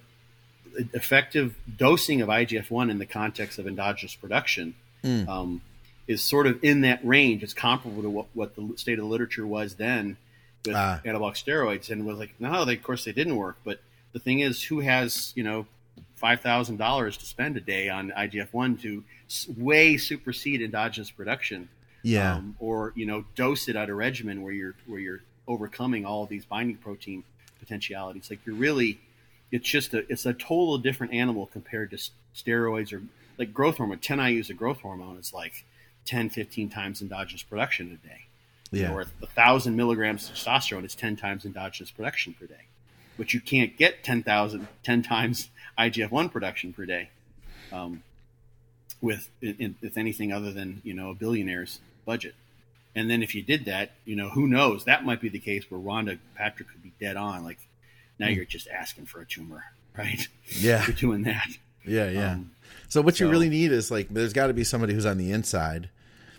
effective dosing of IGF one in the context of endogenous production mm. um, is sort of in that range. It's comparable to what, what the state of the literature was then with ah. anabolic steroids, and was like, no, they, of course they didn't work. But the thing is, who has you know five thousand dollars to spend a day on IGF one to way supersede endogenous production? Yeah, um, or you know, dose it at a regimen where you're where you're overcoming all of these binding protein potentialities. Like you're really it's just a it's a total different animal compared to steroids or like growth hormone 10 IUs of growth hormone is like 10 15 times endogenous production a day. Yeah. or a thousand milligrams of testosterone is 10 times endogenous production per day. But you can't get 10,000 10 times IGF-1 production per day um, with in, with anything other than you know a billionaire's budget. And then if you did that you know who knows? That might be the case where Rhonda Patrick could be dead on. Like now hmm. you're just asking for a tumor, right? Yeah, you're doing that. Yeah, yeah. Um, so what so, you really need is like there's got to be somebody who's on the inside.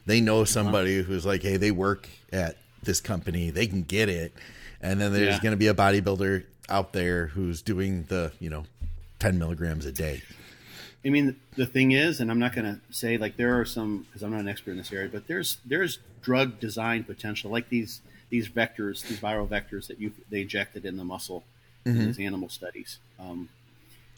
They know uh-huh. somebody uh-huh. who's like, hey, they work at this company, they can get it, and then there's yeah. going to be a bodybuilder out there who's doing the you know 10 milligrams a day. I mean, the thing is, and I'm not going to say like there are some because I'm not an expert in this area, but there's there's drug design potential, like these these vectors, these viral vectors that you they injected in the muscle mm-hmm. in these animal studies, um,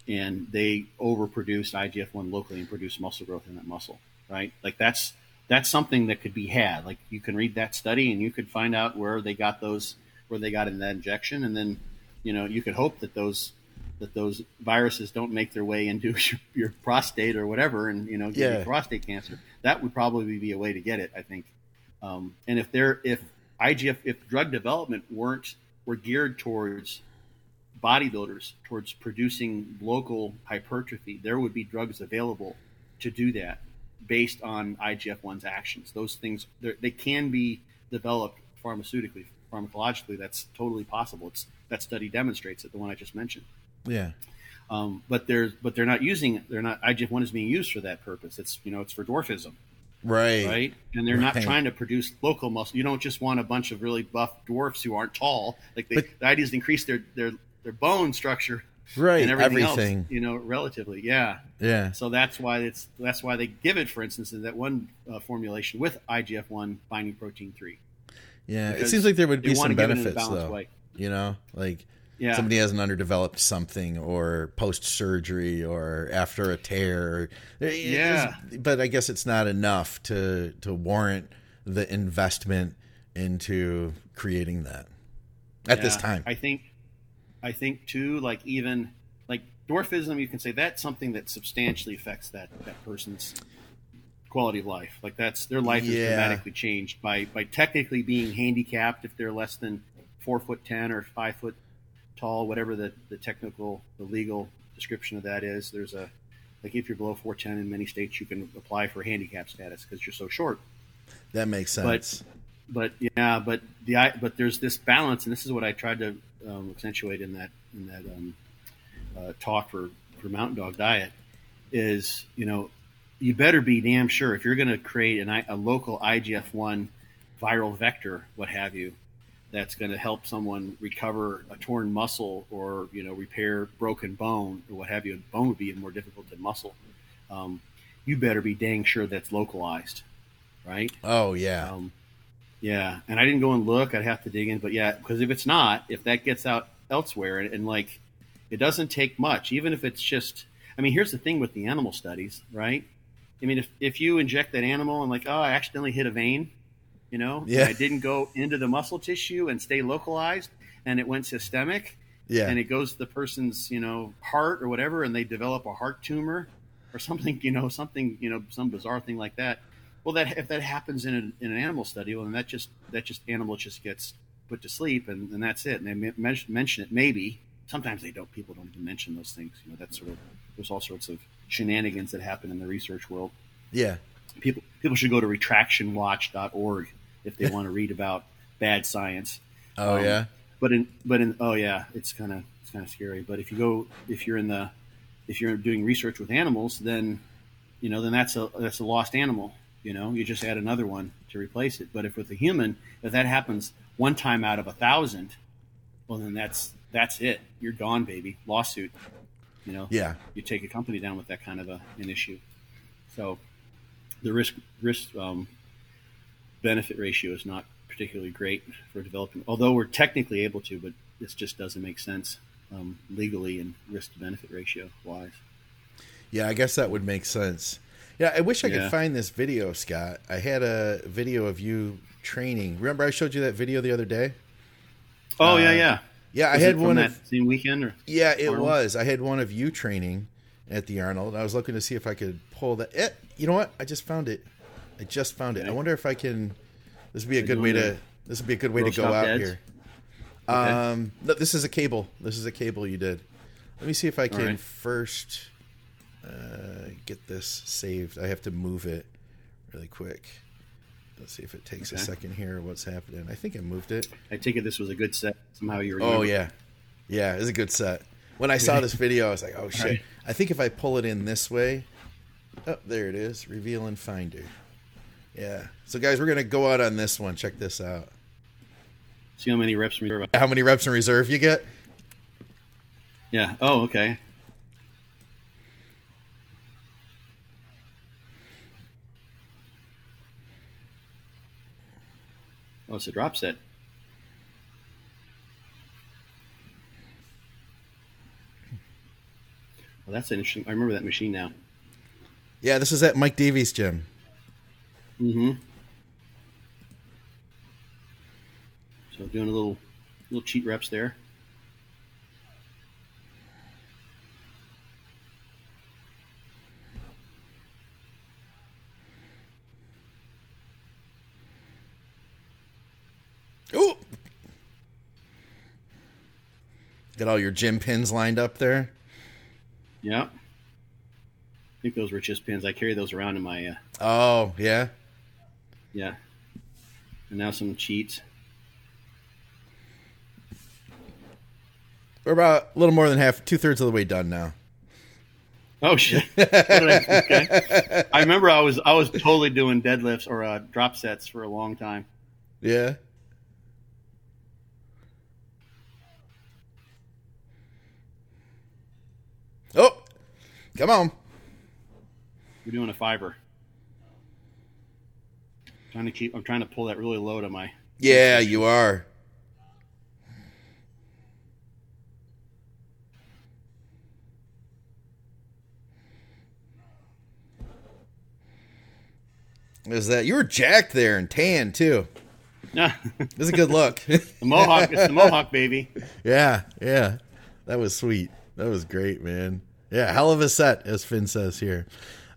and they overproduced IGF one locally and produced muscle growth in that muscle, right? Like that's that's something that could be had. Like you can read that study and you could find out where they got those, where they got in that injection, and then you know you could hope that those that those viruses don't make their way into your, your prostate or whatever, and you know, give yeah. you prostate cancer. That would probably be a way to get it, I think. Um, and if there, if IGF, if drug development weren't were geared towards bodybuilders, towards producing local hypertrophy, there would be drugs available to do that based on IGF 1's actions. Those things they can be developed pharmaceutically, pharmacologically. That's totally possible. It's that study demonstrates it. The one I just mentioned. Yeah. Um, but they're but they're not using they're not IGF one is being used for that purpose. It's you know it's for dwarfism, right? Right, and they're right. not trying to produce local muscle. You don't just want a bunch of really buff dwarfs who aren't tall. Like they, but, the idea is to increase their their their bone structure, right? And everything, everything. else, you know, relatively, yeah, yeah. So that's why it's that's why they give it, for instance, in that one uh, formulation with IGF one binding protein three. Yeah, it seems like there would be some benefits though. Way. You know, like yeah. somebody has an underdeveloped something or post surgery or after a tear. Yeah. but I guess it's not enough to to warrant the investment into creating that at yeah, this time. I think I think too like even like dwarfism you can say that's something that substantially affects that that person's quality of life. Like that's their life yeah. is dramatically changed by by technically being handicapped if they're less than four foot ten or five foot tall, whatever the, the technical, the legal description of that is. There's a like if you're below 410 in many states, you can apply for handicap status because you're so short. That makes sense. But, but yeah, but the but there's this balance, and this is what I tried to um, accentuate in that in that um, uh, talk for for Mountain Dog Diet is you know you better be damn sure if you're going to create an, a local IGF one viral vector, what have you, that's going to help someone recover a torn muscle or you know repair broken bone or what have you. Bone would be more difficult than muscle. Um, you better be dang sure that's localized, right? Oh yeah, um, yeah. And I didn't go and look. I'd have to dig in, but yeah, because if it's not, if that gets out elsewhere, and, and like it doesn't take much, even if it's just. I mean, here's the thing with the animal studies, right? I mean, if, if you inject that animal and like, oh, I accidentally hit a vein, you know, yeah. I didn't go into the muscle tissue and stay localized, and it went systemic. Yeah, and it goes to the person's you know heart or whatever, and they develop a heart tumor or something, you know, something you know, some bizarre thing like that. Well, that if that happens in an, in an animal study, well, then that just that just animal just gets put to sleep, and, and that's it. And they mention it maybe. Sometimes they don't. People don't even mention those things. You know, that's sort of there's all sorts of shenanigans that happen in the research world. Yeah, people people should go to retractionwatch.org if they want to read about bad science. Oh um, yeah. But in but in oh yeah, it's kind of it's kind of scary. But if you go if you're in the if you're doing research with animals, then you know then that's a that's a lost animal. You know, you just add another one to replace it. But if with a human, if that happens one time out of a thousand, well then that's that's it. You're gone, baby. Lawsuit. You know. Yeah. You take a company down with that kind of a, an issue. So the risk risk um, benefit ratio is not particularly great for developing. Although we're technically able to, but this just doesn't make sense um, legally and risk to benefit ratio wise. Yeah, I guess that would make sense. Yeah, I wish I yeah. could find this video, Scott. I had a video of you training. Remember, I showed you that video the other day. Oh uh, yeah, yeah, yeah. Was I had one that of, same weekend, or yeah, it Arnold? was. I had one of you training at the Arnold. I was looking to see if I could pull that. Eh, you know what? I just found it. I just found it. I wonder if I can. This would be a good way to. This would be a good way to go out here. Okay. Um, no, this is a cable. This is a cable you did. Let me see if I can right. first uh, get this saved. I have to move it really quick. Let's see if it takes okay. a second here. What's happening? I think I moved it. I take it this was a good set. Somehow you remember. Oh yeah, yeah, it's a good set. When I saw this video, I was like, "Oh shit!" Right. I think if I pull it in this way, oh, there it is. Reveal and Finder. Yeah. So guys, we're gonna go out on this one. Check this out. See how many reps in reserve. How many reps in reserve you get? Yeah. Oh, okay. Oh, it's a drop set. Well, that's interesting. I remember that machine now. Yeah, this is at Mike Davies' gym. Mm-hmm. So doing a little little cheat reps there. Got all your gym pins lined up there. Yeah. I think those were just pins. I carry those around in my. Uh, oh yeah. Yeah. And now some cheats. We're about a little more than half, two thirds of the way done now. Oh shit! I, okay. I remember I was I was totally doing deadlifts or uh, drop sets for a long time. Yeah. Oh, come on. We're doing a fiber. trying to keep. I'm trying to pull that really low to my. Yeah, you are. Is that you were jacked there and tan too? Yeah, this is a good look. the mohawk, it's the mohawk baby. Yeah, yeah, that was sweet. That was great, man. Yeah, hell of a set, as Finn says here.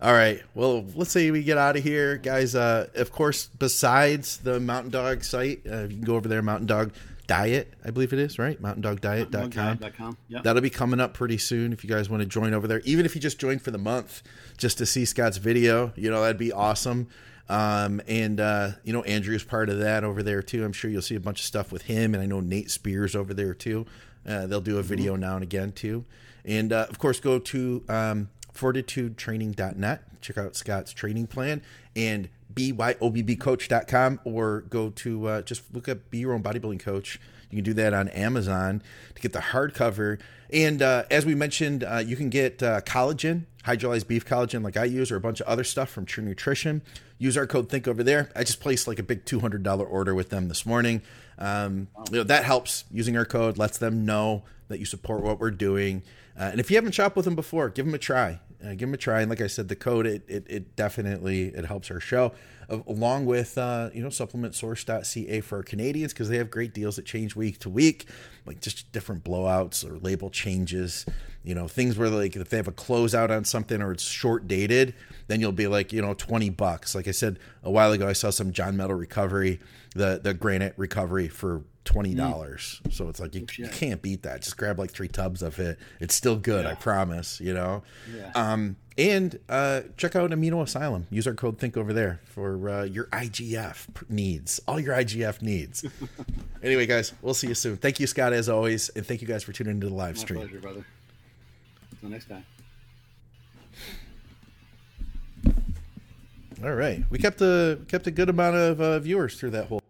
All right, well, let's say we get out of here, guys. Uh, of course, besides the Mountain Dog site, uh, you can go over there, Mountain Dog Diet, I believe it is, right? MountainDogDiet.com. Yep. That'll be coming up pretty soon if you guys want to join over there. Even if you just join for the month, just to see Scott's video, you know, that'd be awesome. Um, and uh, you know, Andrew's part of that over there too. I'm sure you'll see a bunch of stuff with him, and I know Nate Spears over there too. Uh, they'll do a video mm-hmm. now and again too. And uh, of course, go to um, fortitudetraining.net. Check out Scott's training plan and byobbcoach.com or go to uh, just look up Be Your Own Bodybuilding Coach. You can do that on Amazon to get the hardcover. And uh, as we mentioned, uh, you can get uh, collagen, hydrolyzed beef collagen, like I use, or a bunch of other stuff from True Nutrition. Use our code Think over there. I just placed like a big two hundred dollar order with them this morning. Um, you know that helps. Using our code lets them know that you support what we're doing. Uh, and if you haven't shopped with them before, give them a try. Uh, give them a try. And like I said, the code it it, it definitely it helps our show, uh, along with uh, you know supplementsource.ca for our Canadians because they have great deals that change week to week, like just different blowouts or label changes. You know things where like if they have a closeout on something or it's short dated, then you'll be like you know twenty bucks. Like I said a while ago, I saw some John Meadows recovery, the the granite recovery for twenty mm. dollars. Mm. So it's like you, you, can't beat that. Just grab like three tubs of it. It's still good, yeah. I promise. You know. Yeah. Um, and uh, check out Amino Asylum. Use our code Think over there for uh, your IGF needs, all your IGF needs. anyway, guys, we'll see you soon. Thank you, Scott, as always, and thank you guys for tuning into the live My stream. Pleasure, brother. Until next time. All right, we kept a kept a good amount of uh, viewers through that whole.